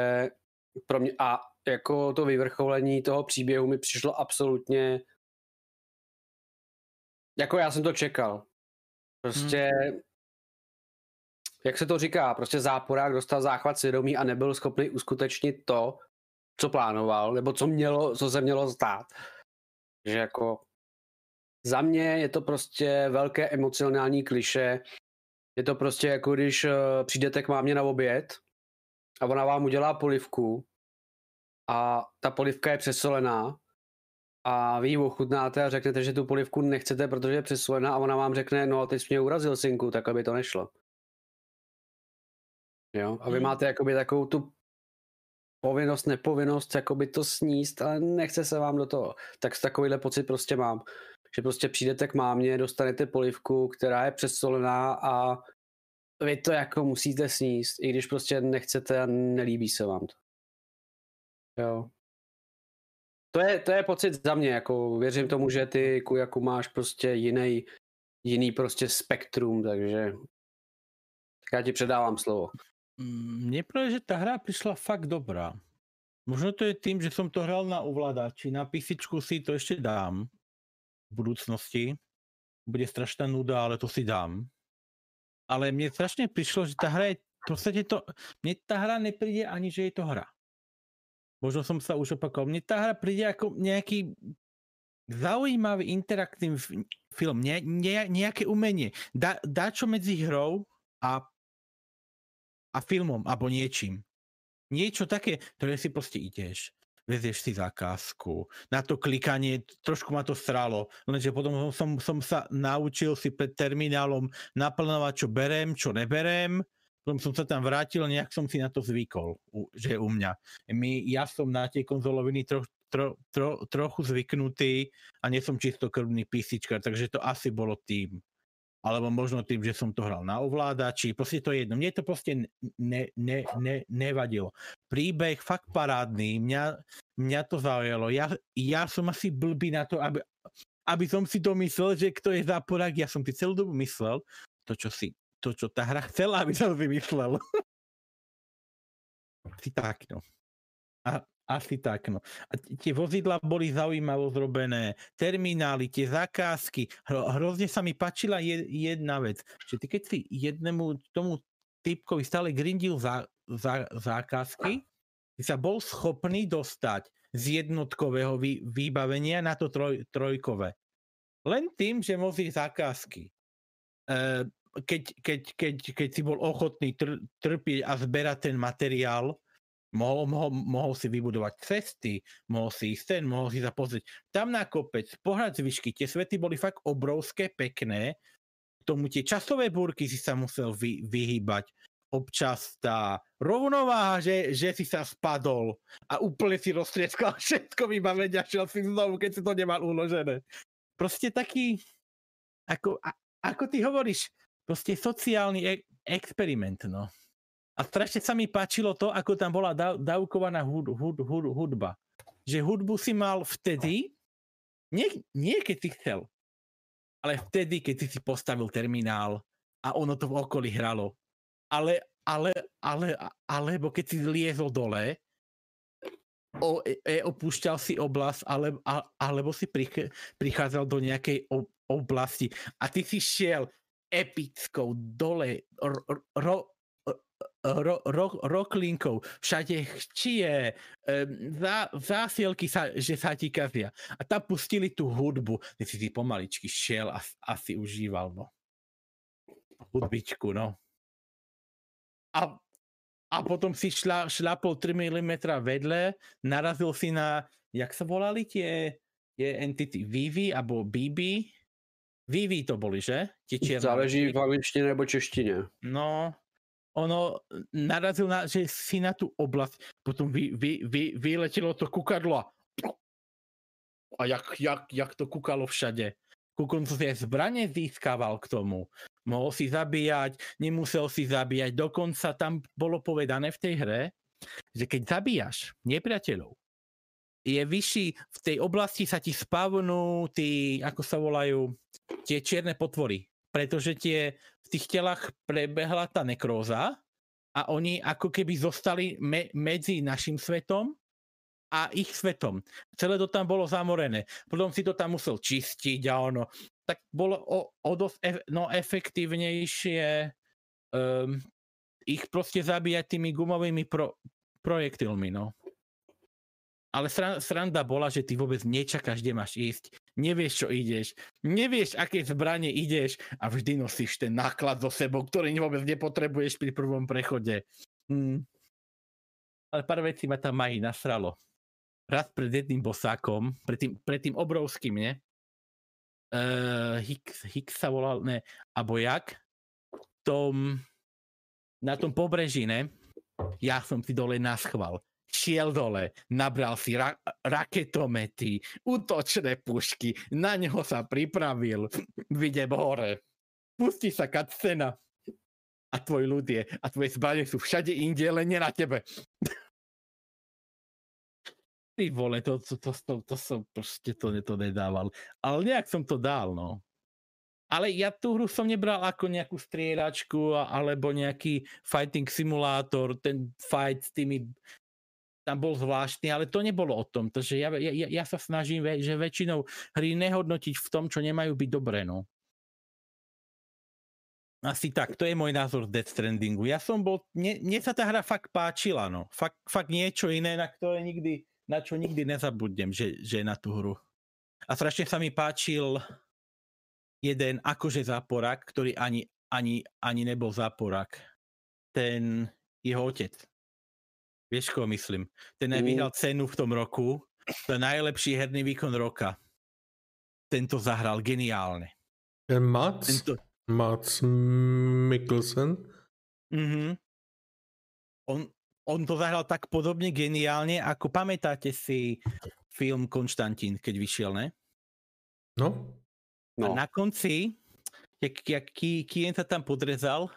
pro mě, a jako to vyvrcholení toho příběhu mi přišlo absolutně jako já jsem to čekal. Prostě hmm. Jak se to říká, prostě záporák dostal záchvat svědomí a nebyl schopný uskutečnit to, co plánoval, nebo co, mělo, co se mělo stát. Že jako za mě je to prostě velké emocionální kliše. Je to prostě jako když uh, přijdete k mámě na oběd a ona vám udělá polivku a ta polivka je přesolená a vy ji ochutnáte a řeknete, že tu polivku nechcete, protože je přesolená a ona vám řekne, no teď jsi mě urazil synku, tak aby to nešlo. Jo? A vy Hmm. máte jakoby takovou tu povinnost, nepovinnost, jakoby to sníst, ale nechce se vám do toho. Tak takovýhle pocit prostě mám. Že prostě přijdete k mámě, dostanete polivku, která je přesolená a vy to jako musíte sníst, i když prostě nechcete a nelíbí se vám to. Jo. To je, to je pocit za mě, jako věřím tomu, že ty Kujaku máš prostě jiný, jiný prostě spektrum, takže tak já ti předávám slovo. Mne práve, že tá hra prišla fakt dobrá. Možno to je tým, že som to hral na ovládači, na písičku si to ešte dám v budúcnosti. Bude strašná nuda, ale to si dám. Ale mne strašne prišlo, že tá hra je v podstate to... Mne tá hra nepríde ani, že je to hra. Možno som sa už opakoval. Mne tá hra príde ako nejaký zaujímavý interaktívny f- film, ne, ne, nejaké umenie. Dá, dá čo medzi hrou a a filmom, alebo niečím. Niečo také, ktoré si proste ideš, vezieš si zákazku, na to klikanie, trošku ma to stralo, lenže potom som, som sa naučil si pred terminálom naplnovať, čo berem, čo neberem, potom som sa tam vrátil nejak som si na to zvykol, že u mňa. My, ja som na tie konzoloviny tro, tro, tro, trochu zvyknutý a nie som čistokrvný písičkar, takže to asi bolo tým alebo možno tým, že som to hral na ovládači, proste to je jedno. Mne to proste ne, ne, ne, nevadilo. Príbeh fakt parádny, mňa, mňa to zaujalo. Ja, ja som asi blbý na to, aby, aby som si to myslel, že kto je záporák, ja som si celú dobu myslel, to čo si, to čo tá hra chcela, aby som si myslel. *laughs* asi tak, no. A, asi tak, no. A tie vozidla boli zaujímavo zrobené, terminály, tie zakázky. Hro, hrozne sa mi páčila je, jedna vec, že ty keď si jednému tomu typkovi stále grindil za, za, zákazky, ty sa bol schopný dostať z jednotkového vý, vybavenia na to troj, trojkové. Len tým, že vozí zákazky. E, keď, keď, keď, keď si bol ochotný tr, trpieť a zberať ten materiál, mohol, mohol, mohol si vybudovať cesty, mohol si ísť ten, mohol si sa pozrieť tam na kopec, pohľad z výšky, tie svety boli fakt obrovské, pekné, k tomu tie časové búrky si sa musel vy, vyhýbať, občas tá rovnováha, že, že si sa spadol a úplne si roztrieskal *laughs* všetko vybavenia, šiel si znovu, keď si to nemal uložené. Proste taký, ako, a, ako ty hovoríš, proste sociálny e- experiment, no. A strašne sa mi páčilo to, ako tam bola dávkovaná hud, hud, hud, hudba. Že hudbu si mal vtedy, nie, nie keď si chcel, ale vtedy, keď si postavil terminál a ono to v okolí hralo. Ale, ale, ale, alebo keď si liezol dole, o, e, e, opúšťal si oblasť, ale, a, alebo si prich, prichádzal do nejakej ob, oblasti a ty si šiel epickou dole ro, ro, ro, ro, roklinkou, všade chčie, zá, zásielky, sa, že sa ti kazia. A tam pustili tú hudbu, ty si si pomaličky šiel a, a si užíval, no. Hudbičku, no. A, a potom si šla, šlapol 3 mm vedle, narazil si na, jak sa volali tie, tie entity, Vivi alebo Bibi? Vivi to boli, že? Tie Záleží v angličtině nebo češtině. No, ono narazil na, že si na tú oblasť, potom vy, vy, vy, vyletelo to kukadlo a, a jak, jak, jak to kukalo všade. Ku koncu si aj zbranie získaval k tomu. Mohol si zabíjať, nemusel si zabíjať. Dokonca tam bolo povedané v tej hre, že keď zabíjaš nepriateľov, je vyšší, v tej oblasti sa ti spavnú tí, ako sa volajú, tie čierne potvory. Pretože tie, v tých telách prebehla tá nekróza a oni ako keby zostali me, medzi našim svetom a ich svetom. Celé to tam bolo zamorené. Potom si to tam musel čistiť a ono. Tak bolo o, o dosť ef, no, efektívnejšie um, ich proste zabíjať tými gumovými pro, projektilmi, no. Ale sran, sranda bola, že ty vôbec nečakáš, kde máš ísť. Nevieš, čo ideš. Nevieš, aké zbranie ideš a vždy nosíš ten náklad so sebou, ktorý vôbec nepotrebuješ pri prvom prechode. Hmm. Ale pár vecí ma tam aj nasralo. Raz pred jedným bosákom, pred tým, pred tým obrovským, ne? Uh, Hicks, Hicks sa volal, ne, abo jak? Tom, na tom pobreží, ne? Ja som si dole naschval šiel dole, nabral si ra- raketomety, útočné pušky, na neho sa pripravil, *laughs* vidím hore. Pustí sa scéna a tvoj ľud je, a tvoje zbranie sú všade inde, len nie na tebe. *laughs* Ty vole, to, to, to, to, to som proste to, to nedával. Ale nejak som to dal, no. Ale ja tú hru som nebral ako nejakú strieľačku alebo nejaký fighting simulátor, ten fight s tými tam bol zvláštny, ale to nebolo o tom. Takže ja, ja, ja sa snažím, že väčšinou hry nehodnotiť v tom, čo nemajú byť dobré. No. Asi tak, to je môj názor Death Strandingu. Ja som bol, mne, mne sa tá hra fakt páčila, no. Fakt, fakt niečo iné, na ktoré nikdy, na čo nikdy nezabudnem, že, že na tú hru. A strašne sa mi páčil jeden akože záporák, ktorý ani, ani, ani nebol záporák. Ten jeho otec. Vieš, koho myslím? Ten aj vyhral cenu v tom roku za najlepší herný výkon roka. Tento zahral geniálne. Ten Mats? Tento... Mats Mikkelsen? Mhm. On, on to zahral tak podobne geniálne, ako pamätáte si film Konštantín, keď vyšiel, ne? No. no. A na konci, jak, jak Kien sa tam podrezal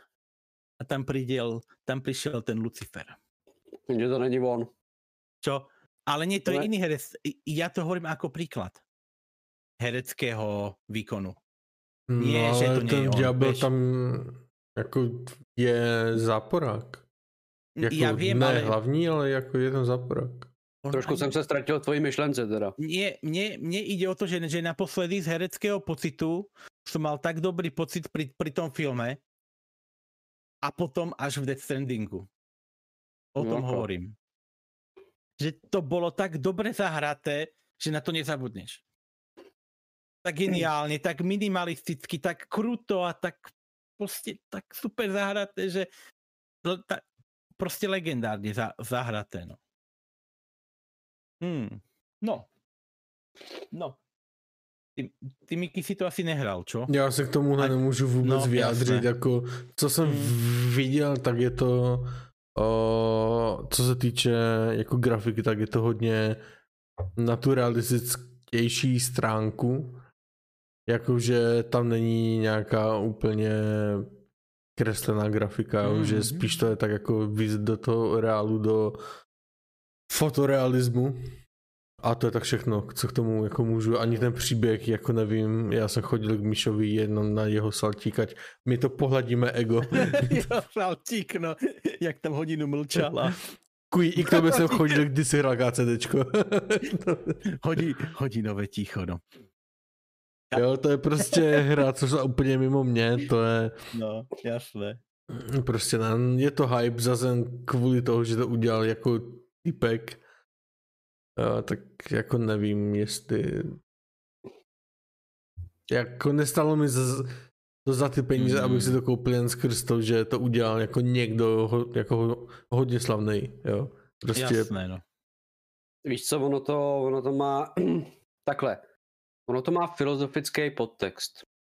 a tam, pridel, tam prišiel ten Lucifer. Že to není on. Čo? Ale nie, to je iný herec. Ja to hovorím ako príklad hereckého výkonu. No, nie, že to ten diabel tam jako je záporák. Jako ja viem, ne ale... hlavní, ale jako jeden záporák. On Trošku ani... jsem se ztratil tvoji myšlence teda. Nie, mne, mne ide o to, že, že naposledy z hereckého pocitu som mal tak dobrý pocit pri, pri tom filme a potom až v Death Strandingu. O tom no, hovorím. Že to bolo tak dobre zahraté, že na to nezabudneš. Tak geniálne, tak minimalisticky, tak kruto a tak proste tak super zahraté, že ta, proste legendárne za, zahraté, no. Hmm. No. No. Ty, ty Miky si to asi nehrál, čo? Já se k tomuhle A- nemůžu vůbec no, vyjádřit, jasné. jako co jsem Mm. viděl, tak je to, o, co se týče jako grafiky, tak je to hodně naturalističtější stránku, jakože tam není nějaká úplně kreslená grafika, Mhm. že spíš to je tak jako víc do toho reálu, do fotorealismu. A to je tak všechno, co k tomu jako můžu. Ani ten příběh, jako nevím, já jsem chodil k Míšovi jenom na jeho saltík, ať my to pohladíme ego. *laughs* jo, šaltík, no. Jak tam hodinu mlčala. Kuj, i k tobě jsem chodil, když jsi hrál KCDčko. *laughs* Hodí, hodinové ticho, no. jo, to je prostě hra, co je úplně mimo mě, to je No, jasné. prostě, ne, je to hype zase kvůli toho, že to udělal jako typek. Jo, tak jako nevím, jestli jako nestalo mi z, to za ty peníze, Mm. abych si to koupil jen skrz to, že to udělal jako někdo ho, jako ho, hodně slavný, jo. Prostě Jasné, no. Víš co, ono to, ono to má *clears throat* takhle. Ono to má filozofický podtext.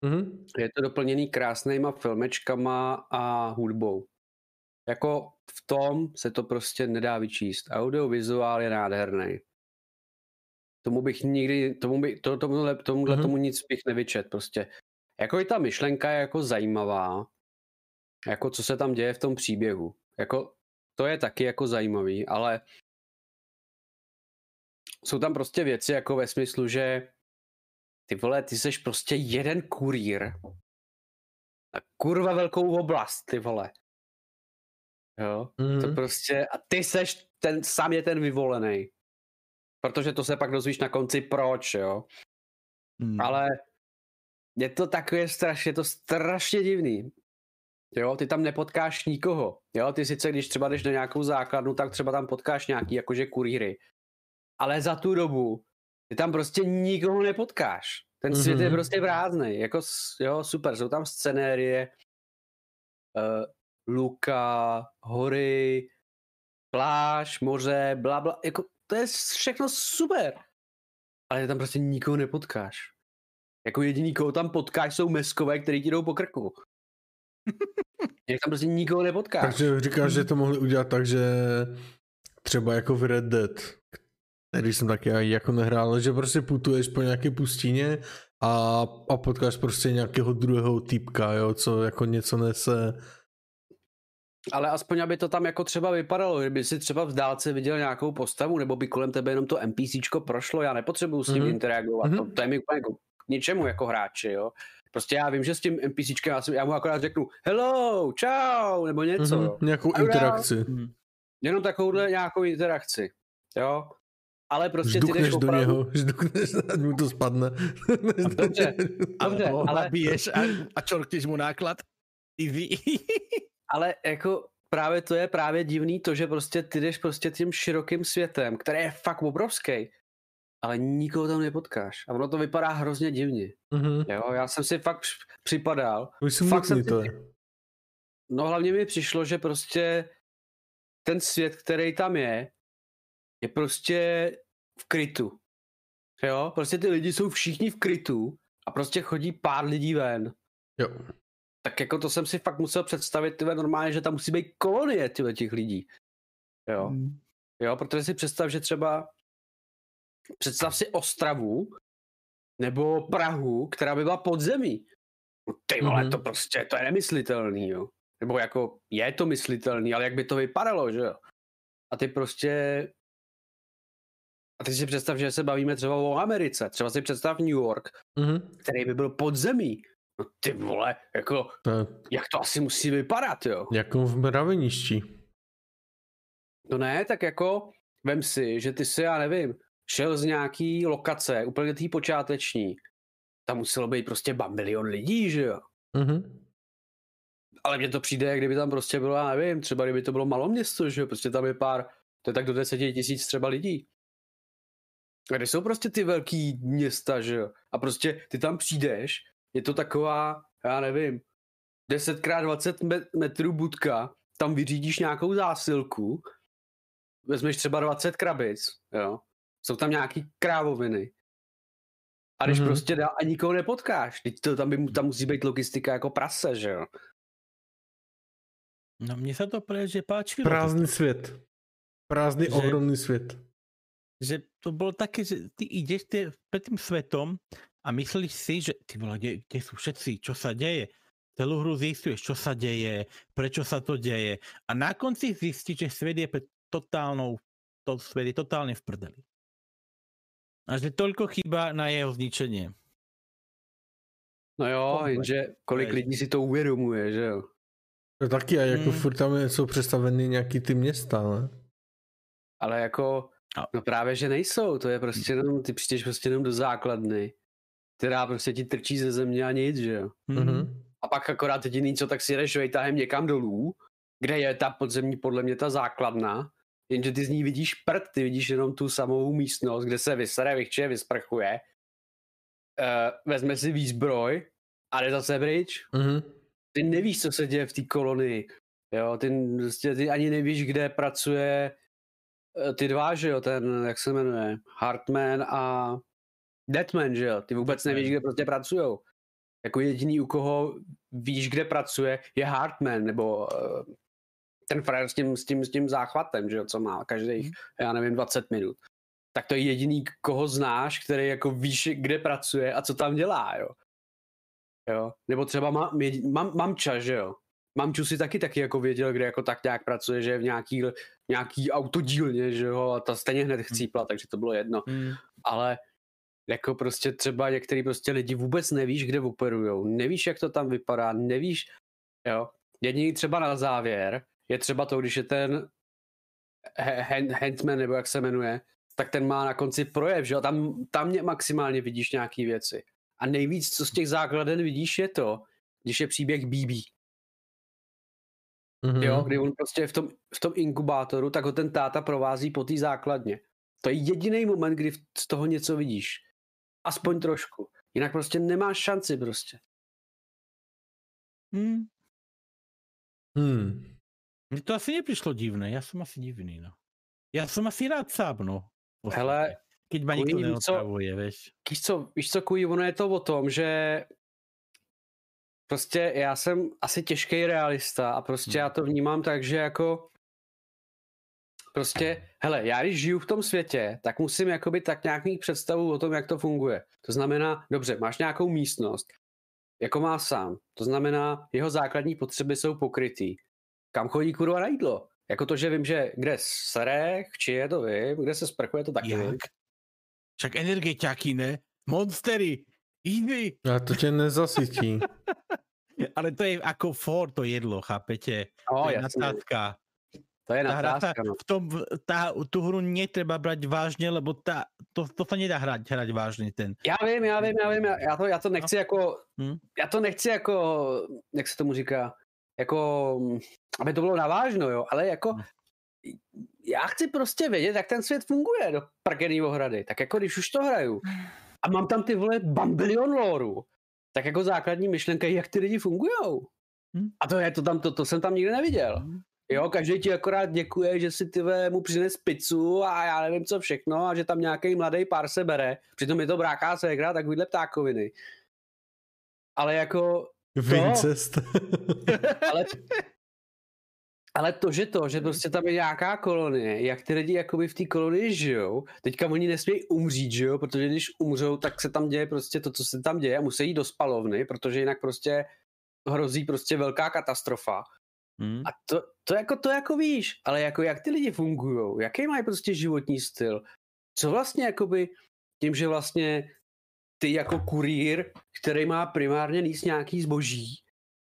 Mhm. Je to doplněný krásnýma filmečkama a hudbou. Jako v tom se to prostě nedá vyčíst. Audiovizuál je nádherný. Tomu bych nikdy, tomu by, to, tomuhle, tomuhle Mhm. tomu nic bych nevyčet prostě. Jako i ta myšlenka je jako zajímavá, jako co se tam děje v tom příběhu. Jako to je taky jako zajímavý, ale jsou tam prostě věci jako ve smyslu, že ty vole, ty seš prostě jeden kurýr na kurva velkou oblast, ty vole. Jo, Mhm. to prostě, a ty seš ten, sám je ten vyvolený. Protože to se pak dozvíš na konci proč, jo. Mm. Ale je to takové strašně, je to strašně divný. Jo, ty tam nepotkáš nikoho. Jo, ty sice, když třeba jdeš na nějakou základnu, tak třeba tam potkáš nějaký jakože kurýry. Ale za tu dobu ty tam prostě nikoho nepotkáš. Ten svět je Mhm. prostě prázdný. Jako, jo, super, jsou tam scenérie, uh, luka, hory, pláž, moře, bla, bla, jako to je všechno super. Ale tam prostě nikoho nepotkáš. Jako jediný, koho tam potkáš, jsou meskové, který ti jdou po krku. *laughs* Jak tam prostě nikoho nepotkáš. Takže říkáš, že to mohli udělat tak, že třeba jako v Red Dead, který jsem taky jako nehrál, že prostě putuješ po nějaké pustině a, a potkáš prostě nějakého druhého typka, jo, co jako něco nese. Ale aspoň, aby to tam jako třeba vypadalo, kdyby si třeba v dálce viděl nějakou postavu, nebo by kolem tebe jenom to NPCčko prošlo, já nepotřebuju s ním Mhm. interagovat, Mhm. to, to je mi úplně jako k ničemu jako hráči, jo. Prostě já vím, že s tím NPCčkem, já, si, já mu akorát řeknu hello, čau, nebo něco, Mhm, jo. nějakou A dál. interakci. Mm. Jenom takovouhle nějakou interakci, jo. Ale prostě ty jdeš do opravdu... něho, ždukneš, ať mu to spadne. Dobře, *laughs* dobře, Ho ale, a, a čorkneš mu náklad. Easy. *laughs* ale jako právě to je právě divný to, že prostě ty jdeš prostě tím širokým světem, který je fakt obrovský, ale nikoho tam nepotkáš. A ono to vypadá hrozně divně. Mhm. Jo, já jsem si fakt při- připadal. Už Fakt jsem to je. No hlavně mi přišlo, že prostě ten svět, který tam je, je prostě v krytu. Jo, prostě ty lidi jsou všichni v krytu a prostě chodí pár lidí ven. Jo. Tak jako to jsem si fakt musel představit, tyhle normálně, že tam musí být kolonie tyhle těch lidí. Jo. Mm. Jo, protože si představ, že třeba představ si Ostravu nebo Prahu, která by byla pod zemí. No ty vole, Mhm. to prostě, to je nemyslitelný, jo. Nebo jako, je to myslitelný, ale jak by to vypadalo, že jo. A ty prostě... A ty si představ, že se bavíme třeba o Americe. Třeba si představ New York, Mhm. který by byl pod zemí. No ty vole, jako, To jak to asi musí vypadat, jo. jako v mraveništi. No ne, tak jako vem si, že ty si, já nevím, šel z nějaký lokace, úplně tý počáteční. Tam muselo být prostě bambilion lidí, že jo? Mhm. Ale mně to přijde, jak kdyby tam prostě bylo, já nevím, třeba kdyby to bylo malo město, že jo? Prostě tam je pár, to je tak do deseti tisíc třeba lidí. A kde jsou prostě ty velký města, že jo? A prostě ty tam přijdeš, je to taková, já nevím, 10x20 met- metrů budka, tam vyřídíš nějakou zásilku, vezmeš třeba 20 krabic, jo? Jsou tam nějaký krávoviny. A když Mhm. mm-hmm. prostě dál a nikoho nepotkáš, teď to tam, by, mu- tam musí být logistika jako prase, že jo? No mne sa to že páčilo. Prázdný svět. Prázdný, Že- ohromný svět. že to bolo také, že ty ideš tie, pred tým svetom a myslíš si, že ty vole, kde, kde sú všetci, čo sa deje? Celú hru zistuješ, čo sa deje, prečo sa to deje a na konci zistíš, že svet je pred totálnou, to svet je totálne v prdeli. A že toľko chýba na jeho zničenie. No jo, jenže kolik lidí si to uvědomuje, že jo? To taky, a jako Hmm. furt tam jsou představeny nějaký ty města, ne? Ale jako, no právě, že nejsou, to je prostě jenom, ty přijdeš prostě jenom do základny, která prostě ti trčí ze země a nic, že jo? Mhm. Mhm. A pak akorát jediný, co tak si jdeš vejtahem někam dolů, kde je ta podzemní, podle mě ta základna, jenže ty z ní vidíš prd, ty vidíš jenom tu samou místnost, kde se vysere, vychče, vysprchuje, uh, vezme si výzbroj a jde zase pryč. Mhm. Ty nevíš, co se děje v té kolonii. Jo, ty, prostě, ty ani nevíš, kde pracuje eh, ty dva, že jo, ten, jak se jmenuje, Hartman a Deadman, že jo, ty vůbec Deathman. nevíš, kde prostě pracujou. Jako jediný, u koho víš, kde pracuje, je Hartman, nebo uh, ten frajer s tím, s, tím, s tím záchvatem, že jo, co má každých, já nevím, 20 minut. Tak to je jediný, koho znáš, který jako víš, kde pracuje a co tam dělá, jo. Jo, nebo třeba má, mě- mám, mamča, že jo. Mamču si taky taky jako věděl, kde jako tak nějak pracuje, že je v nějaký, nějaký autodílně, že jo, a ta stejně hned chcípla, takže to bylo jedno. Mm. Ale jako prostě třeba některý prostě lidi vůbec nevíš, kde operujou, nevíš, jak to tam vypadá, nevíš, jo. Jediný třeba na závěr je třeba to, když je ten hand, handman, nebo jak se jmenuje, tak ten má na konci projev, že jo, tam, tam mě maximálně vidíš nějaký věci. A nejvíc, co z těch základen vidíš, je to, když je příběh BB, Mhm. jo, kdy on prostě je v tom, v tom inkubátoru, tak ho ten táta provází po té základně. To je jediný moment, kdy z toho něco vidíš. Aspoň trošku. Jinak prostě nemáš šanci prostě. Mm. Hmm. Mne to asi neprišlo divné, ja som asi divný, no. Ja som asi rád sám, no. podstate. Hele, keď ma nikto neotravuje, vieš. Víš co, víš co, Kují, ono je to o tom, že prostě já jsem asi těžký realista a prostě Hmm. já to vnímám tak, že jako prostě, hele, já když žiju v tom světě, tak musím jakoby tak nějak mít představu o tom, jak to funguje. To znamená, dobře, máš nějakou místnost, jako má sám. To znamená, jeho základní potřeby jsou pokrytý. Kam chodí kurva na jídlo? Jako to, že vím, že kde sere, či je to vím, kde se sprchuje, to taky vím. Jak? Však energetiaky, ne? Monstery! Easy! A to tě nezasytí. *laughs* Ale to je ako for to jedlo, chápete? No, to je nadsázka. To je Tá hra nadsázka, no. v tom, tá, tú hru netreba brať vážne, lebo tá, to, to sa nedá hrať, hrať vážne ten. Já vím, já vím, já vím, já, to, já to nechci jako, Hm? já to nechci jako, jak se tomu říká, jako, aby to bylo navážno, jo, ale jako, Hm. já chci prostě vědět, jak ten svět funguje do prkený ohrady, tak jako když už to hraju a mám tam ty vole bambilion lóru, tak jako základní myšlenka je, jak ty lidi fungujou. Hm. A to je to tam, to, to jsem tam nikdy neviděl. Jo, každý ti akorát děkuje, že si ty mu přines pizzu a já nevím co všechno a že tam nějaký mladý pár se bere. Přitom je to bráká ségra, takovýhle ptákoviny. Ale jako, Vincest. *laughs* ale, ale to, že to, že prostě tam je nějaká kolonie, jak ty lidi jakoby v té kolonii žijou, teďka oni nesmějí umřít, že jo, protože když umřou, tak se tam děje prostě to, co se tam děje a musí jít do spalovny, protože jinak prostě hrozí prostě velká katastrofa. Hm? A to, to, jako, to jako víš, ale jako jak ty lidi fungují, jaký mají prostě životní styl, co vlastně jakoby tím, že vlastně ty jako kurýr, který má primárně níst nějaký zboží,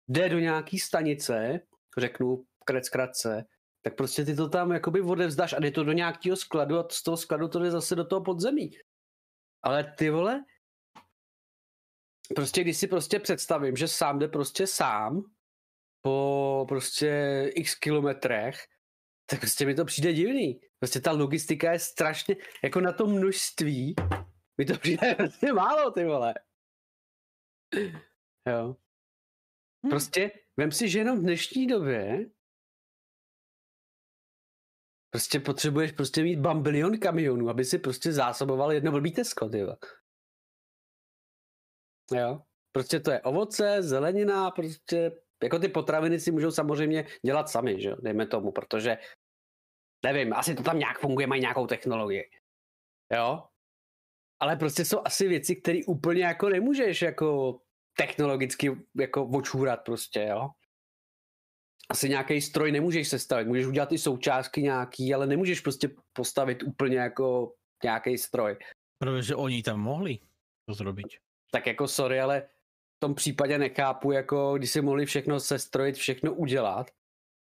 jde do nějaký stanice, řeknu krec kratce, tak prostě ty to tam jakoby odevzdáš a jde to do nějakého skladu a z toho skladu to jde zase do toho podzemí. Ale ty vole, prostě když si prostě představím, že sám jde prostě sám, po prostě x kilometrech, tak prostě mi to přijde divný. Prostě ta logistika je strašně, jako na to množství, mi to přijde *laughs* prostě málo, ty vole. Jo. Hm. Prostě, vem si, že jenom v dnešní době prostě potřebuješ prostě mít bambilion kamionů, aby si prostě zásoboval jedno blbý Tesco, ty vole. Jo. Prostě to je ovoce, zelenina, prostě jako ty potraviny si můžou samozřejmě dělat sami, že jo, dejme tomu, protože nevím, asi to tam nějak funguje, mají nějakou technologii. Jo? Ale prostě jsou asi věci, které úplně jako nemůžeš jako technologicky jako očůrat prostě, jo? Asi nějaký stroj nemůžeš sestavit, můžeš udělat i součástky nějaký, ale nemůžeš prostě postavit úplně jako nějaký stroj. Protože oni tam mohli to zrobiť. Tak jako sorry, ale v tom případě nechápu, jako když si mohli všechno sestrojit, všechno udělat,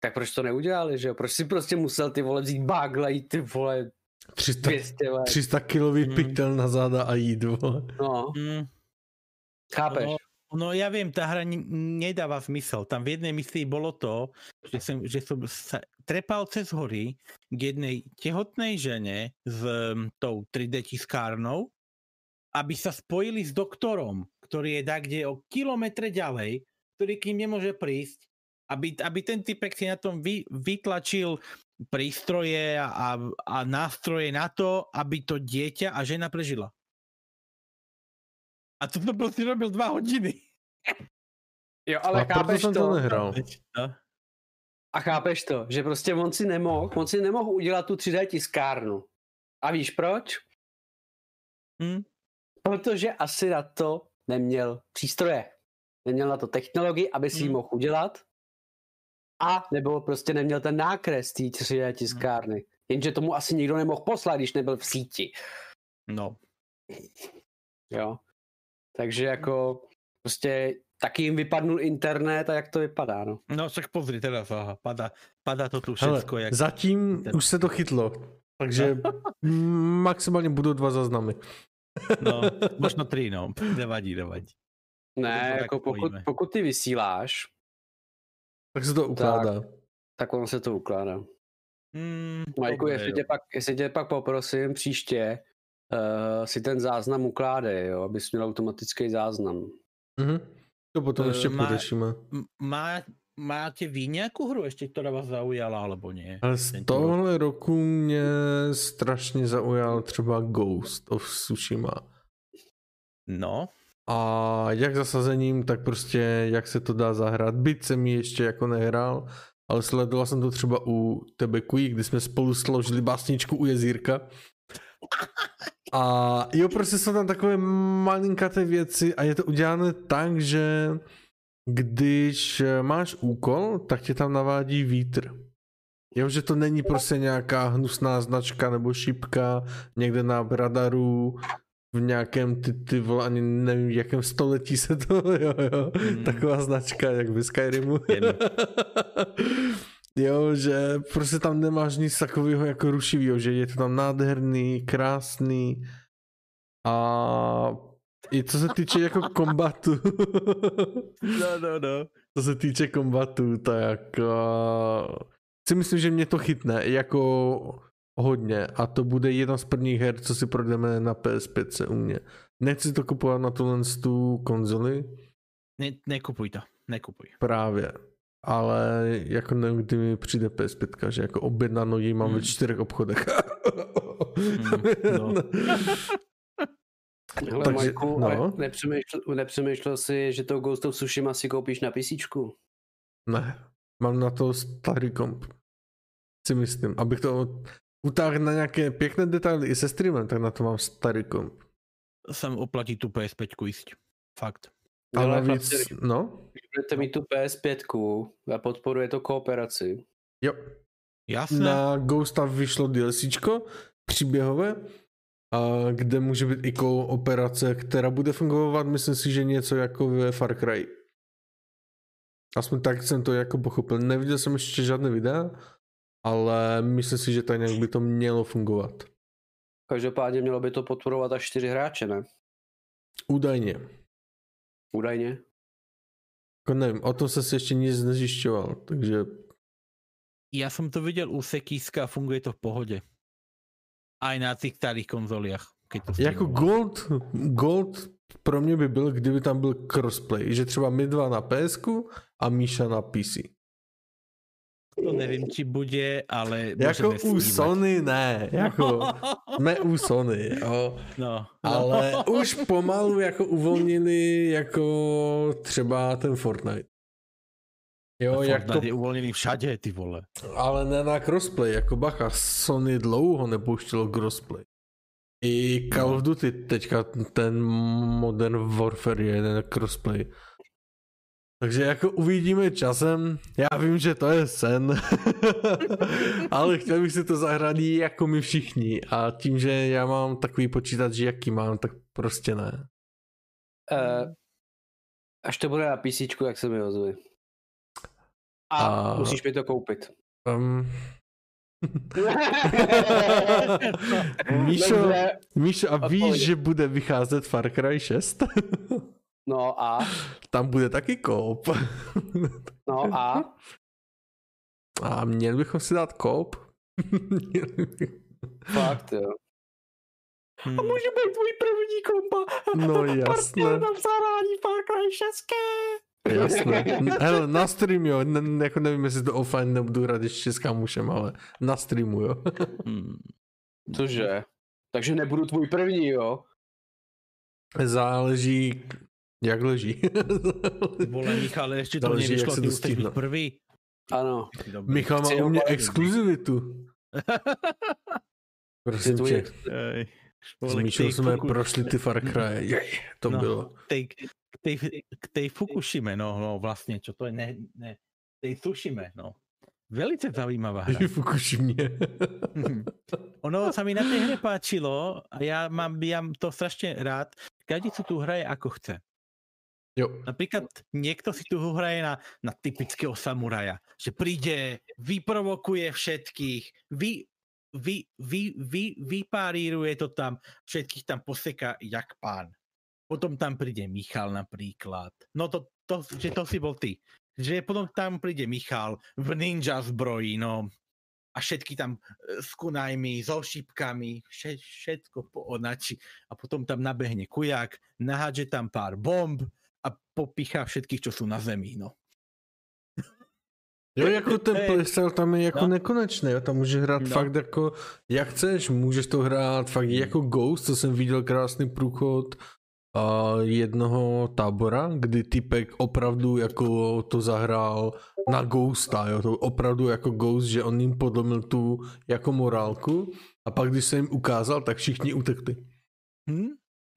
tak proč to neudělali, že jo? Proč si prostě musel ty vole vzít bagla jít ty vole 300, 200 let. 300 kilový Hmm. pytel na záda a jít, vole. No, Mm, chápeš? No, no ja viem, tá hra n- nedáva zmysel. Tam v jednej misii bolo to, že som, že som sa trepal cez hory k jednej tehotnej žene s um, tou 3D tiskárnou, aby sa spojili s doktorom, ktorý je kde o kilometre ďalej, ktorý k ním nemôže prísť, aby, aby ten typek si na tom vy, vytlačil prístroje a, a nástroje na to, aby to dieťa a žena prežila. A to to prostě robil dva hodiny. Jo, ale a chápeš to to, nehrál. No. a chápeš to, že prostě on si nemohl, on si nemohl udělat tu 3D tiskárnu. A víš proč? Hm? Protože asi na to neměl přístroje. Neměl na to technologii, aby si ji Hmm. mohl udělat. A nebo prostě neměl ten nákres té 3D tiskárny. Jenže tomu asi nikdo nemohl poslat, když nebyl v síti. no. Jo. Takže jako prostě taky jim vypadnul internet a jak to vypadá, no. No však pozri teraz, aha, padá, padá to tu všetko. jak... zatím ten- už se to chytlo, takže *laughs* maximálně budou dva záznamy. No, možno tři, no. Nevadí, nevadí. Ne, to tak jako pokud, pokud ty vysíláš, Tak se to ukládá. tak ono se to ukládá. Mm, Majku, jestli tě, pak, jestli tě pak poprosím příště, uh, si ten záznam ukládej, jo, abys měl automatický záznam. Mhm. To potom Eh, ještě má- pořešíme. Má, máte vy nějakou hru ještě, která vás zaujala, alebo nie? Ale z tohohle roku mě strašně zaujal třeba Ghost of Tsushima. No, A jak zasazením, tak prostě jak se to dá zahrát. Byť jsem ji ještě jako nehrál, ale sledoval jsem to třeba u tebe Kui, kdy jsme spolu složili básničku u jezírka. A jo, prostě jsou tam takové malinkaté věci a je to udělané tak, že když máš úkol, tak tě tam navádí vítr. Jo, že to není prostě nějaká hnusná značka nebo šipka někde na radaru v nějakém, ty, ty vole, ani nevím, v jakém století se to, *laughs* jo, jo, Mm. taková značka, jak ve Skyrimu. *laughs* Jo, že prostě tam nemáš nic takového jako rušivého, že je to tam nádherný, krásný a i co se týče jako kombatu, no, no, no. co se týče kombatu, tak uh, si myslím, že mě to chytne jako hodně a to bude jedna z prvních her, co si projdeme na PS5 u mě. Nechci to kupovat na tuhle tu konzoli, Ne, nekupuj to, nekupuj. právě. Ale jako nevím, kdy mi přijde PS5, že jako objednanou ji mám Hmm. ve čtyřech obchodech. no. *laughs* Hele, Takže, Majku, no. nepřemýšlel, nepřemýšlel si, že to Ghost of Tsushima si koupíš na PC? ne, mám na to starý komp. Si myslím, abych to utáhl na nějaké pěkné detaily i se streamem, tak na to mám starý komp. Sam oplatí tu PS5 jisť. Fakt. Ale chlapci, no, Když budete mít tu PS5 a podporuje to kooperaci, jo, Jasné. na Ghosta vyšlo DLCčko příběhové, a kde může být i kooperace, která bude fungovat, myslím si, že něco jako ve Far Cry. Aspoň tak jsem to jako pochopil. Neviděl jsem ještě žádné videa, ale myslím si, že tak nějak by to mělo fungovat. každopádně mělo by to podporovat až čtyři hráče, ne? Údajně. Údajně. Jako nevím, o tom jsem si ještě nic nezjišťoval, takže Ja som to videl u Sekíska a funguje to v pohode. Aj na tých starých konzoliach. Keď to jako. Gold, Gold pro mě by byl, kdyby tam byl crossplay, že třeba my dva na PSku a Míša na PC. To nevím, či bude, ale Jako u snívat. Sony ne, jako *laughs* jsme u Sony, jo. No, Ale no. už pomalu jako uvolnili jako třeba ten Fortnite. Jo, Fortnite jako, je uvolněný všade, ty vole. ale ne na crossplay, jako bacha, Sony dlouho nepouštělo crossplay. I Call of Duty teďka ten Modern Warfare je na crossplay. Takže jako uvidíme časem, já vím, že to je sen, *laughs* ale chtěl bych si to zahrát jako my všichni a tím, že já mám takový počítač, jaký mám, tak prostě ne. Uh, až to bude na PC, jak se mi ozvi. A, A- musíš mi to koupit. Um... *laughs* Míšo. Míšo, a víš, Odpověď. že bude vycházet Far Cry 6? *laughs* No a? Tam bude taky koop. *laughs* No a? A měli bychom si dát koop? Fakt, jo. Hmm. být tvůj první kompa. No jasné, tam zahrání Far Cry 6. jasné. *laughs* Hele, na stream jo, ne, jako nevím, jestli to offline nebudu hrát ještě s kamušem, ale na streamu jo. Hmm. Cože? Takže nebudu tvůj první, jo? Záleží, jak leží. Vole, Michal, ještě to nevyšlo, se ty už být prvý. Ano. Dobrý. Michal má u mě exkluzivitu. Prosím tě, tej jsme prošli ty Far Cry. Jej, to No. bylo. tej, k tej, k tej Fukushime, no, no vlastne, čo to je, ne, ne, tej Tsushime, no. Velice zaujímavá hra. Fukušimě. ono sa mi na tej hre páčilo a ja mám, mám to strašne rád. Každý si tu hraje ako chce. Jo. Napríklad niekto si tu hraje na, na typického samuraja, že príde, vyprovokuje všetkých, vy, vy, vy, vy, vyparíruje to tam, všetkých tam poseká jak pán. Potom tam príde Michal napríklad. No to, to, že to si bol ty. Že potom tam príde Michal v ninja zbroji, no. A všetky tam e, s kunajmi, so šipkami, vše, všetko po onači. A potom tam nabehne kujak, nahádže tam pár bomb a popichá všetkých, čo sú na zemi, no. Jo, jako ten Hej. playstyle tam je jako No. nekonečný, jo, tam můžeš hrát No. fakt jako, jak chceš, můžeš to hrát fakt jako Ghost, co jsem viděl krásný průchod a jednoho tábora, kdy typek opravdu jako to zahrál na Ghosta, jo, to opravdu jako Ghost, že on jim podlomil tu jako morálku a pak když se jim ukázal, tak všichni utekli. Hm?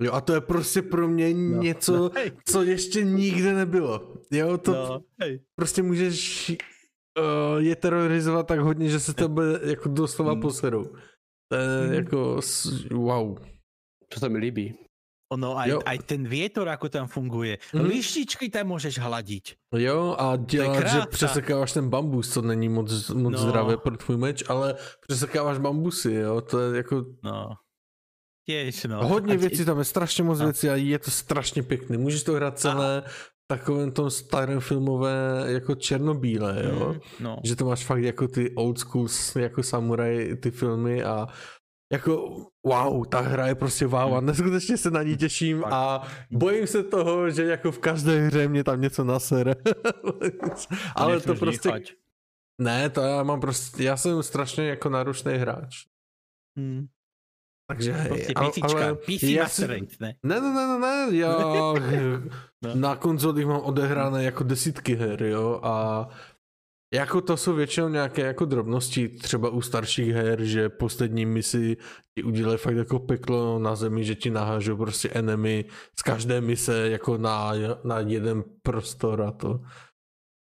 Jo, a to je prostě pro mě No. něco, No, hej. co ještě nikde nebylo. Jo, to No, hej. prostě můžeš uh, je terorizovat tak hodně, že se tebe jako doslova Mm. poserou. To je Mm. jako wow. To se mi líbí. Ono, aj, Jo. aj ten vietor, ako tam funguje. Mhm. Lištičky tam môžeš hladiť. Jo, a dělat, že přesekáváš ten bambus, co není moc, moc No. zdravé pro tvůj meč, ale přesekáváš bambusy, jo, to je jako No. Tiež, no. hodně A- věcí tam je, strašně moc No. věcí a je to strašně pěkný. Můžeš to hrát celé v takovém tom starém filmové jako černobílé, jo. Mm, No. že to máš fakt jako ty old school jako samuraj ty filmy a jako wow, ta hra je prostě wow a neskutečně se na ní těším a bojím se toho, že jako v každé hře mě tam něco nasere. *laughs* Ale to prostě, dýchať. ne, to já mám prostě, já jsem strašně jako náročný hráč. Mm. Takže hej, Proste ale, ale PC já si, ne, ne, ne, ne, ne, já No. *laughs* na konzolích mám odehrané jako desítky her, jo, a jako to jsou většinou nějaké jako drobnosti, třeba u starších her, že poslední misi ti udělají fakt jako peklo na zemi, že ti nahážou prostě enemy z každé mise jako na, na jeden prostor a to.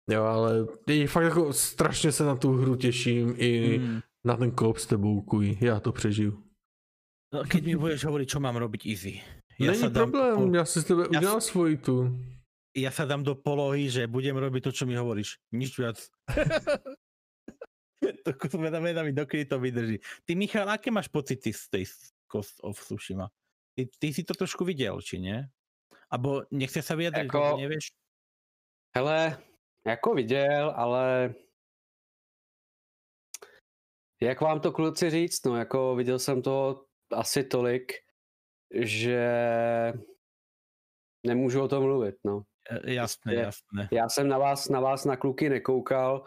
Jo, ale je fakt jako strašně se na tu hru těším i Mm. na ten koup s tebou, kuj, já to přežiju. No, keď mi budeš hovoriť, čo mám robiť easy. Ja Není dám problém, pol- já si s tebe Ja udělal si- svoji tu. Ja sa dám do polohy, že budem robiť to, čo mi hovoríš. Nič viac. *laughs* to zvedáme, mi dokedy to vydrží. Ty, Michal, aké máš pocity z tej Ghost of Tsushima? Ty, ty si to trošku viděl, či ne? Abo nechce sa vyjadriť, Jako- jako... nevieš? Hele, jako viděl, ale jak vám to kluci říct, no jako viděl jsem to asi tolik, že nemůžu o tom mluvit, no. E, Jasné, Je- jasné. Já jsem na vás, na vás, na kluky nekoukal,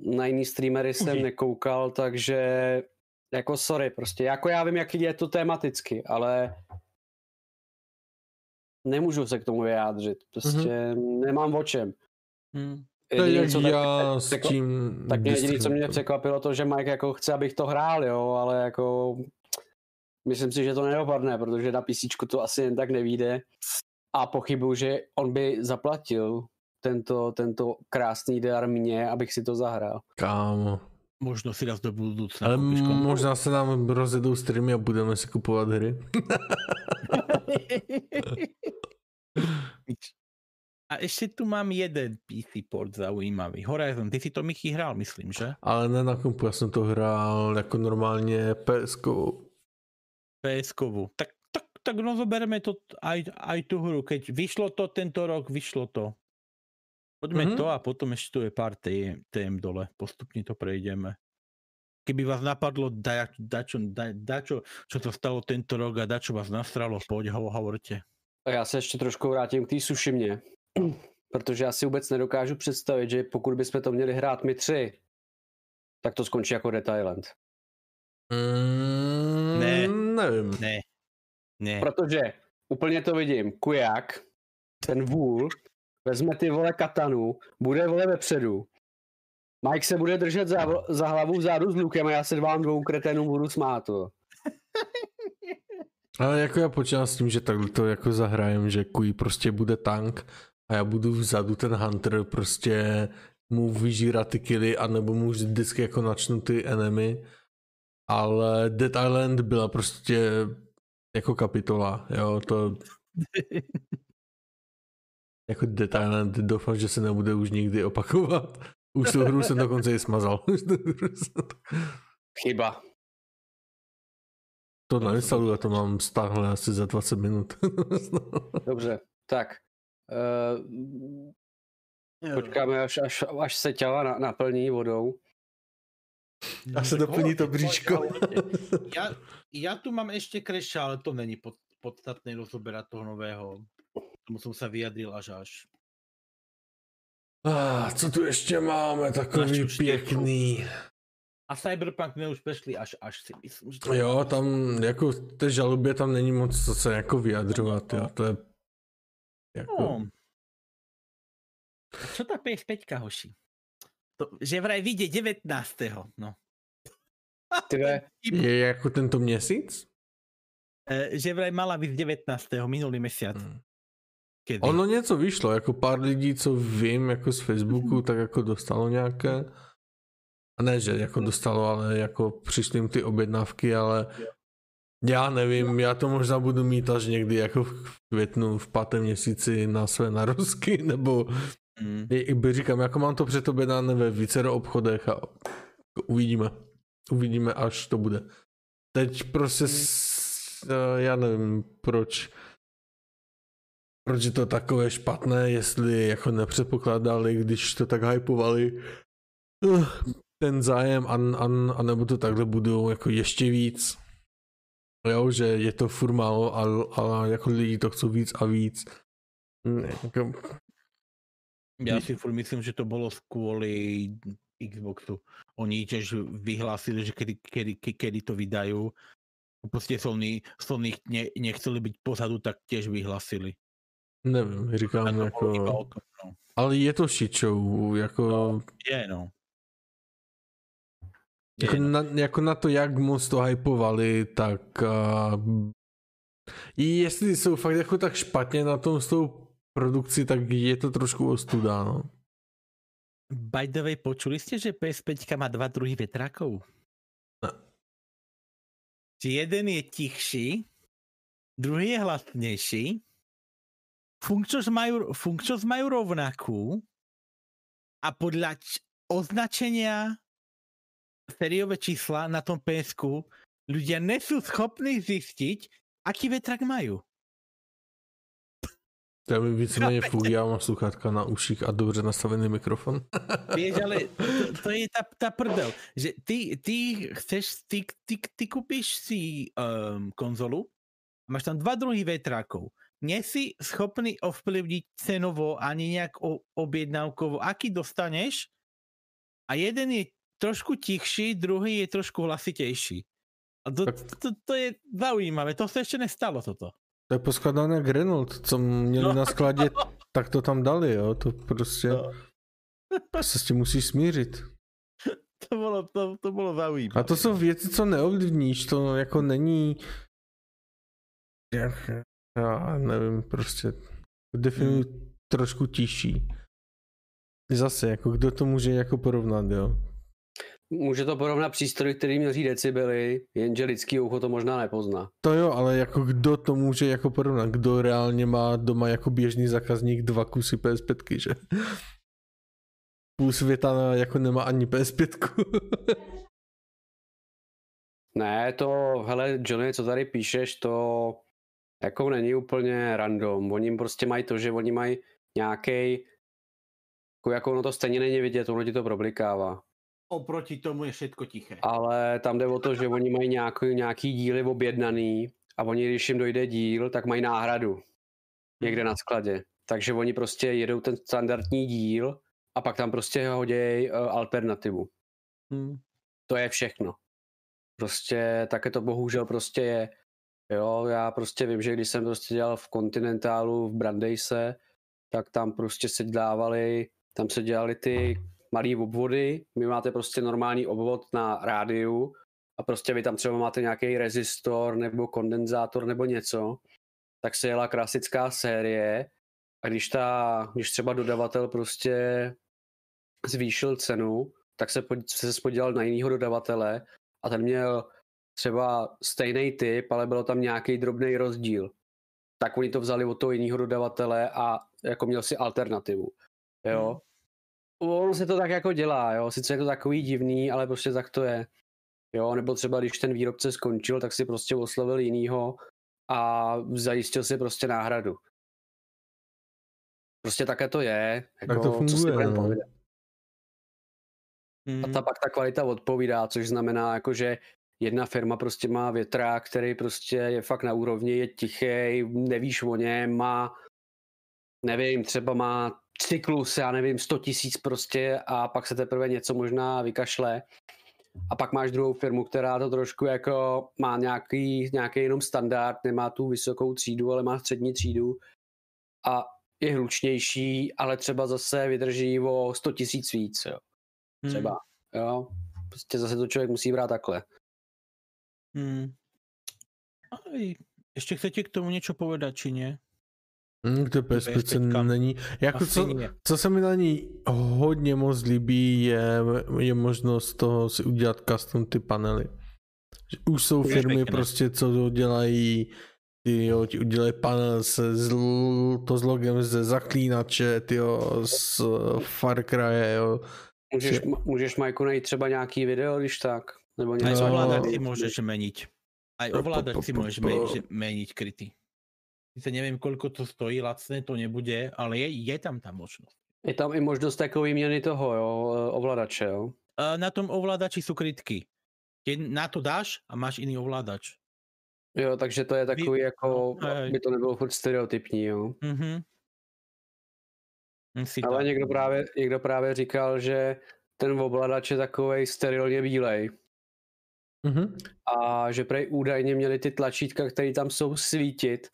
na jiný streamery jsem Uži. nekoukal, takže jako sorry, prostě jako já vím, jak je to tematicky, ale nemůžu se k tomu vyjádřit, prostě mm-hmm. nemám o čem. Hm. To je Jediný, co tak- já s jako- tím... Tak mě jediný, co mě překvapilo, to, že Mike jako chce, abych to hrál, jo, ale jako myslím si, že to nedopadne, protože na PC to asi jen tak nevíde a pochybuju, že on by zaplatil tento, tento krásný dar mě, abych si to zahrál. Kámo. Možno si raz do budoucna Ale koupíš možná se nám rozjedou streamy a budeme si kupovat hry. *laughs* A ešte tu mám jeden PC port zaujímavý. Horizon, ty si to Mickey hrál, myslím, že? Ale ne na kompu, já jsem to hrál jako normálně ps PSK-vu. Tak, tak, no zoberme to aj, aj tú hru. Keď vyšlo to tento rok, vyšlo to. Poďme Mhm. mm-hmm. to a potom ešte tu je pár tém, tém dole. Postupne to prejdeme. Keby vás napadlo da, dačo, da, dačo, čo to stalo tento rok a dačo vás nasralo, poď ho, hovorte. A já se ještě trošku vrátím k té sušimě, *clears throat* protože já si vůbec nedokážu představit, že pokud bychom to měli hrát my tři, tak to skončí jako Dead Island. Mm, Ne. Nevím. Ne. Ne. Protože úplně to vidím, Kujak, ten vůl, vezme ty vole katanu, bude vole vepředu, Mike se bude držet za, za hlavu vzadu s lukem a já se vám dvou kreténům budu smát. To. *laughs* Ale jako já počítám s tím, že takhle to jako zahrajem, že Kui prostě bude tank a já budu vzadu ten Hunter prostě mu vyžírat ty killy, anebo mu vždycky jako načnu ty enemy. Ale Dead Island byla prostě jako kapitola, jo, to *laughs* jako Dead Island doufám, že se nebude už nikdy opakovat. Už tu hru jsem dokonce i smazal. *laughs* Chyba. to nainstaluju a to mám stáhle asi za 20 minut. *laughs* Dobře, tak. Uh, počkáme, až, až, až se těla na, naplní vodou. A se doplní to bříško. Ja, ja tu mám ešte kreša, ale to není pod, podstatné rozoberať toho nového. Tomu som sa vyjadril až až. Ah, co tu ještě máme takový pěkný. A Cyberpunk my už prešli až až si myslím, že to Jo, tam jako v té žalobě tam není moc co se jako vyjadřovat, jo, to je jako... No. A čo tá PS5, hoši? To, že vraj vyjde 19. No. Tyve, Je jako tento měsíc? E, že vraj mala byť 19. minulý mesiac. Hmm. Kedy? Ono něco vyšlo, jako pár lidí, co vím, jako z Facebooku, tak jako dostalo nějaké. A ne, že jako dostalo, ale jako přišly jim ty objednávky, ale já nevím, já to možná budu mít až někdy jako v květnu, v pátém měsíci na své narozky, *laughs* nebo Mm. I by říkám, jako mám to předobjednané ve vícero obchodech a uvidíme. Uvidíme, až to bude. Teď prostě, s, eh, já nevím, proč proč je to takové špatné, jestli jako nepředpokládali, když to tak hypovali eh, ten zájem a, a, a nebo to takhle budou jako ještě víc. Jo, že je to furt málo, ale, ale jako lidi to chcou víc a víc. Ne, jako, Ja si furt myslím, že to bolo kvôli Xboxu. Oni tiež vyhlásili, že kedy, kedy, ke- kedy to vydajú. Proste Sony, Sony ne, nechceli byť pozadu, tak tiež vyhlásili. nevím, říkám jako... tom, no. Ale je to show, jako, Je, no. jako, Je, no. na, jako na to, jak moc to hypovali, tak uh, jestli jsou fakt jako tak špatně na tom s tou produkcí, tak je to trošku ostuda, no. By the way, počuli ste, že PS5 má dva druhy vetrákov? Že jeden je tichší, druhý je hlasnejší, funkčnosť majú, funkčnosť majú rovnakú a podľa č- označenia sériové čísla na tom PSku ľudia nesú schopní zistiť, aký vetrak majú. Já mi víceméně funguje, já mám sluchátka na uších a dobře nastavený mikrofon. *laughs* Vieš, ale to, to je tá, tá prdel, že ty, ty chceš, ty, ty, ty kúpiš si um, konzolu a máš tam dva druhy vetrákov. Nie si schopný ovplyvniť cenovo ani nejak o, objednávkovo, aký dostaneš A jeden je trošku tichší, druhý je trošku hlasitejší. A to, Tak- to, to je zaujímavé, to se ještě nestalo toto. To je poskladané Renault, co měli No. na skladě, tak to tam dali, jo, to prostě No. se s tím musíš smířit. To bylo, to, to bylo zaujímavé. A to jsou věci, co neovlivníš, to jako není, já nevím, prostě definuji Hmm. trošku tižší. Zase, jako kdo to může jako porovnat, jo? Může to porovnat přístroj, který měří decibely, jenže lidský ucho to možná nepozná. To jo, ale jako kdo to může jako porovnat? Kdo reálně má doma jako běžný zákazník dva kusy PS5, že? Půl světa jako nemá ani PS5. *laughs* Ne, to, hele, Johnny, co tady píšeš, to jako není úplně random. Oni prostě mají to, že oni mají nějaký jako, jako ono to stejně není vidět, ono ti to problikává. Oproti tomu je všetko tiché. Ale tam jde o to, že oni mají nějaký, nějaký díly objednaný a oni, když jim dojde díl, tak mají náhradu někde na skladě. Takže oni prostě jedou ten standardní díl a pak tam prostě hodějí uh, alternativu. Hmm. To je všechno. Prostě také to bohužel prostě je. Jo, já prostě vím, že když jsem prostě dělal v Continentalu v Brandeise, tak tam prostě se dávali, tam se dělali ty malý obvody, vy máte prostě normální obvod na rádiu a prostě vy tam třeba máte nějaký rezistor nebo kondenzátor nebo něco, tak se jela klasická série a když, ta, když třeba dodavatel prostě zvýšil cenu, tak se, pod, se spodíval na jiného dodavatele a ten měl třeba stejný typ, ale bylo tam nějaký drobný rozdíl. Tak oni to vzali od toho jiného dodavatele a jako měl si alternativu. Jo. Ono se to tak jako dělá, jo. Sice je to takový divný, ale prostě tak to je. Jo, nebo třeba když ten výrobce skončil, tak si prostě oslovil jinýho a zajistil si prostě náhradu. Prostě také to je. Jako, Tak to co si funguje, budem no. povídat. Hmm. A ta pak ta kvalita odpovídá, což znamená, jako, že jedna firma prostě má větrák, který prostě je fakt na úrovni, je tichý, nevíš o něm, má, nevím, třeba má cyklus, já nevím, 100 tisíc prostě a pak se teprve něco možná vykašle. A pak máš druhou firmu, která to trošku jako má nějaký, nějaký jenom standard, nemá tu vysokou třídu, ale má střední třídu a je hlučnější, ale třeba zase vydrží o 100 tisíc víc, jo Hmm. třeba. Jo, prostě zase to člověk musí brát takhle. Hmm. Aj, ešte chcete k tomu niečo povedať, či nie? Hmm, to PS5 PS5. není. Jako co, co se mi na ní hodně moc líbí, je, je možnost toho si udělat custom ty panely. Že Už jsou To je firmy pěkné. prostě, co dělají, ty jo, ti udělají panel se s, l- to s logem ze zaklínače, ty jo, z Far Cry, jo. Můžeš, Že- můžeš Majku najít třeba nějaký video, když tak. Nebo Aj něco. No. ovládač si Po- po- ovládač po- si že- meniť kryty. Sice neviem, koľko to stojí, lacné to nebude, ale je, je tam tá možnosť. Je tam i možnost takové výměny toho, jo, ovladače, jo. A na tom ovládači sú krytky. Na to dáš a máš iný ovládač. Jo, takže to je takový jako, no, hej. aby to nebylo furt stereotypní, jo. Mhm. Hm, Si Ale někdo právě, někdo právě říkal, že ten ovladač je takovej sterilně bílej. Mhm. a že prej údajně měli ty tlačítka, které tam jsou svítit,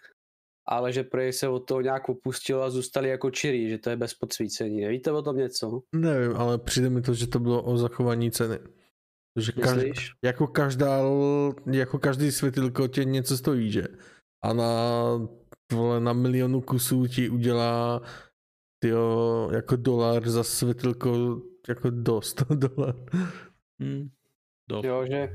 ale že prej se od toho nějak opustilo a zůstali jako čirý, že to je bez podsvícení. Nevíte o tom něco? Nevím, ale přijde mi to, že to bylo o zachování ceny. Že každý, jako, každá, jako každý světilko tě něco stojí, že? A na, vole, na milionu kusů ti udělá tyjo, jako dolar za světilko jako dost *laughs* dolar. Hm. Dost. Jo, že,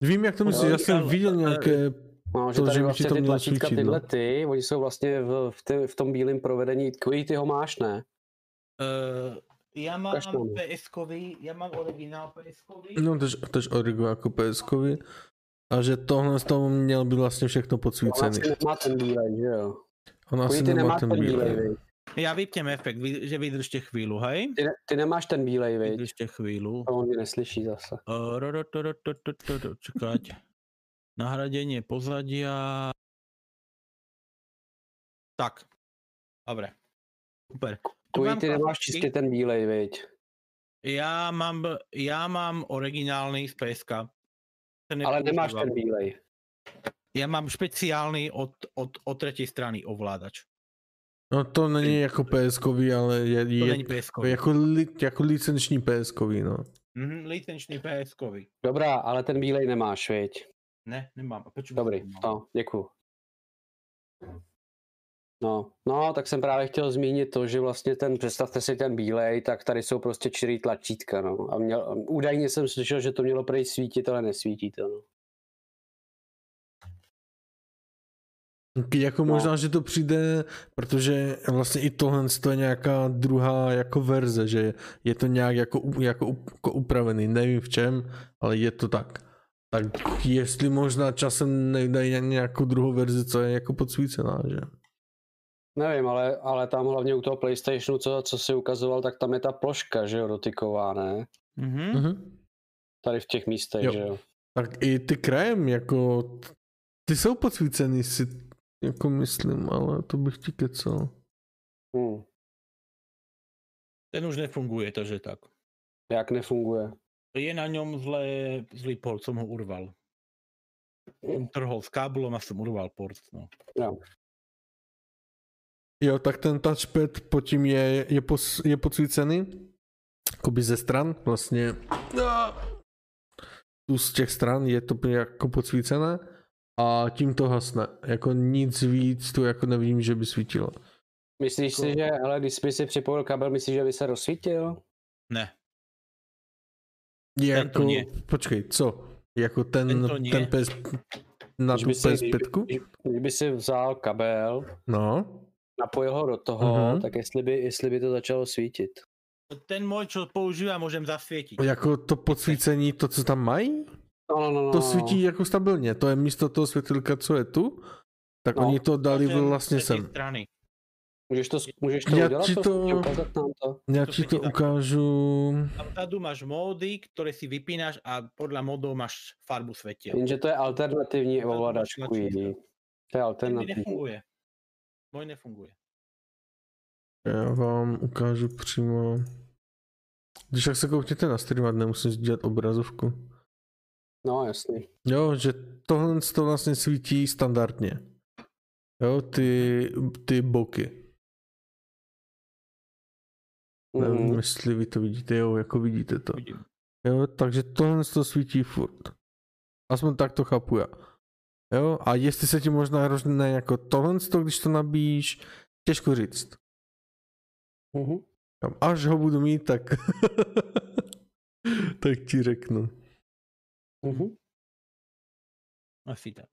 Vím, jak to myslíš, já jsem viděl nějaké, no, že To, tady že by vlastně to ty tlačítka tyhle no. ty, oni jsou vlastně v, v, ty, v tom bílém provedení, takový ty ho máš, ne? Uh, ja mám. PS-kový, ja mám originál PS-kový. no tož, tož Origo jako PSkovi, a že tohle z toho měl by vlastně všechno On podsvícený. asi nemá ten bílej, že jo? On asi ty nemá nemáš ten bílej. Ja vypnem efekt, že vydržte chvíľu, hej? ty, ne, ty nemáš ten bílej, viď? Vydržte chvíľu. To on mě neslyší zase. Uh, ro, ro, to, ro, to, to, to, to, čekať. Nahradenie pozadia. Tak. Dobre. Tu Kuj, mám ty nemáš čistě ten bílej, viď? Já mám, já mám originální z PSK. Ten Ale nemáš ten bílej. Já mám speciální od, od, od třetí strany ovládač. No to není jako PSkový, ale je, To je není PSK. jako, li, jako licenční PSkový, no. Mhm, licenční PSK. Dobrá, ale ten bílej nemáš, viď? Ne, nemám. A Počkej, Dobrý, no, děkuju. No, no, tak jsem právě chtěl zmínit to, že vlastně ten, představte si ten bílej, tak tady jsou prostě čtyři tlačítka, no. A měl, údajně jsem slyšel, že to mělo prej svítit, ale nesvítí to, no. Jako No. možná, že to přijde, protože vlastně i tohle to je nějaká druhá jako verze, že je to nějak jako, jako, jako upravený, nevím v čem, ale je to tak. Tak jestli možná časem nedají ně- nějakou druhou verzi, co je jako podsvícená, že? Nevím, ale, ale tam hlavně u toho Playstationu, co, co si ukazoval, tak tam je ta ploška, že jo, dotyková, ne? Mhm. Mhm. Tady v těch místech, Jo. že jo. Tak i ty krajem, jako, ty jsou podsvícený si, jako myslím, ale to bych ti kecal. Hm. Ten už nefunguje, takže tak. Jak nefunguje? Je na něm zlé, zlý port, jsem ho urval. Jsem trhol s káblem a jsem urval port. No. Jo. Jo, tak ten touchpad pod tím je, je, pos, je podsvícený, jakoby ze stran, vlastně tu z těch stran je to jako podsvícené a tím to hasne. Jako nic víc tu jako nevím, že by svítilo. Myslíš si, Jako- že, ale když by si připojil kabel, myslíš, že by se rozsvítil? Ne, Je Tento jako, nie. počkej, co? Jako ten, Tento nie. ten PS, na Když tu by si- PS5? Když, když by si vzal kabel, No, napojil ho do toho, Mhm. tak jestli by, jestli by to začalo svítit. ten můj, co používám, můžem zasvětit. jako to podsvícení, to, co tam mají, No, no, no, no. to no. svítí jako stabilně. To je místo toho světilka, co je tu, tak No, oni to dali vlastně sem. Strany. Můžeš to, můžeš to Já udělat? ti prosím to- tě, ukázat nám to? Já To ti to ukážu. Tam vzadu máš módy, které si vypínáš a podle modů máš farbu světil. Jenže to je alternativní ovladač. QED. To je alternativní. nefunguje. Můj nefunguje. Já vám ukážu přímo. Když tak se koukněte na stream, nemusím dělat obrazovku. No, jasný. Jo, že tohle to vlastně svítí standardně. Jo, ty, ty boky. Nevím, Mhm. jestli vy to vidíte, jo, jako vidíte to. Vidím. Jo, takže tohle to svítí furt. Aspoň tak to chápu já. Jo, a jestli se ti možná rozne jako tohle, když to nabíjíš, těžko říct. Mhm. Až ho budu mít, tak *laughs* tak ti řeknu. Mhm. Asi tak.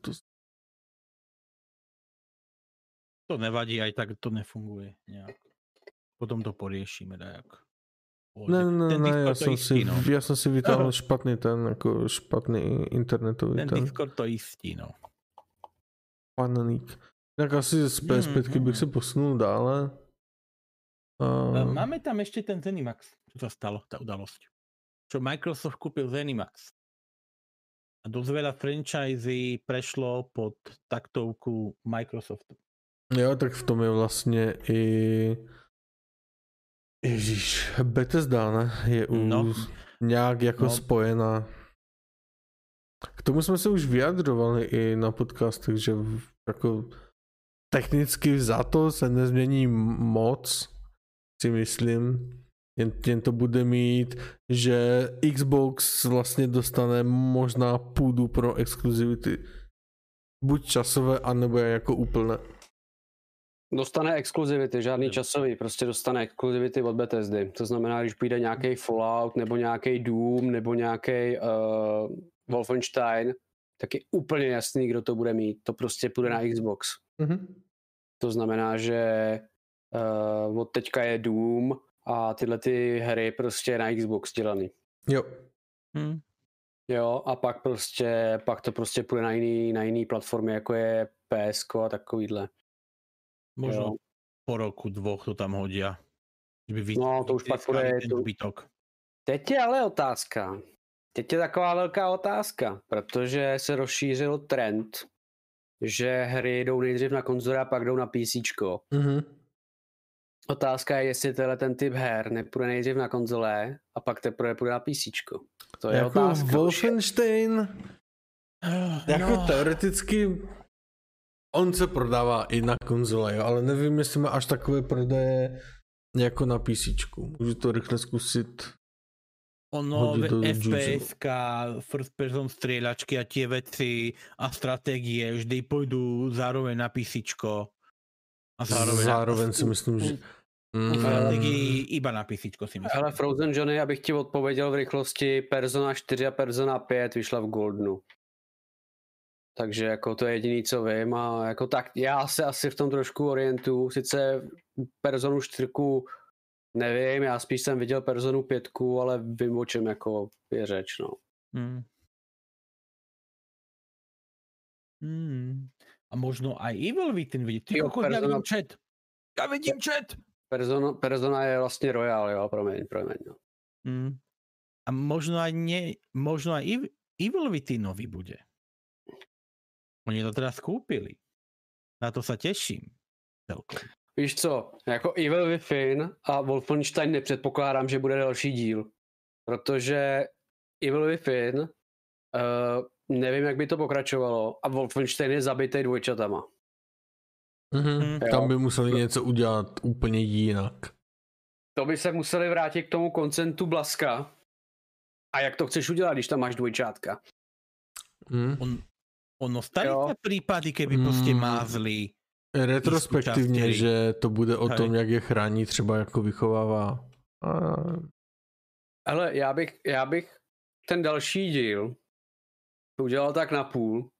To, To nevadí, aj tak to nefunguje nějak. Potom to poriešíme dajak. ne, ne, ten ne, Discord já jsem, jistý, si, no. já jsem si vytáhl *laughs* špatný ten, jako špatný internetový Ten ten, Discord to jistí, no. paneník. Tak asi z PS5 Mhm. bych se posunul dále. A, Máme tam ještě ten Zenimax. Co sa stalo, ta udalosť? Čo Microsoft kúpil Zenimax. A dosť veľa franchisí prešlo pod taktovku Microsoftu. Jo, tak v tom je vlastně i Ježíš, Bethesda, ne? Je u, No. nějak jako No. spojená. K tomu jsme se už vyjadřovali i na podcastech, že jako technicky za to se nezmění moc, si myslím. Jen, jen to bude mít, že Xbox vlastně dostane možná půdu pro exkluzivity. Buď časové, anebo jako úplné. Dostane exkluzivity, žádný Dobře. časový, prostě dostane exkluzivity od Bethesdy. To znamená, když přijde nějaký Fallout, nebo nějaký Doom, nebo nějaký uh, Wolfenstein, tak je úplně jasný, kdo to bude mít. To prostě půjde na Xbox. Mhm. To znamená, že uh, od teďka je Doom a tyhle ty hry prostě na Xbox dělaný. Jo, Hm. Jo, a pak prostě, pak to prostě půjde na jiný, na jiný platformy, jako je PSK a takovýhle. Možno Jo. po roku, dvoch to tam hodia. Že by vy, No, to už pak bude- ten to- zbytok. Teď je ale otázka. Teď je taková velká otázka, protože se rozšířil trend, že hry jdou nejdřív na konzole a pak jdou na PC. mhm. Otázka je, jestli tenhle ten typ her nepůjde nejdřív na konzole a pak teprve půjde na PC. To je jako otázka. Wolfenstein, jako no, teoreticky on se prodává i na konzole, jo, ale nevím, jestli má až takové prodeje jako na PC. Můžu to rychle zkusit. ono, FPS, first person strieľačky a tie veci a stratégie vždy pôjdu zároveň na PC. A zároveň, Zároveň si u- myslím, že... Mm, strategii iba na PC si myslím. Ale Frozen Johnny, abych ti odpověděl v rychlosti, Persona 4 a Persona 5 vyšla v Goldnu. Takže jako to je jediný, co vím a jako tak já se asi v tom trošku orientuju, sice Personu 4 nevím, já spíš jsem viděl Personu 5, ale vím o čem jako je řeč, no. Hmm. Hmm. A možno aj Evil Within vidieť. Ty Jo, kokos, Persona- vidím chat. Ja vidím chat. Persona, Persona je vlastně Royal, jo, promiň, promiň. No. Hmm. A možno aj, nie, možno aj Ev- Evil Withinovi bude. Oni to teraz kúpili. Na to sa teším. Celkom. Víš co, jako Evil Within a Wolfenstein nepředpokládám, že bude další díl, protože Evil Within uh, nevím, jak by to pokračovalo a Wolfenstein je zabitý dvojčatama. Mhm, Mm. tam by museli něco udělat úplně jinak. To by se museli vrátit k tomu koncentu Blaska. A jak to chceš udělat, když tam máš dvojčátka? Mm. On, ono stali Jo. sa prípady, keby proste Mm. mázli. Retrospektivně, že to bude o Hej. tom, jak je chrání, třeba jako vychovává. A... Ale já bych, já bych ten další díl udělal tak na půl,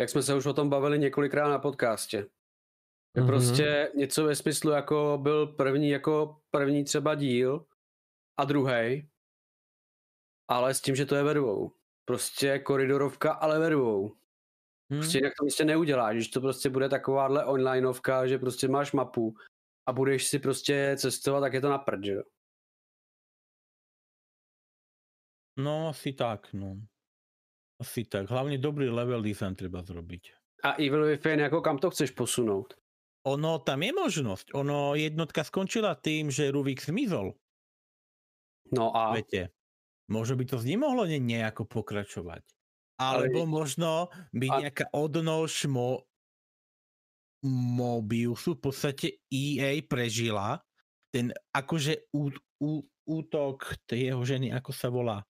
jak jsme se už o tom bavili několikrát na podcastě. Mhm. prostě něco ve smyslu, jako byl první, jako první třeba díl a druhý, ale s tím, že to je ve dvou. Prostě koridorovka, ale ve dvou. Hm? Prostě jinak to prostě neuděláš, když to prostě bude takováhle onlineovka, že prostě máš mapu a budeš si prostě cestovat, tak je to na prd, že jo? No, asi tak, no. Asi tak. Hlavne dobrý level design treba zrobiť. A Evil Within, jako kam to chceš posunout? Ono, tam je možnosť. Ono, jednotka skončila tým, že Ruvik zmizol. No a Viete, možno by to z ním mohlo nejako pokračovať. Alebo Ale- možno by a- nejaká odnož mo, Mobiusu v podstate EA prežila ten akože ú, ú, útok tej jeho ženy, ako sa volá.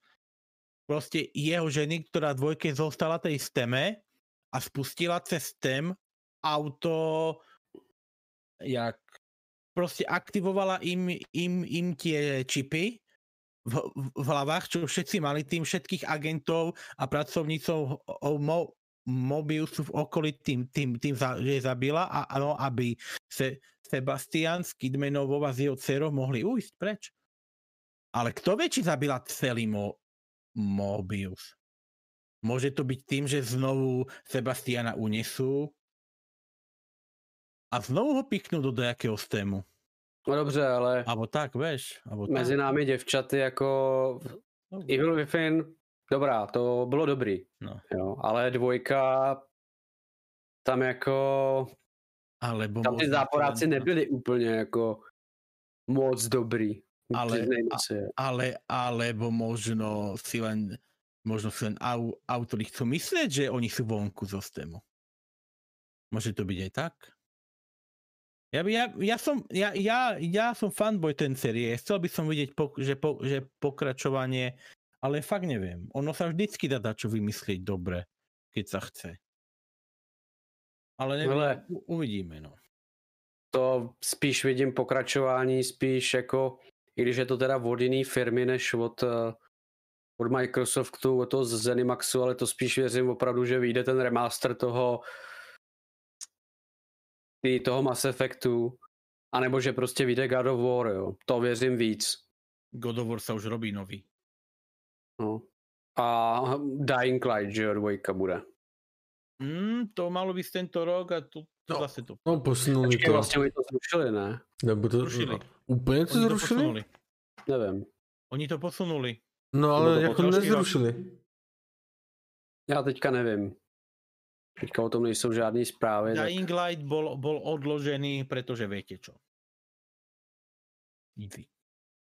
Proste jeho ženy, ktorá dvojke zostala tej steme a spustila cez stem auto jak proste aktivovala im, im, im tie čipy v, v, hlavách, čo všetci mali tým všetkých agentov a pracovnícov Mo, Mobiusu v okolí tým, tým, tým za, že zabila a ano, aby se Sebastian s Kidmanovou a s jeho dcerou mohli ujsť preč. Ale kto vie, či zabila celý Mo, Mobius? Môže to byť tým, že znovu Sebastiana unesú a znovu ho pichnú do nejakého stému. No dobře, ale Abo tak, vieš. Abo tak. mezi námi děvčaty jako No, Evil Within, dobrá, to bylo dobrý. No. Jo, ale dvojka, tam jako, Alebo tam ty záporáci nebyli úplně jako moc dobrý. Ale- Přiznejme si. ale, alebo možno si len možno si len au, autori chcú myslieť, že oni sú vonku zo stému. Môže to byť aj tak? Ja, ja, ja, som, ja, ja, ja som fanboy ten série. Chcel by som vidieť, pok, že, po, že pokračovanie, ale fakt neviem. Ono sa vždycky dá dačo vymyslieť dobre, keď sa chce. Ale neviem, Hele. u, uvidíme, no. To spíš vidím pokračování, spíš jako, i když je to teda od jiný firmy než od, eh, od Microsoftu, od toho Zenimaxu, ale to spíš věřím opravdu, že vyjde ten remaster toho tý, toho Mass Effectu, anebo že prostě vyjde God of War, jo. To věřím víc. God of War sa už robí nový. No. A Dying Light, že jo, dvojka bude. Mm, to malo byť tento rok a to, to No. zase to No posunuli Počkej, to. vlastně oni to zrušili, ne? Nebo to Zrušili. úplně to Oni to zrušili? posunuli. Nevím. Oni to posunuli. No Nebo ale to jako další rok. nezrušili. Já teďka nevím. Teďka o tom nejsou žádné zprávy. Tak... Dying Light bol, bol odložený, pretože viete čo. Easy.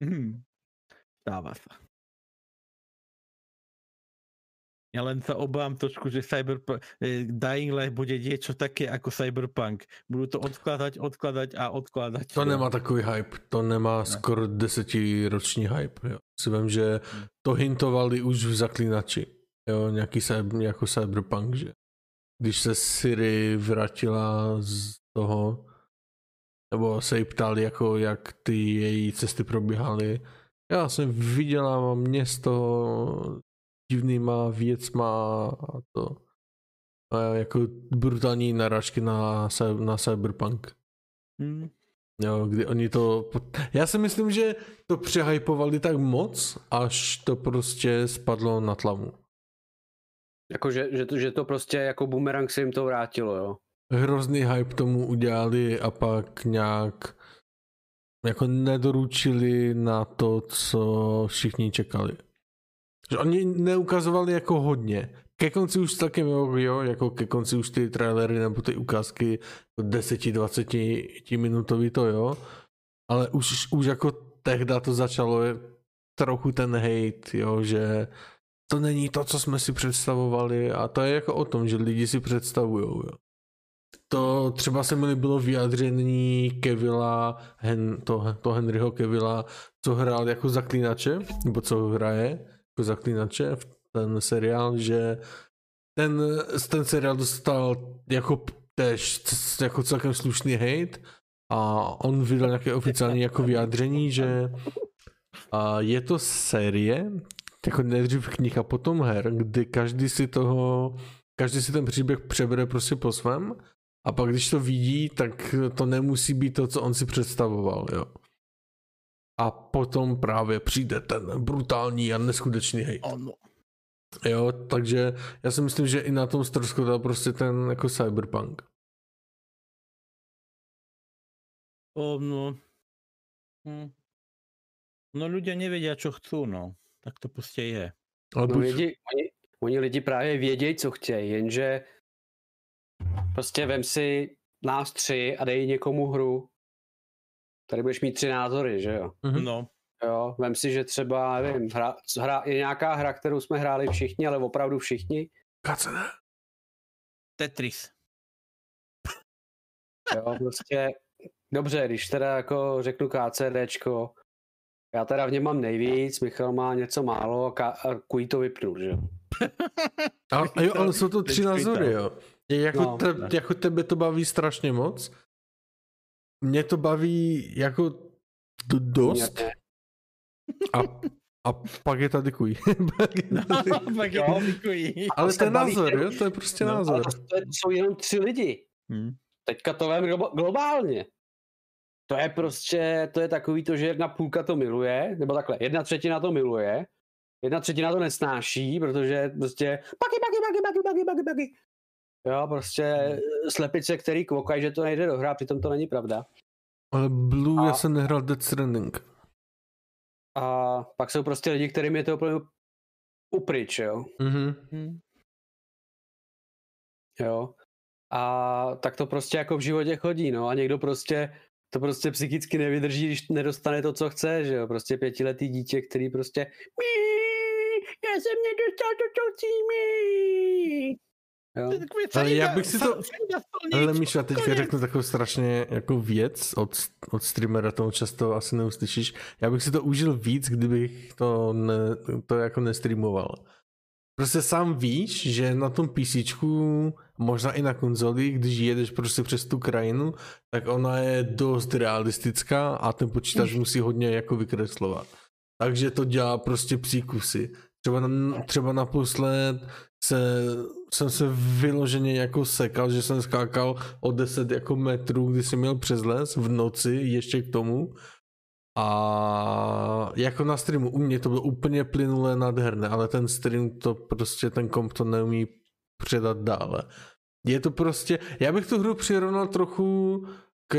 Hm. Stáva sa. Ja len sa obávam trošku, že Cyberpunk, Dying Light bude niečo také ako Cyberpunk. Budú to odkladať, odkladať a odkladať. To nemá takový hype, to nemá skoro desetiroční hype. Jo. Si vím, že to hintovali už v Zaklínači, jo, nějaký cyber, jako Cyberpunk, že když se Siri vrátila z toho, nebo se jí ptali, jako jak ty její cesty probíhaly. Já jsem viděla město divnýma věcma a to. A jako brutální narážky na, na Cyberpunk. Hm. Jo, kdy oni to... Já si myslím, že to přehypovali tak moc, až to prostě spadlo na tlamu. Jako, že, že, to, že to prostě jako boomerang se jim to vrátilo, jo. Hrozný hype tomu udělali a pak nějak jako nedoručili na to, co všichni čekali. Že oni neukazovali jako hodně. Ke konci už taky jo, jo, jako ke konci už ty trailery nebo ty ukázky 10-20 minutový to jo, ale už, už jako tehda to začalo trochu ten hate, jo, že to není to, co jsme si představovali a to je jako o tom, že lidi si představují. To třeba se mi líbilo vyjádření Kevila, Hen, to, to Henryho Kevila, co hrál jako zaklínače, nebo co hraje jako zaklínače v ten seriál, že ten, ten seriál dostal jako tež jako celkem slušný hate a on vydal nějaké oficiální jako vyjádření, že a je to série, jako nejdřív knih a potom her, kdy každý si toho, každý si ten příběh přebere prostě po svém a pak když to vidí, tak to nemusí být to, co on si představoval, jo. A potom právě přijde ten brutální a neskutečný hate. Ono. Jo, takže já si myslím, že i na tom ztroskotal prostě ten jako cyberpunk. Ono. Hm. No ľudia nevedia, čo chcú, no. Tak to prostě je. Ale No buď, lidi, oni, oni lidi právě vědějí, co chtějí, jenže prostě vem si nás tři a dej někomu hru. Tady budeš mít tři názory, že jo? Mhm. No. Jo, vem si, že třeba, nevím, hra, hra, je nějaká hra, kterou jsme hráli všichni, ale opravdu všichni. Kace ne. Tetris. Jo, prostě, dobře, když teda jako řeknu KCDčko, já teda v něm mám nejvíc, Michal má něco málo a, ka- a Kují to vypnul, že jo? *laughs* A, a jo, ale jsou to tři názory, jo. Je jako, No, te, ne. jako tebe to baví strašně moc. Mě to baví jako d- dost. A, a pak je tady kuj. *laughs* *laughs* Pak je No, tady- ale to je názor, jo? To je prostě No, názor. To, jsou jenom tři lidi. Hm. Teďka to vem globálně. To je prostě, to je takový to, že jedna půlka to miluje, nebo takhle, jedna třetina to miluje, jedna třetina to nesnáší, protože prostě baky, baky, baky, baky, baky, baky, baky. Jo, prostě slepice, který kvokají, že to nejde dohrát, přitom to není pravda. Ale Blue, A- já jsem nehrál Death Stranding. A pak jsou prostě lidi, kterým je to úplně upryč, jo. Mhm. Hm. jo. A tak to prostě jako v životě chodí, no a někdo prostě to prostě psychicky nevydrží, když nedostane to, co chce, že jo, prostě pětiletý dítě, který prostě "Mí, já jsem nedostal to, co chci, mí." jo. Ale já bych si to- Ale Ale Míša, teďka řeknu takovou strašně jako věc od, od streamera, tomu často asi neuslyšíš. Já bych si to užil víc, kdybych to, ne, to jako nestreamoval. Prostě sám víš, že na tom PC, možná i na konzoli, když jedeš prostě přes tu krajinu, tak ona je dost realistická a ten počítač musí hodně jako vykreslovat. Takže to dělá prostě příkusy. Třeba, na, třeba naposled se, jsem se vyloženě jako sekal, že jsem skákal o 10 jako metrů, kdy jsem měl přes les v noci ještě k tomu. A jako na streamu, u mě to bylo úplně plynulé nádherné, ale ten stream to prostě, ten komp to neumí předat dále. Je to prostě, já bych tu hru přirovnal trochu k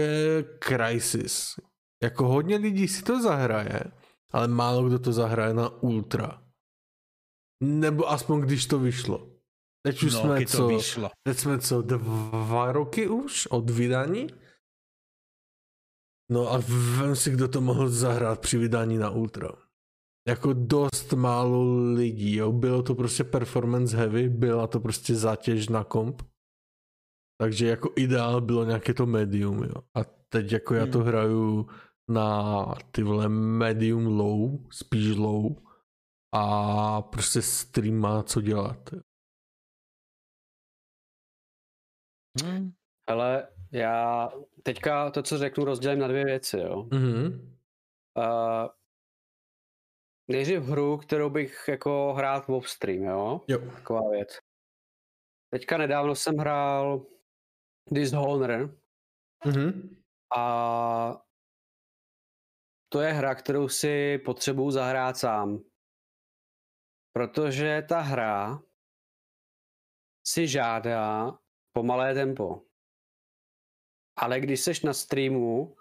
Crysis. Jako hodně lidí si to zahraje, ale málo kdo to zahraje na ultra. Nebo aspoň když to vyšlo. Teď už No, jsme co, vyšlo. teď jsme co, dva roky už od vydání? No a vem si, kdo to mohl zahrát při vydání na Ultra. Jako dost málo lidí, jo. Bylo to prostě performance heavy, byla to prostě zátěž na komp. Takže jako ideál bylo nějaké to medium, jo. A teď jako já to Hmm. hraju na ty vole medium low, spíš low. A prostě stream má co dělat. Hm. Hele, já teďka to, co řeknu, rozdělím na dvě věci, jo. Mhm. Uh, nejdřív hru, kterou bych jako hrát v stream, jo. Jo. Taková věc. Teďka nedávno jsem hrál Dishonored Mhm. a to je hra, kterou si potřebuju zahrát sám. Protože ta hra si žádá pomalé tempo. Ale když seš na streamu,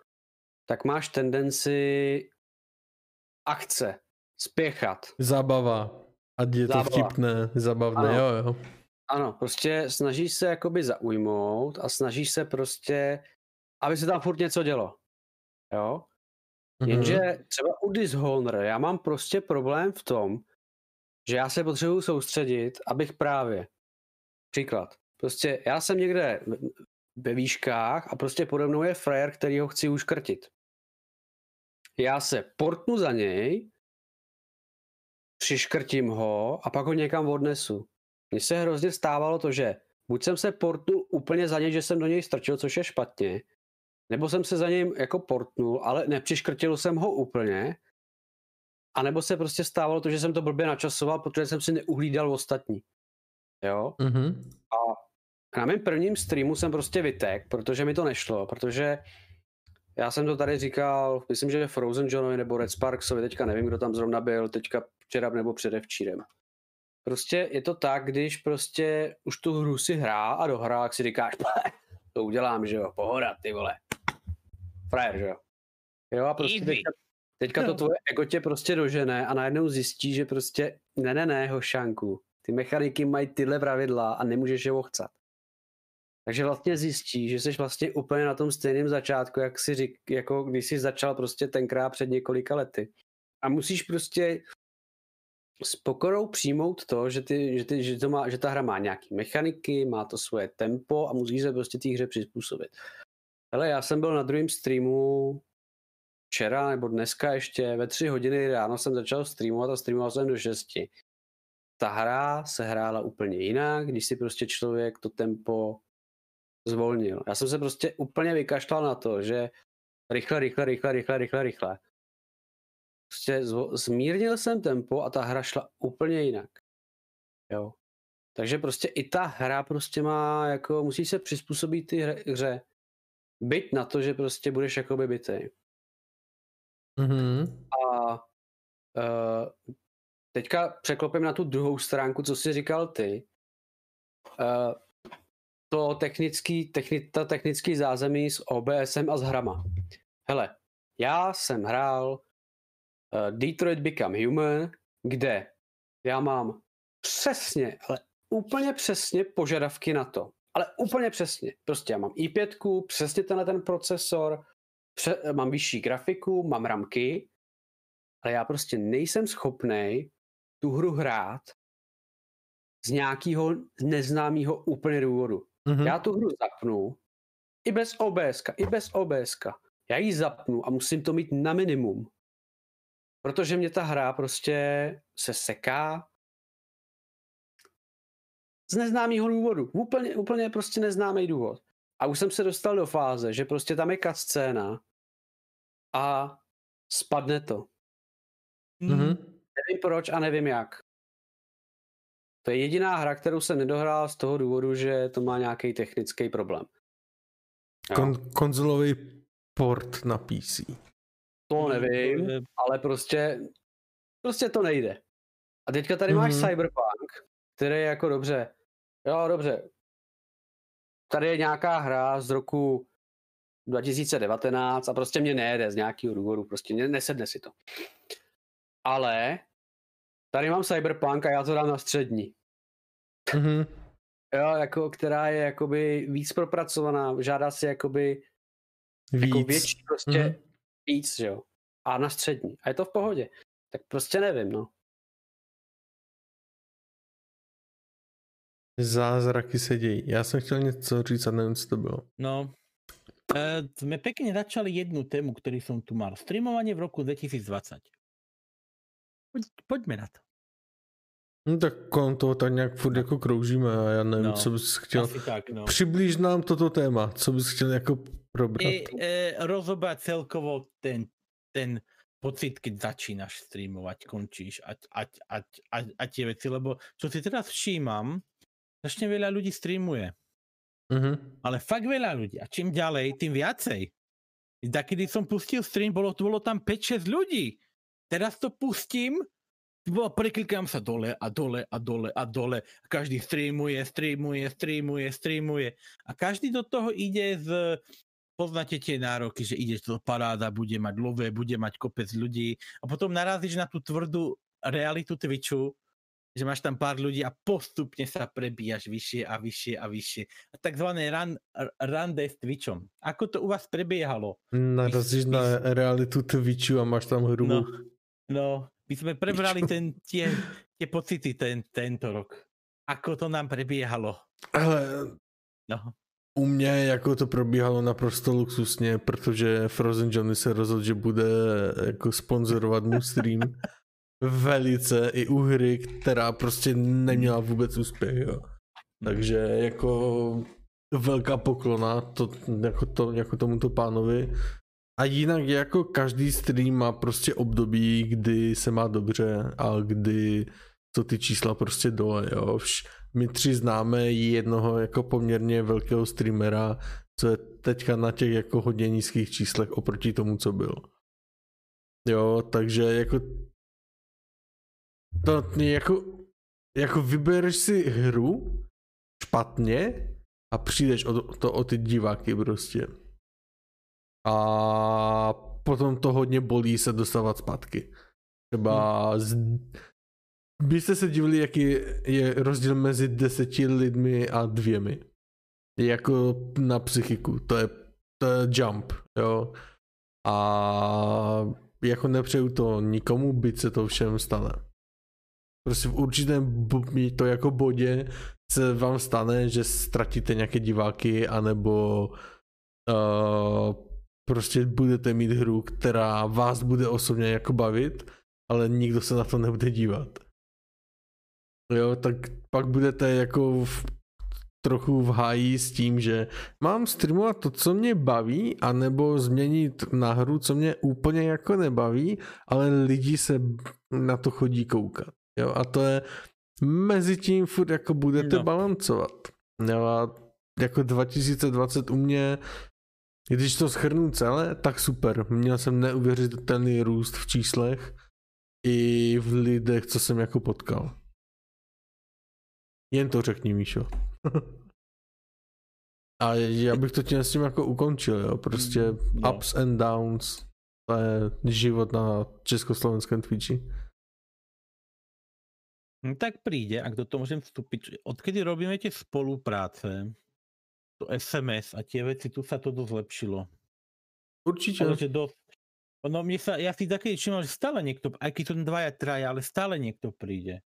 tak máš tendenci akce, spěchat. Zábava. Ať je to vtipné, zabavné, Ano. jo, jo. Ano, prostě snažíš se jakoby zaujmout a snažíš se prostě, aby se tam furt něco dělo. Jo? Mhm. Jenže třeba u Dishonored já mám prostě problém v tom, že já se potřebuji soustředit, abych právě, příklad, prostě já jsem někde ve výškách a prostě pode mnou je frajer, který ho chci uškrtit. Já se portnu za něj, přiškrtím ho a pak ho někam odnesu. Mně se hrozně stávalo to, že buď jsem se portnul úplně za něj, že jsem do něj strčil, což je špatně, nebo jsem se za ním jako portnul, ale nepřiškrtil jsem ho úplně, a nebo se prostě stávalo to, že jsem to blbě načasoval, protože jsem si neuhlídal ostatní. Jo? Mhm. Na mém prvním streamu jsem prostě vytek, protože mi to nešlo, protože já jsem to tady říkal, myslím, že Frozen Johnovi nebo Red Sparksovi, teďka nevím, kdo tam zrovna byl, teďka včera nebo předevčírem. Prostě je to tak, když prostě už tu hru si hrá a dohrá, jak si říkáš, to udělám, že jo, pohoda, ty vole. Frajer, že jo. Jo a prostě teďka, teďka to tvoje ego tě prostě dožene a najednou zjistí, že prostě ne, ne, ne, hošanku, ty mechaniky mají tyhle pravidla a nemůžeš je ochcat. Takže vlastně zjistí, že jsi vlastně úplně na tom stejném začátku, jak si řík, jako když jsi začal prostě tenkrát před několika lety. A musíš prostě s pokorou přijmout to, že, ty, že, ty, že, to má, že ta hra má nějaký mechaniky, má to svoje tempo a musíš se prostě té hře přizpůsobit. Hele, já jsem byl na druhém streamu včera nebo dneska ještě ve tři hodiny ráno jsem začal streamovat a streamoval jsem do šesti. Ta hra se hrála úplně jinak, když si prostě člověk to tempo zvolnil. Já jsem se prostě úplně vykašlal na to, že rychle, rychle, rychle, rychle, rychle, rychle. Prostě zvo- zmírnil jsem tempo a ta hra šla úplně jinak. Jo. Takže prostě i ta hra prostě má, jako musí se přizpůsobit ty hře. Byť na to, že prostě budeš jakoby bytej. Mhm. A uh, teďka překlopím na tu druhou stránku, co jsi říkal ty. Uh, to technický, techni, ta technický zázemí s OBSem a s hrama. Hele, já jsem hrál uh, Detroit Become Human, kde já mám přesně, ale úplně přesně požadavky na to. Ale úplně přesně. Prostě já mám i5, přesně tenhle ten procesor, pře- mám vyšší grafiku, mám ramky, ale já prostě nejsem schopný tu hru hrát z nějakého neznámého úplně důvodu. Mhm. Já tu hru zapnu i bez OBS, i bez OBS. Já ji zapnu a musím to mít na minimum. Protože mě ta hra prostě se seká z neznámého důvodu. Úplně, úplně prostě neznámý důvod. A už jsem se dostal do fáze, že prostě tam je scéna a spadne to. Mhm. Nevím proč a nevím jak. To je jediná hra, kterou jsem nedohrál z toho důvodu, že to má nějaký technický problém. Kon- konzolový port na PC. To Hmm, nevím, ale prostě, prostě to nejde. A teďka tady máš Mhm. Cyberpunk, který je jako dobře. Jo, dobře. Tady je nějaká hra z roku 2019 a prostě mě nejede z nějakého důvodu, prostě ne- nesedne si to. Ale tady mám Cyberpunk a já to dám na střední. Mhm. Jo, jako, která je jakoby víc propracovaná, žádá si jakoby Víc. Jako větší prostě Mhm. víc, jo. A na střední. A je to v pohodě. Tak prostě nevím, no. Zázraky se dějí. Já jsem chtěl něco říct a nevím, co to bylo. No, e, sme pekne začali jednu tému, ktorý som tu mal. Streamovanie v roku 2020. Poď, poďme na to. No tak kolem toho tak nějak furt jako kroužíme a já nevím, No, co bys chtěl. Tak, no. Přiblíž nám toto téma, co bys chtěl jako probrat. I, e, rozobrať celkovo ten, ten pocit, keď začínaš streamovať, končíš a, a, a, a, a tie veci, lebo čo si teraz všímam, strašne veľa ľudí streamuje. Mhm. Ale fakt veľa ľudí. A čím ďalej, tým viacej. Da, kedy som pustil stream, bolo, bolo tam 5-6 ľudí. Teraz to pustím, preklikám sa dole a dole a dole a dole. Každý streamuje, streamuje, streamuje, streamuje. A každý do toho ide z... Poznáte tie nároky, že ide to paráda, bude mať lové, bude mať kopec ľudí. A potom narazíš na tú tvrdú realitu Twitchu, že máš tam pár ľudí a postupne sa prebíjaš vyššie a vyššie a vyššie. A takzvané run, rande s Twitchom. Ako to u vás prebiehalo? Narazíš na realitu Twitchu a máš tam hru. No, no my sme prebrali ten, tie, tie pocity ten, tento rok. Ako to nám prebiehalo? Ale No, u mě jako to probíhalo naprosto luxusně, protože Frozen Johnny se rozhodl, že bude jako sponzorovat můj stream *laughs* velice i u hry, která prostě neměla vůbec úspěch. Jo. Takže jako velká poklona to, jako, to, jako tomuto pánovi. A jinak jako každý stream má prostě období, kdy se má dobře a kdy jsou ty čísla prostě dole, jo. My tři známe jednoho jako poměrně velkého streamera, co je teďka na těch jako hodně nízkých číslech oproti tomu, co byl. Jo, takže jako to jako, jako vybereš si hru špatně a přijdeš o to, to o ty diváky prostě. A potom to hodně bolí se dostávat zpátky. Třeba z... byste se divili, jaký je rozdíl mezi deseti lidmi a dvěmi. Jako na psychiku. To je, to je jump, jo. A jako nepřeju to nikomu, byť se to všem stane. Prostě v určitém bo- to jako bodě se vám stane, že ztratíte nějaké diváky, anebo uh, prostě budete mít hru, která vás bude osobně jako bavit, ale nikdo se na to nebude dívat. Jo, tak pak budete jako v, trochu v háji s tím, že mám streamovat to, co mě baví, anebo změnit na hru, co mě úplně jako nebaví, ale lidi se na to chodí koukat. Jo, a to je mezi tím furt jako budete No. balancovat. Jo, a jako 2020 u mě, když to schrnu celé, tak super. Měl jsem neuvěřitelný růst v číslech i v lidech, co jsem jako potkal. Jen to řekni, Míšo. *laughs* A já bych to tím s tím jako ukončil, jo. Prostě No. ups and downs. To je život na československém Twitchi. No tak príde, ak do toho môžem vstúpiť, že odkedy robíme tie spolupráce, to SMS a tie veci, tu sa to dosť zlepšilo. Určitě. Ale dosť. Ono, mne sa, ja si taký všimol, že stále niekto, aj keď sú dvaja, traja, ale stále niekto príde.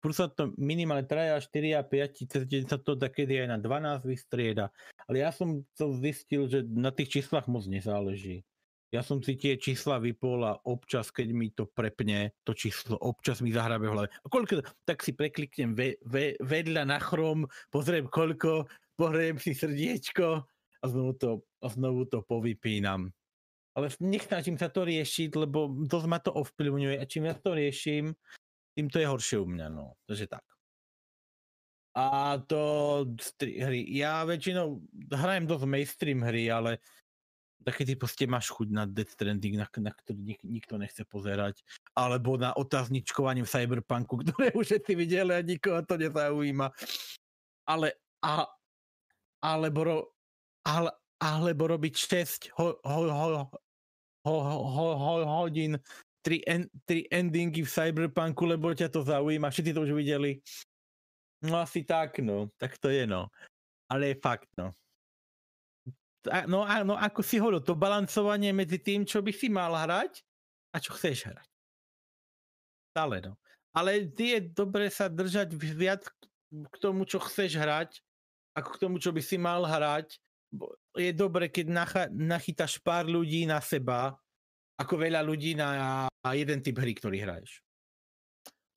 Furt sa to minimálne traja, 4 a 5, cez deň sa to takedy aj na 12 vystrieda. Ale ja som to zistil, že na tých číslach moc nezáleží. Ja som si tie čísla vypol a občas, keď mi to prepne, to číslo, občas mi zahrabe v hlave. A koľko, tak si prekliknem ve, ve, vedľa na chrom, pozriem koľko, pohrejem si srdiečko a znovu to, a znovu to povypínam. Ale nesnažím sa to riešiť, lebo dosť ma to ovplyvňuje a čím ja to riešim, tým to je horšie u mňa, no. Takže tak. A to hry. Ja väčšinou hrajem dosť mainstream hry, ale takedy proste máš chuť na Death Stranding, na, na ktorý nik, nikto nechce pozerať, alebo na otázničkovanie v Cyberpunku, *laughs* ktoré už všetci videli a nikoho to nezaujíma. Ale, a, alebo, ro, ale, alebo robiť 6 ho, ho, ho, ho, ho, ho, ho, hodín, 3, en, 3 endingy v Cyberpunku, lebo ťa to zaujíma, všetci to už videli. No asi tak, no, tak to je, no. Ale je fakt, no. a- no, a- no ako si hovoril, to balancovanie medzi tým, čo by si mal hrať a čo chceš hrať. Stále, no. Ale ty je dobre sa držať viac k tomu, čo chceš hrať, ako k tomu, čo by si mal hrať. Je dobre, keď nachytáš pár ľudí na seba, ako veľa ľudí na jeden typ hry, ktorý hraješ.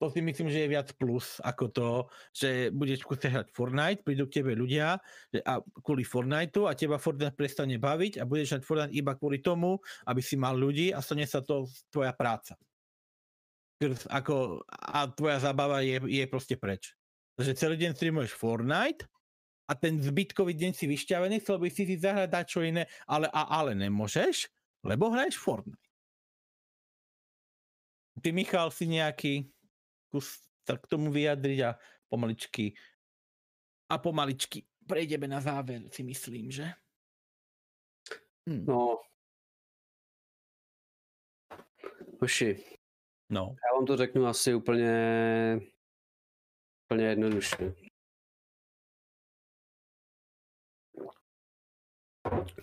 To si myslím, že je viac plus ako to, že budeš chcieť hrať Fortnite, prídu k tebe ľudia a kvôli Fortniteu a teba Fortnite prestane baviť a budeš hrať Fortnite iba kvôli tomu, aby si mal ľudí a stane sa to tvoja práca. Ako, a tvoja zábava je, je proste preč. Takže celý deň streamuješ Fortnite a ten zbytkový deň si vyšťavený, chcel by si si zahrať čo iné, ale, a, ale nemôžeš, lebo hraješ Fortnite. Ty, Michal, si nejaký kus sa k tomu vyjadriť a pomaličky a pomaličky prejdeme na záver, si myslím, že? Hm. No. Hoši, no. já vám to řeknu asi úplně, úplně jednoduše.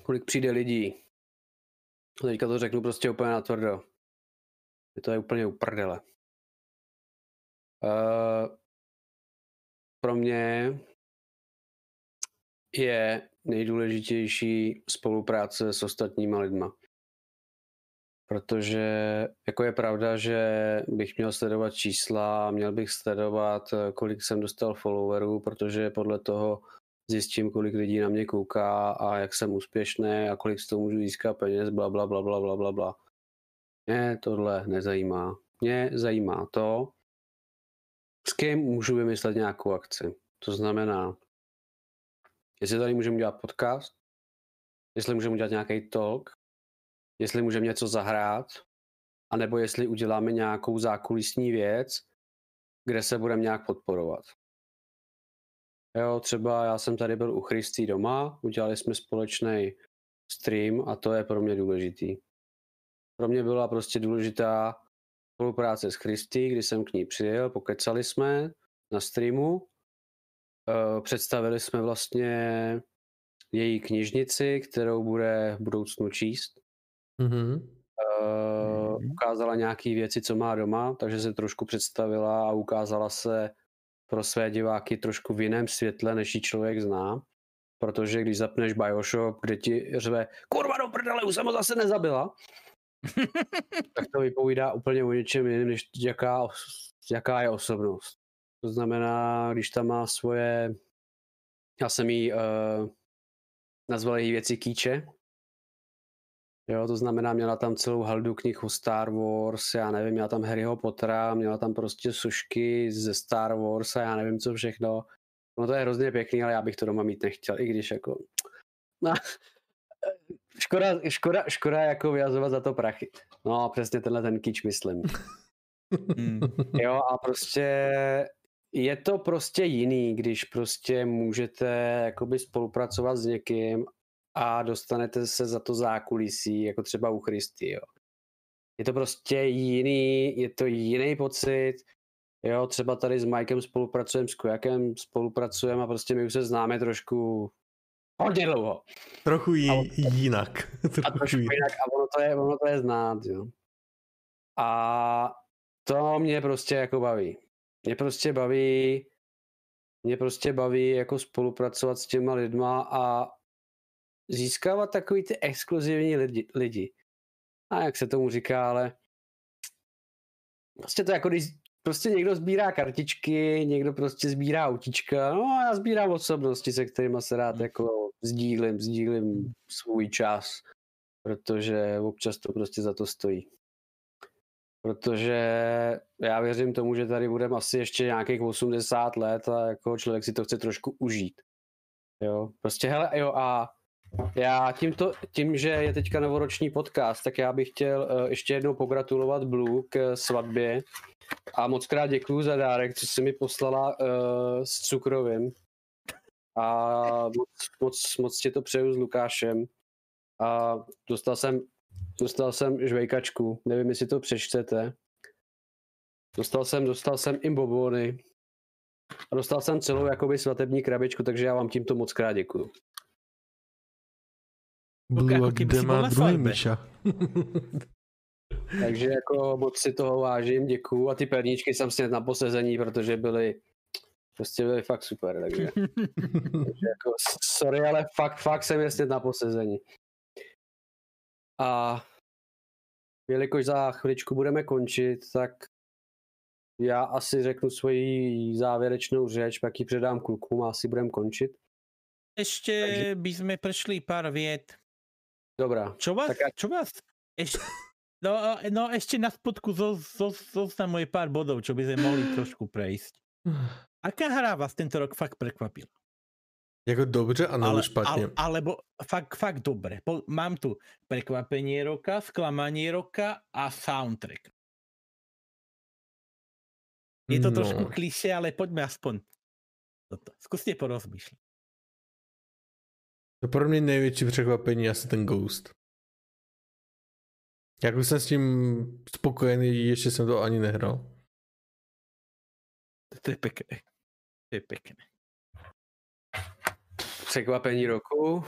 Kolik přijde lidí? Teďka to řeknu prostě úplně natvrdo. Je to je úplně uprdele. Uh, pro mě je nejdůležitější spolupráce s ostatníma lidma. Protože jako je pravda, že bych měl sledovat čísla, měl bych sledovat, eh, kolik jsem dostal followerů, protože podle toho zjistím, kolik lidí na mě kouká a jak jsem úspěšný a kolik z toho můžu získat peněz, bla, bla, bla, bla, bla, bla, bla. Mě tohle nezajímá. Mě zajímá to, s kým můžu vymyslet nějakou akci. To znamená, jestli tady můžeme dělat podcast, jestli můžeme udělat nějaký talk, jestli můžeme něco zahrát, anebo jestli uděláme nějakou zákulisní věc, kde se budeme nějak podporovat. Jo, třeba já jsem tady byl u Christy doma, udělali jsme společný stream a to je pro mě důležitý. Pro mě byla prostě důležitá spolupráce s Christy, kdy jsem k ní přijel, pokecali jsme na streamu, Eh, představili jsme vlastně její knižnici, kterou bude v budoucnu číst. Uh, Mhm. ukázala nějaké věci, co má doma, takže se trošku představila a ukázala se pro své diváky trošku v jiném světle, než ji člověk zná. Protože když zapneš Bioshock, kde ti řve, kurva do prdele, už jsem ho zase nezabila, *laughs* tak to vypovídá úplně o něčem jiném, než jaká, jaká je osobnost. To znamená, když tam má svoje, já jsem jí uh, nazval její věci kýče, Jo, to znamená, měla tam celou haldu knih o Star Wars, já nevím, měla tam Harryho Pottera, měla tam prostě sušky ze Star Wars a já nevím, co všechno. No to je hrozně pěkný, ale já bych to doma mít nechtěl, i když jako... *laughs* No, škoda, škoda, škoda jako vyjazovat za to prachy. No, přesně tenhle ten kýč myslím. Mm. Jo, a prostě je to prostě jiný, když prostě můžete jakoby spolupracovat s někým a dostanete se za to zákulisí, jako třeba u Christy, jo. Je to prostě jiný, je to jiný pocit, jo, třeba tady s Mikem spolupracujeme, s Kujakem spolupracujeme a prostě my už se známe trošku hodně dlouho. Trochu jí, jinak. *laughs* A Trochu trošku jinak a ono to je, ono to je znát, jo. A to mě prostě jako baví. Mě prostě baví, mě prostě baví jako spolupracovat s těma lidma a získávat takový ty exkluzivní lidi, lidi. A jak se tomu říká, ale prostě to jako když prostě někdo sbírá kartičky, někdo prostě sbírá autíčka, no a já sbírám osobnosti, se kterými se rád jako sdílím, sdílím svůj čas, protože občas to prostě za to stojí. Protože já věřím tomu, že tady budeme asi ještě nějakých 80 let a jako člověk si to chce trošku užít. Jo, prostě hele, jo a já tímto, tím, že je teďka novoroční podcast, tak já bych chtěl uh, ještě jednou pogratulovat Blue k svatbě a moc krát děkuju za dárek, co jsi mi poslala uh, s cukrovým. A moc, moc, moc ti to přeju s Lukášem. A dostal jsem, dostal jsem žvejkačku, nevím, jestli to přečtete. Dostal jsem, dostal jsem i bobony. A dostal jsem celou jakoby svatební krabičku, takže já vám tímto moc krát děkuju. Blue, jako kde si má druhý. Míša? *laughs* Takže jako moc si toho vážím, děkuju. A ty perníčky jsem snět na posezení, protože byly prostě byly fakt super, takže, *laughs* takže jako, sorry, ale fakt, fakt jsem je na posezení. A jelikož za chviličku budeme končit, tak já asi řeknu svoji závěrečnou řeč, pak ji předám klukům a asi budeme končit. Ešte Takže- by sme prešli pár viet. Dobrá. Čo vás, Tak čo vás, ešte, *laughs* no, no ešte na spodku zo, zo, zoznamuje pár bodov, čo by sme mohli trošku prejsť. *sighs* Aká hra vás tento rok fakt prekvapila? Jako dobře a nebo špatně? ale, alebo fakt, fakt dobre. Po, mám tu prekvapenie roka, sklamanie roka a soundtrack. Je to No. trošku kliše, ale poďme aspoň toto. Skúste porozmýšľať. To pro mě největší překvapení je asi ten Ghost. Jako jsem s tím spokojený, ještě jsem to ani nehrál. To je pekné. To je pekné. Překvapení roku.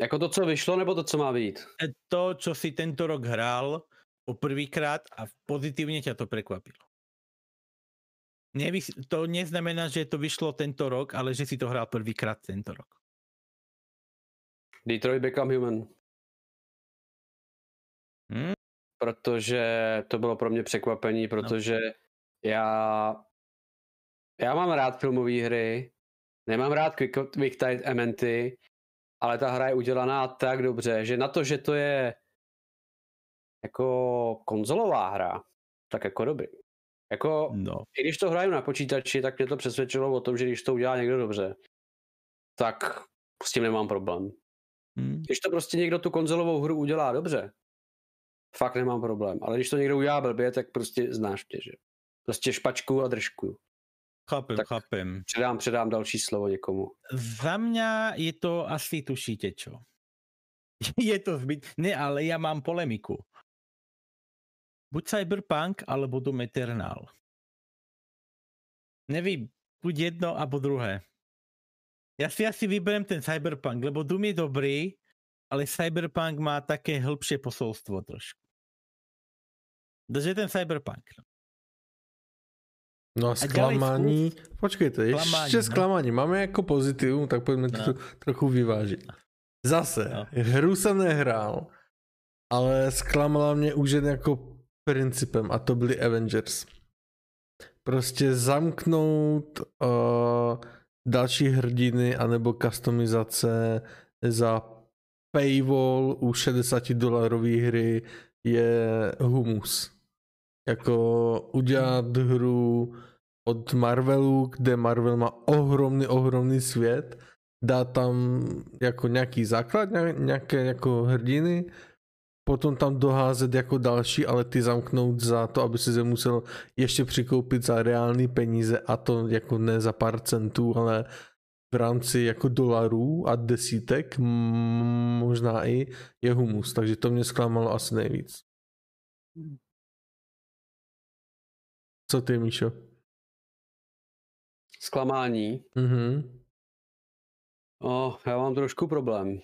Jako to, co vyšlo, nebo to, co má být? To, čo si tento rok hral po prvýkrát a pozitívne ťa to prekvapilo. Nevys- to neznamená, že to vyšlo tento rok, ale že si to hral prvýkrát tento rok. Detroit Become Human. Hm? Protože to bylo pro mě překvapení, protože já já mám rád filmové hry, nemám rád quick, quick time eventy, ale ta hra je udělaná tak dobře, že na to, že to je jako konzolová hra, tak jako dobrý. Jako, No. i když to hraju na počítači, tak mě to přesvědčilo o tom, že když to udělá někdo dobře, tak s tím nemám problém. Hm? Když to prostě někdo tu konzolovou hru udělá dobře, fakt nemám problém. Ale když to někdo udělá blbě, tak prostě znáš mě, že? Prostě špačku a držku. Chápem, Tak- chápem. Předám, předám další slovo někomu. Za mňa je to asi tušíte čo. *laughs* Je to zbyt... Ne, ale ja mám polemiku. Buď Cyberpunk, alebo Doom Eternal. Nevím, buď jedno, alebo druhé. Ja si asi vyberem ten Cyberpunk, lebo Doom je dobrý, ale Cyberpunk má také hĺbšie posolstvo trošku. Takže ten Cyberpunk. no. No a A zklamání, počkejte, ještě Zklamání, no. Máme jako pozitivum, tak pojďme to No. trochu vyvážit. Zase, No. hru jsem nehrál, ale zklamala mě už jen jako principem a to byly Avengers. Prostě zamknout uh, další hrdiny anebo customizace za paywall u 60 dolarový hry je humus. Jako udělat hru od Marvelu, kde Marvel má ohromný, ohromný svět, dá tam jako nějaký základ, ně- nějaké jako hrdiny, potom tam doházet jako další, ale ty zamknout za to, aby si se musel ještě přikoupit za reální peníze a to jako ne za pár centů, ale v rámci jako dolarů a desítek, možná i je humus, takže to mě zklamalo asi nejvíc. Co ty, Míšo? Zklamání. Mhm. Oh, já mám trošku problém.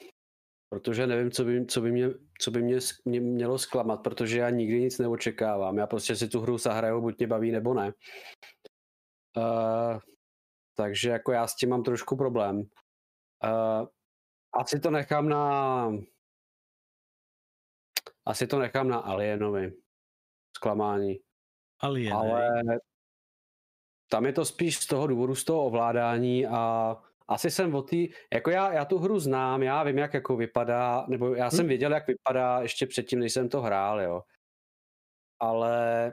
Protože nevím, co by, co by, mě, co by mě, mě mělo zklamat, protože já nikdy nic neočekávám. Já prostě si tu hru zahraju, buď mě baví, nebo ne. Uh, takže jako já s tím mám trošku problém. Uh, asi to nechám na... Asi to nechám na Alienovi. Zklamání. Alien, Ale tam je to spíš z toho důvodu, z toho ovládání a asi jsem o tý, jako já, já tu hru znám, já vím, jak jako vypadá, nebo já jsem Hm. věděl, jak vypadá ještě předtím, než jsem to hrál, jo. Ale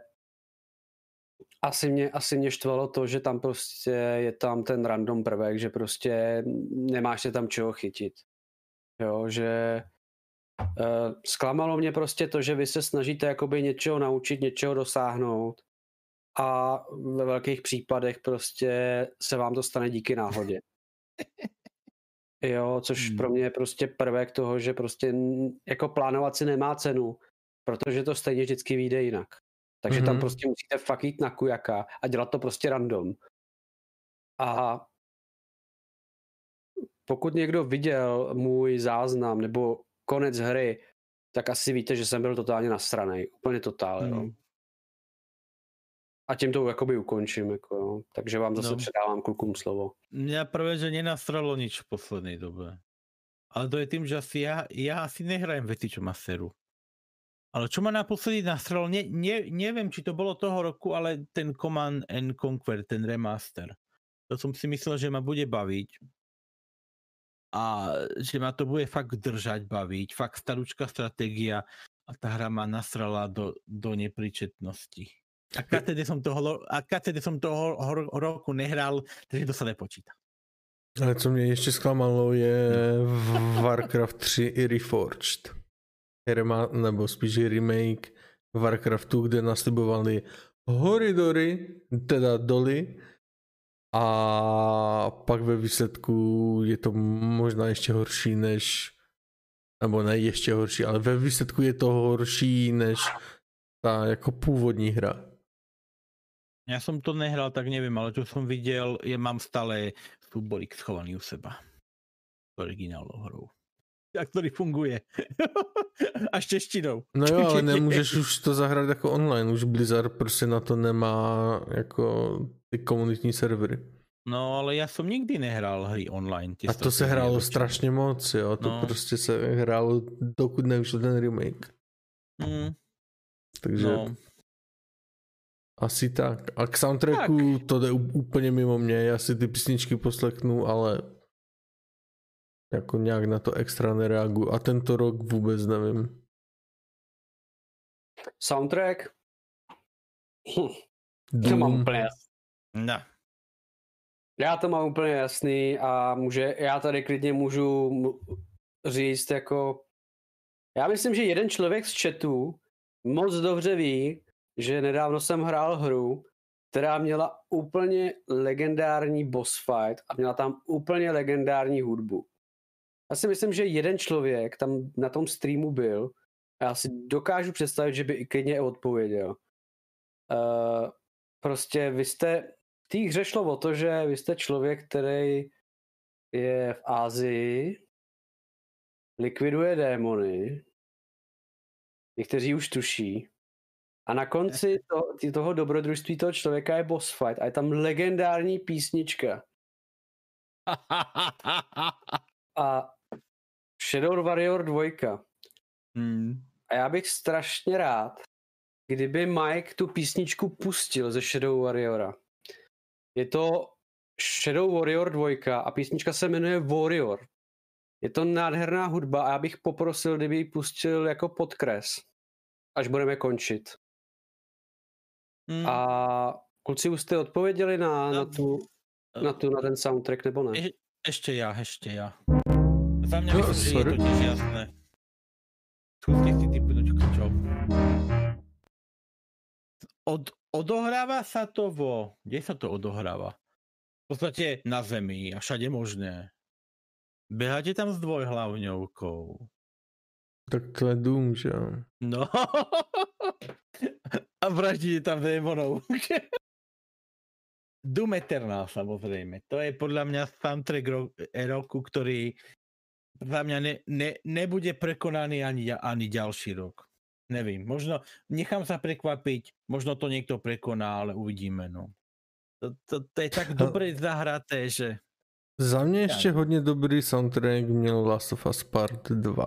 asi mě, asi mě štvalo to, že tam prostě je tam ten random prvek, že prostě nemáš se tam čeho chytit. Jo, že uh, zklamalo mě prostě to, že vy se snažíte jakoby něčeho naučit, něčeho dosáhnout a ve velkých případech prostě se vám to stane díky náhodě. Jo, což Hmm. pro mě je prostě prvek toho, že prostě jako plánovat si nemá cenu, protože to stejně vždycky vyjde jinak. Takže tam Mhm. prostě musíte fakt jít na kujaka a dělat to prostě random. A pokud někdo viděl můj záznam nebo konec hry, tak asi víte, že jsem byl totálně nasranej. Úplně totálně. Mm. Mm. A tím to jakoby ukončím. Jako, jo. Takže vám zase No. předávám klukům slovo. Mňa prvé, že nenastralo nič v poslednej dobe. Ale to je tým, že asi ja, ja asi nehrajem veci, čo ma seru. Ale čo ma naposledy nastralo, ne, ne, neviem, či to bolo toho roku, ale ten Command and Conquer, ten remaster. To som si myslel, že ma bude baviť. A že ma to bude fakt držať baviť. Fakt staručká stratégia a tá hra ma nasrala do, do nepríčetnosti. A KTD som toho, a KTD som toho roku nehral, takže to sa nepočíta. Ale co mě ještě zklamalo je Warcraft 3 i Reforged. Rema, nebo spíš remake Warcraftu, kde naslibovali horidory, teda doly a pak ve výsledku je to možná ještě horší než nebo ne ještě horší, ale ve výsledku je to horší než ta jako původní hra. Ja som to nehral, tak neviem, ale čo som videl, je, mám stále súborík schovaný u seba. Originálnou hrou. *laughs* A ktorý funguje. A češtinou. No jo, ale nemůžeš *laughs* už to zahrát jako online, už Blizzard prostě na to nemá jako ty komunitní servery. No ale ja som nikdy nehral hry online. A to se hrálo strašně moc, jo, to No. prostě se hrálo, dokud nevyšel ten remake. Mm, Takže no. Asi tak. A k soundtracku to jde úplně mimo mě, já si ty písničky poslechnu, ale jako nějak na to extra nereaguju. A tento rok vůbec nevím. Soundtrack? Hm, to mám úplně jasný. No. Já to mám úplně jasný a může, já tady klidně můžu říct jako, já myslím, že jeden člověk z chatu moc dobře ví, že nedávno jsem hrál hru, která měla úplně legendární boss fight a měla tam úplně legendární hudbu. Já si myslím, že jeden člověk tam na tom streamu byl a já si dokážu představit, že by i klidně odpověděl. Uh, prostě vy jste, v té hře šlo o to, že vy jste člověk, který je v Ázii, likviduje démony, někteří už tuší, a na konci to, toho dobrodružství toho člověka je boss fight a je tam legendární písnička. *laughs* A Shadow Warrior 2. mm. A já bych strašně rád, kdyby Mike tu písničku pustil ze Shadow Warriora. Je to Shadow Warrior 2 a písnička se jmenuje Warrior. Je to nádherná hudba a já bych poprosil, kdyby ji pustil jako podkres, až budeme končit. Mm. A kluci už jste odpověděli na, na, No, tu, na, tu, na ten soundtrack, nebo ne? E- ešte ja, ešte ja. Za mňa No, myslím, že je sorry. to tiež jasné. Skúste si typnúť čo. Od, odohráva sa to vo... Kde sa to odohráva? V podstate na zemi a všade možné. Beháte tam s dvojhlavňovkou. Tak to je Doom, že jo. No. *laughs* *laughs* A vraždíte tam démonov. *laughs* Doom Eternal samozrejme. To je podľa mňa soundtrack ro- roku, ktorý za mňa ne, ne, nebude prekonaný ani, ani ďalší rok. Nevím, možno nechám sa prekvapiť, možno to niekto prekoná, ale uvidíme. No. To, to, to je tak dobre zahraté, že Za mě ještě hodně dobrý soundtrack měl Last of Us Part 2.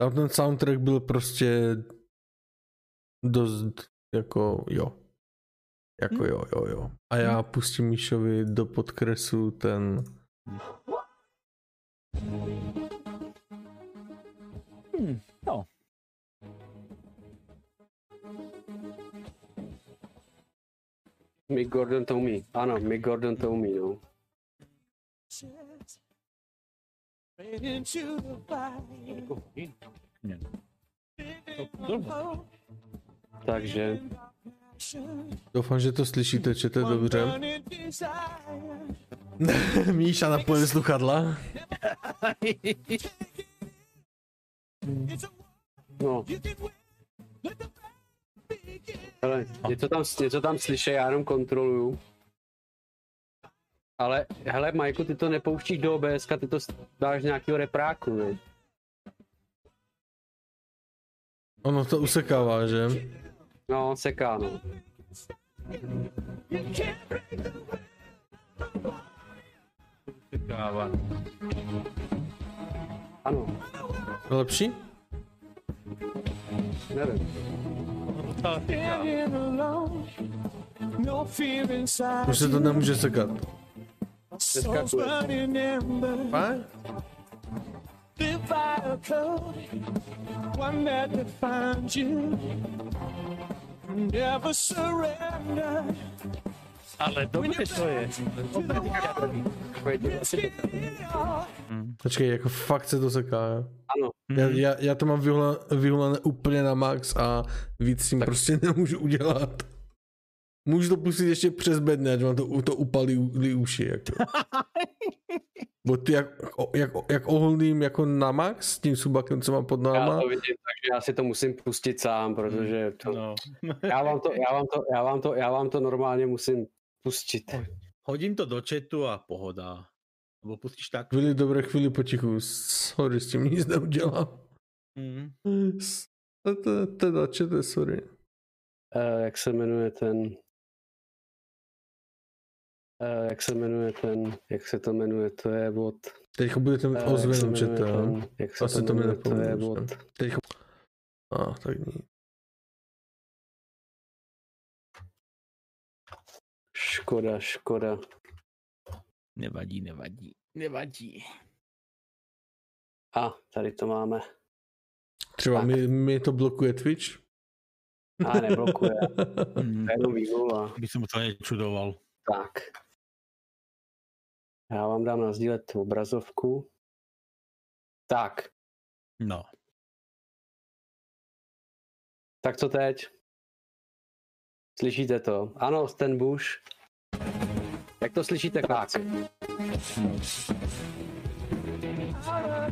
Tam ten soundtrack byl prostě dost jako jo. Jako Hm. jo, jo, jo. A já pustím Míšovi do podkresu ten... hm, no. Mick Gordon to umí. Ano, Mick Gordon to umí, no. Nie. To, to, Takže Doufám, že to slyšíte, čete dobře. *laughs* Míša napojil sluchadla. No. Hele, něco tam, něco tam slyšej, já jenom kontroluju. Ale hele, Majku, ty to nepouštíš do OBS, ty to dáš nějakého repráku, ne? Ono to usekává, že? No, seká, no. Káva. Ano, Lepší? nevím. Už se to nemůže sekat. That defines you. Never surrender. Ale dobře to je. Počkej, jako fakt se to seká? Ano, Já, já, já to mám vyhula, vyhulané úplně na max a víc s tím prostě *laughs* nemůžu udělat. Můžu to pustit ještě přes bedny, ať vám to, to upalí uši. Jako. *laughs* Bo ty jak, jak, jak oholným jako na max s tím subakem, co mám pod já náma, to vidím, takže já si to musím pustit sám, protože to, No. *laughs* já, vám to, já, vám to, já, vám to, já vám to normálně musím pustit. Hodím to do chatu a pohoda. Nebo pustíš tak? chvíli dobré, chvíli potichu. Sorry, s tím nic neudělám. Mm. S- to- to- Teda, čete, sorry. Uh, jak se jmenuje ten... Uh, jak se jmenuje ten, jak se to jmenuje, to je bod... Teďka budete mít jak se ozvěnu, čete, jo? ten, jak se Asi to to jmenuje, to je bod... Teďka... A, tak nic. Škoda, škoda. Nevadí, nevadí. Nevadí. A, tady to máme. Třeba Tak. mi, mi to blokuje Twitch? A, neblokuje. *laughs* To je jenom výmluva. By jsem to nečudoval. Tak. Já vám dám nazdílet obrazovku. Tak, No. tak co teď? Slyšíte to? Ano, ten Bush. Jak to slyšíte, kláci?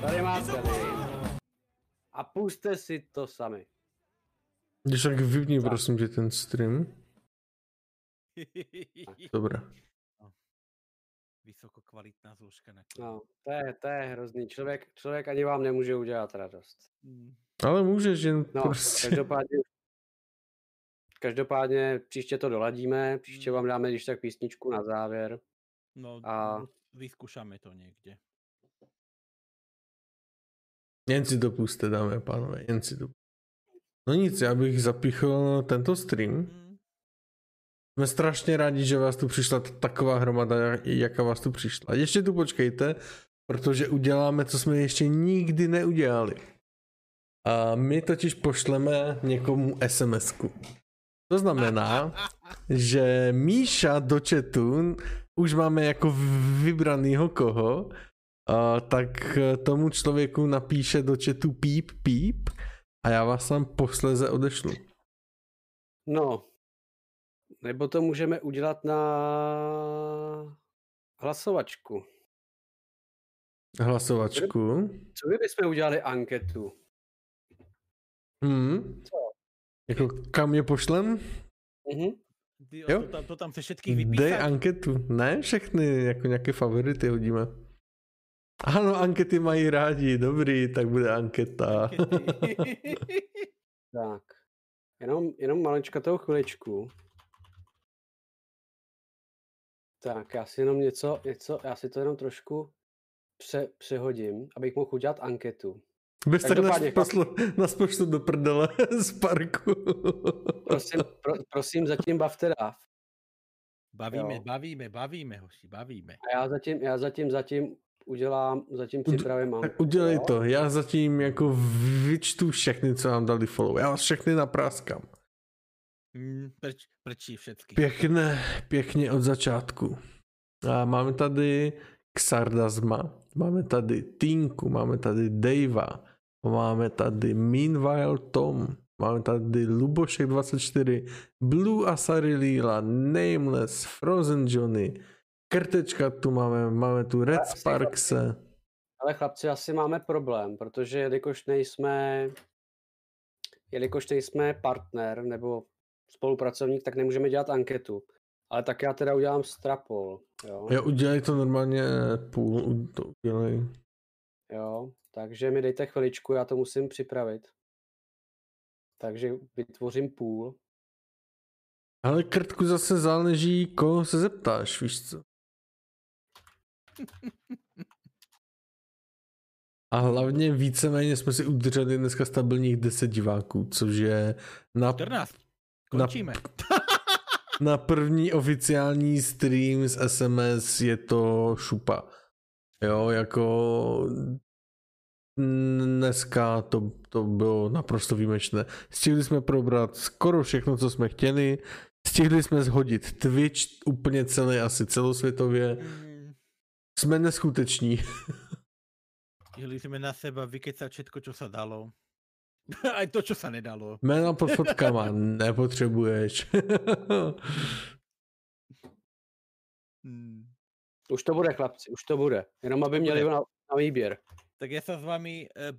Tady máte. A puste si to sami. Když tak vypni prosím tě ten stream. *laughs* Dobré. Vysokokvalitná zložka na No, to je, to je hrozný. Člověk, člověk ani vám nemůže udělat radost. Mm. Ale můžeš jen No, prostě. každopádně, každopádně příště to doladíme, příště vám dáme když tak písničku na závěr. No, A- vyskúšame to někde. Jen si to puste, dámy a pánové, jen si to No nic, já bych zapichl tento stream. Mm. Jsme strašně rádi, že vás tu přišla taková hromada, jaká vás tu přišla. Ještě tu počkejte, protože uděláme, co jsme ještě nikdy neudělali. A my totiž pošleme někomu SMS-ku. To znamená, *laughs* že Míša do chatu už máme jako vybranýho koho, a tak tomu člověku napíše do chatu píp píp a já vás tam posléze odešlu. No, nebo to můžeme udělat na hlasovačku. Hlasovačku. Co by bychom udělali anketu? Hmm. Jako kam je pošlem? Mhm. Ty, Jo. to, tam, to tam se všetkých Dej vypísat. anketu. Ne všechny, jako nějaké favority hodíme. Ano, ankety mají rádi, dobrý, tak bude anketa. *laughs* Tak, jenom, jenom maličkatou chviličku. Tak, já si jenom něco, něco, já si to jenom trošku pře, přehodím, abych mohl udělat anketu. Bez tak nás, poslu, nás pošlu do prdele *laughs* z parku. Prosím, pro, prosím zatím bavte dáv. Bavíme, Jo. bavíme, bavíme, hoši, bavíme. A já zatím, já zatím, zatím udělám, zatím připravím anketu. Tak udělej jo? to, já zatím jako vyčtu všechny, co vám dali follow. Já vás všechny napráskám. Mm, preč, prečí všetky. Pěkně, pěkně od začátku. A máme tady Xardazma, máme tady Tinku, máme tady Davea, máme tady Meanwhile Tom, máme tady Lubošek 24, Blue Asari Lila, Nameless, Frozen Johnny, Krtečka tu máme, máme tu Red asi Sparkse. Ale chlapci, asi máme problém, protože jelikož nejsme, jelikož nejsme partner nebo spolupracovník, tak nemůžeme dělat anketu. Ale tak já teda udělám strapol, jo. Jo, udělej to normálně půl, to udělej. jo. Takže mi dejte chviličku, já to musím připravit. Takže vytvořím půl. Ale Krtku zase záleží, koho se zeptáš, víš co? A hlavně víceméně jsme si udrželi dneska stabilních 10 diváků, což je na, 14. Končíme. na *laughs* první oficiální stream z SMS je to šupa. Jo, jako dneska to, to bylo naprosto výjimečné. Stihli jsme probrat skoro všechno, co jsme chtěli. Stihli jsme zhodit Twitch úplně celý, asi celosvětově. Jsme neskuteční. *laughs* Stihli sme na seba vykecať všetko, čo sa dalo. *laughs* Aj to, čo sa nedalo. Jména pod *laughs* fotkama nepotřebuješ. Mm. Už to bude, chlapci, už to bude. Jenom aby měli na, na výběr. Tak ja sa s vami eh,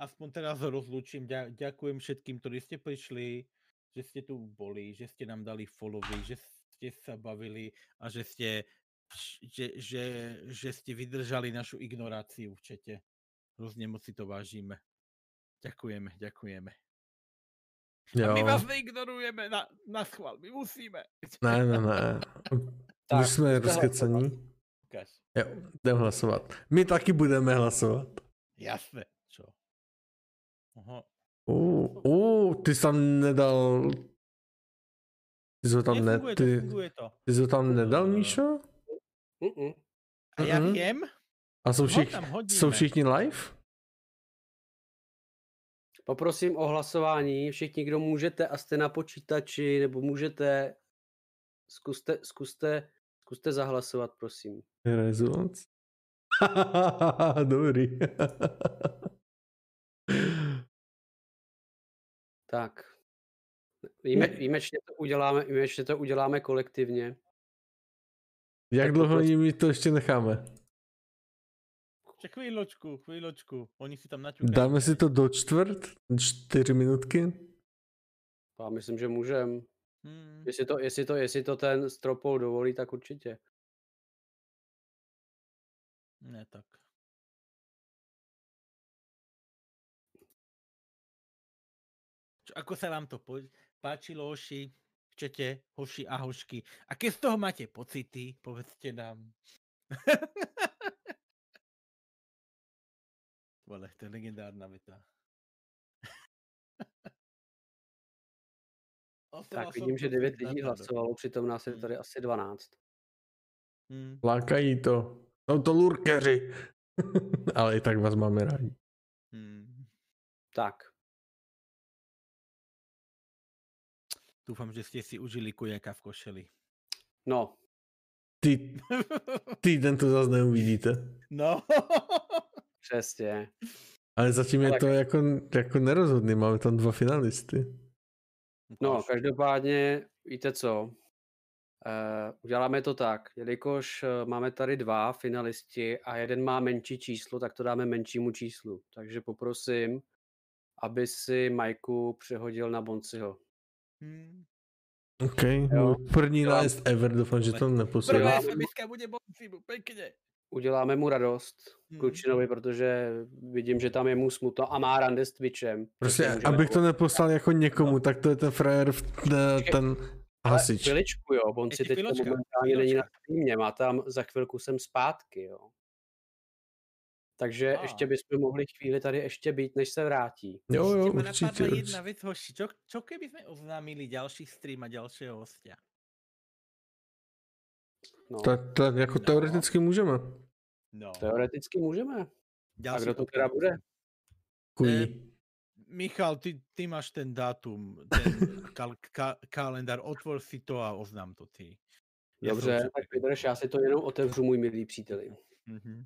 aspoň teraz rozlúčim. Ďa, ďakujem všetkým, ktorí ste prišli, že ste tu boli, že ste nám dali followy, že ste sa bavili a že ste, že, že, že ste vydržali našu ignoráciu v čete. Hrozne moc si to vážime. Ďakujeme, ďakujeme. A jo. my vás neignorujeme na, na schvál, my musíme. Ne, ne, ne. *laughs* Tak, Už jsme rozkecení. Jo, jdem hlasovat. My taky budeme hlasovat. Jasné. Čo? Aha. Uh, uh, ty jsi tam nedal... Ty jsi ho tam, ne, ty, to. ty jsi ho tam nedal, Míšo? Mm-mm. A ja Mhm. viem, A jsou, ho všich, tam hodíme. jsou všichni live? Poprosím o hlasování. Všichni, kdo můžete a jste na počítači, nebo můžete, zkuste, zkuste, zkuste zahlasovat, prosím. Rezonance. *laughs* Dobrý. *laughs* Tak. Víme, výjimečně to uděláme, výjimečně to uděláme kolektivně. Jak Tak dlouho jim to ještě necháme? Če chvíľočku, chvíľočku. Oni si tam naťukajú. Dáme si to do čtvrt? Čtyři minutky? Já myslím, že můžem. Hmm. Jestli to, jestli to, jestli to ten stropol dovolí, tak určitě. Ne, tak. Čo, ako sa vám to po- páčilo, hoši? V čete, hoši a hošky. Aké z toho máte pocity? Povedzte nám. *laughs* Vole, to je legendárna veta. *laughs* Tak vidím, že to 9 furt lidí hlasovalo, přitom nás je Hmm. tady asi 12. Hmm. Lákají to. Jsou to lurkeři. *laughs* Ale i tak vás máme rádi. Hmm. Tak, Dúfam, že ste si užili kujaka v košeli. no, Ty, *laughs* týden to zase neuvidíte. No. Přesně. Ale zatím je Tak. to jako, jako nerozhodný, máme tam dva finalisty. No, každopádně, víte co, uh, uděláme to tak, jelikož eh, máme tady dva finalisti a jeden má menší číslo, tak to dáme menšímu číslu. Takže poprosím, aby si Majku přehodil na Bonciho. Hmm. OK, Jo. první nájezd ever, doufám, že to Dělám. sms bude Boncimu, pekne. Uděláme mu radost Hmm. Klučinovi, protože vidím, že tam je mu smutno a má rande s Twitchem. Prostě, abych to po- neposlal jako někomu, tak to je ten frajer, ten Ale hasič. Chviličku, jo, on si teď momentálně není na streamě, má tam za chvilku jsem zpátky, jo. Takže Á. ještě bychom mohli chvíli tady ještě být, než se vrátí. Jo, jo, určitě. napadla jedna vec, hoši. Čo, čo keby sme oznámili ďalší stream a ďalšieho hostia? No, Tak, tak jako No. teoreticky můžeme. No. teoreticky můžeme. A Ďalší kdo to teda bude? Kují. Eh, Michal, ty, ty máš ten dátum, ten *laughs* kal, ka, kalendár, otvor si to a oznám to ty. Já Dobře, jsem tak vydrž, já si to jenom otevřu, můj milý příteli. Mhm.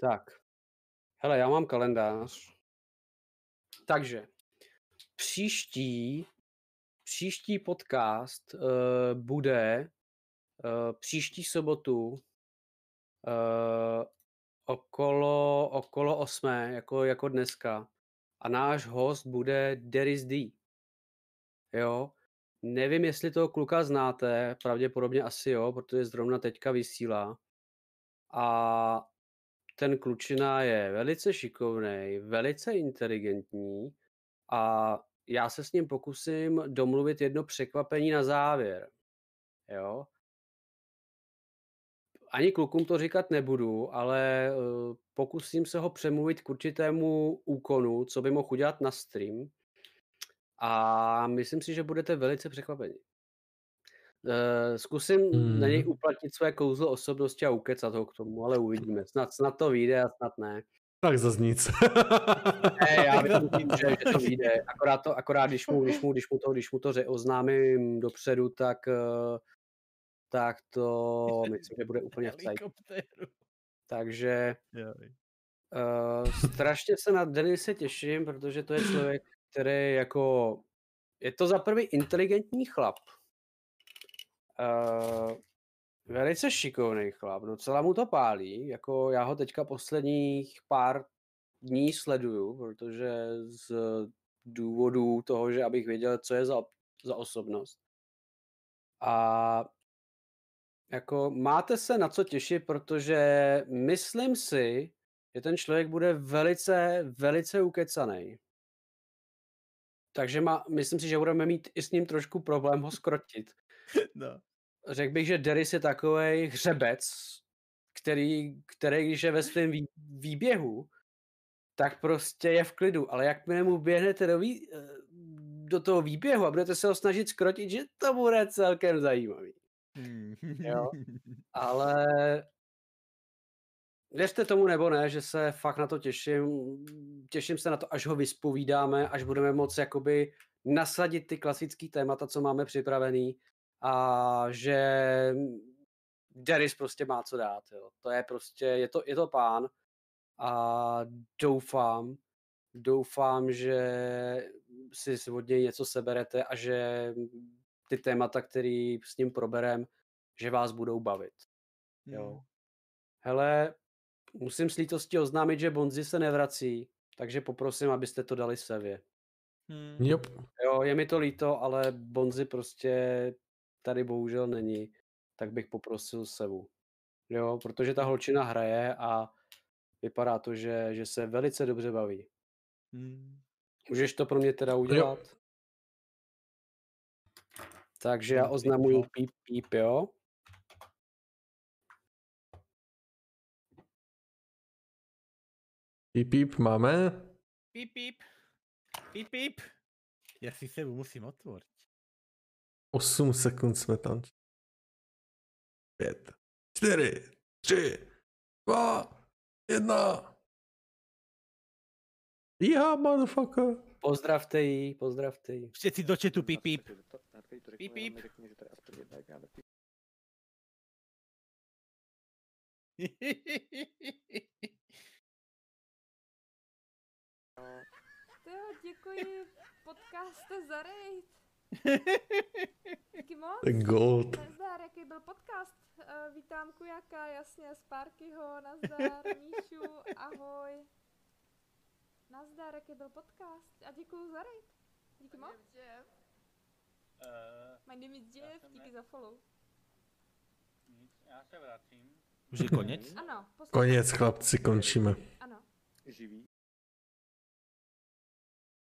Tak. Hele, já mám kalendář. Takže, příští, příští podcast uh, bude příští sobotu uh, okolo, okolo osmé, jako, jako dneska. A náš host bude Deris D. Jo, nevím, jestli toho kluka znáte, pravděpodobně asi jo, protože zrovna teďka vysílá. A ten klučina je velice šikovný, velice inteligentní a já se s ním pokusím domluvit jedno překvapení na závěr. Jo? Ani klukům to říkat nebudu, ale eh, pokusím se ho přemluvit k určitému úkonu, co by mohl udělat na stream. A myslím si, že budete velice překvapeni. Eh, Zkusím hmm. na něj Hmm. uplatnit své kouzlo osobnosti a ukecat ho k tomu, ale uvidíme. Snad, snad to vyjde a snad ne. Tak zas nic. *laughs* Ne, já věřím, že, že to *laughs* vyjde. Akorát, to, akorát když, mu, když, mu, když, mu to, když mu to oznámím dopředu, tak, eh, tak to *laughs* myslím, že bude úplně v. Takže uh, strašně se na Denise těším, protože to je člověk, který jako... Je to za prvý inteligentní chlap. Uh, velice šikovný chlap, docela mu to pálí, jako já ho teďka posledních pár dní sleduju, protože z důvodu toho, že abych věděl, co je za, za osobnost. A jako máte se na co těšit, protože myslím si, že ten člověk bude velice, velice ukecaný. Takže má, myslím si, že budeme mít i s ním trošku problém ho skrotit. *laughs* No. Řekl bych, že Deris je takový hřebec, který, který když je ve svém vý, výběhu, tak prostě je v klidu, ale jakmile mu běhnete do, vý, eh, do toho výběhu a budete se ho snažit skrotit, že to bude celkem zajímavý. Jo. *laughs* Ale věřte tomu nebo ne, že se fakt na to těším. Těším se na to, až ho vyspovídáme, až budeme moci jakoby nasadit ty klasické témata, co máme připravený a že Deris prostě má co dát. Jo. To je prostě, je to, je to pán a doufám, doufám, že si si od něj něco seberete a že ty témata, který s ním proberem, že vás budou bavit. Jo. Hele, musím s lítostí oznámit, že Bonzi se nevrací, takže poprosím, abyste to dali Sevě. Hmm. Jop. Jo, je mi to líto, ale Bonzi prostě tady bohužel není, tak bych poprosil Sevu. Jo, protože ta holčina hraje a vypadá to, že, že se velice dobře baví. Hmm. Můžeš to pro mě teda udělat? Takže já oznamuju no. píp, píp, jo? Píp, píp, máme? Píp, píp. Píp, píp. Já si sebu musím otvorit. 8 sekund jsme tam. 5, 4, 3, 2, 1. Já, motherfucker. Pozdravte jí, pozdravte jí. Všetci do chatu píp, píp. Píp, píp. Jo, děkuji podcaste za raid. Díky moc. Ten gold. Nazdar, jaký byl podcast? Uh, vítám Kujaka, jasně, Sparkyho, nazdar, *laughs* Míšu, ahoj. Nazdar, jaký byl podcast? A děkuji za raid. Díky moc. My name is Jeff, díky za follow. Já se vracím. Už je konec? Ano, poslouchám. Konec, chlapci, končíme. Ano. živý.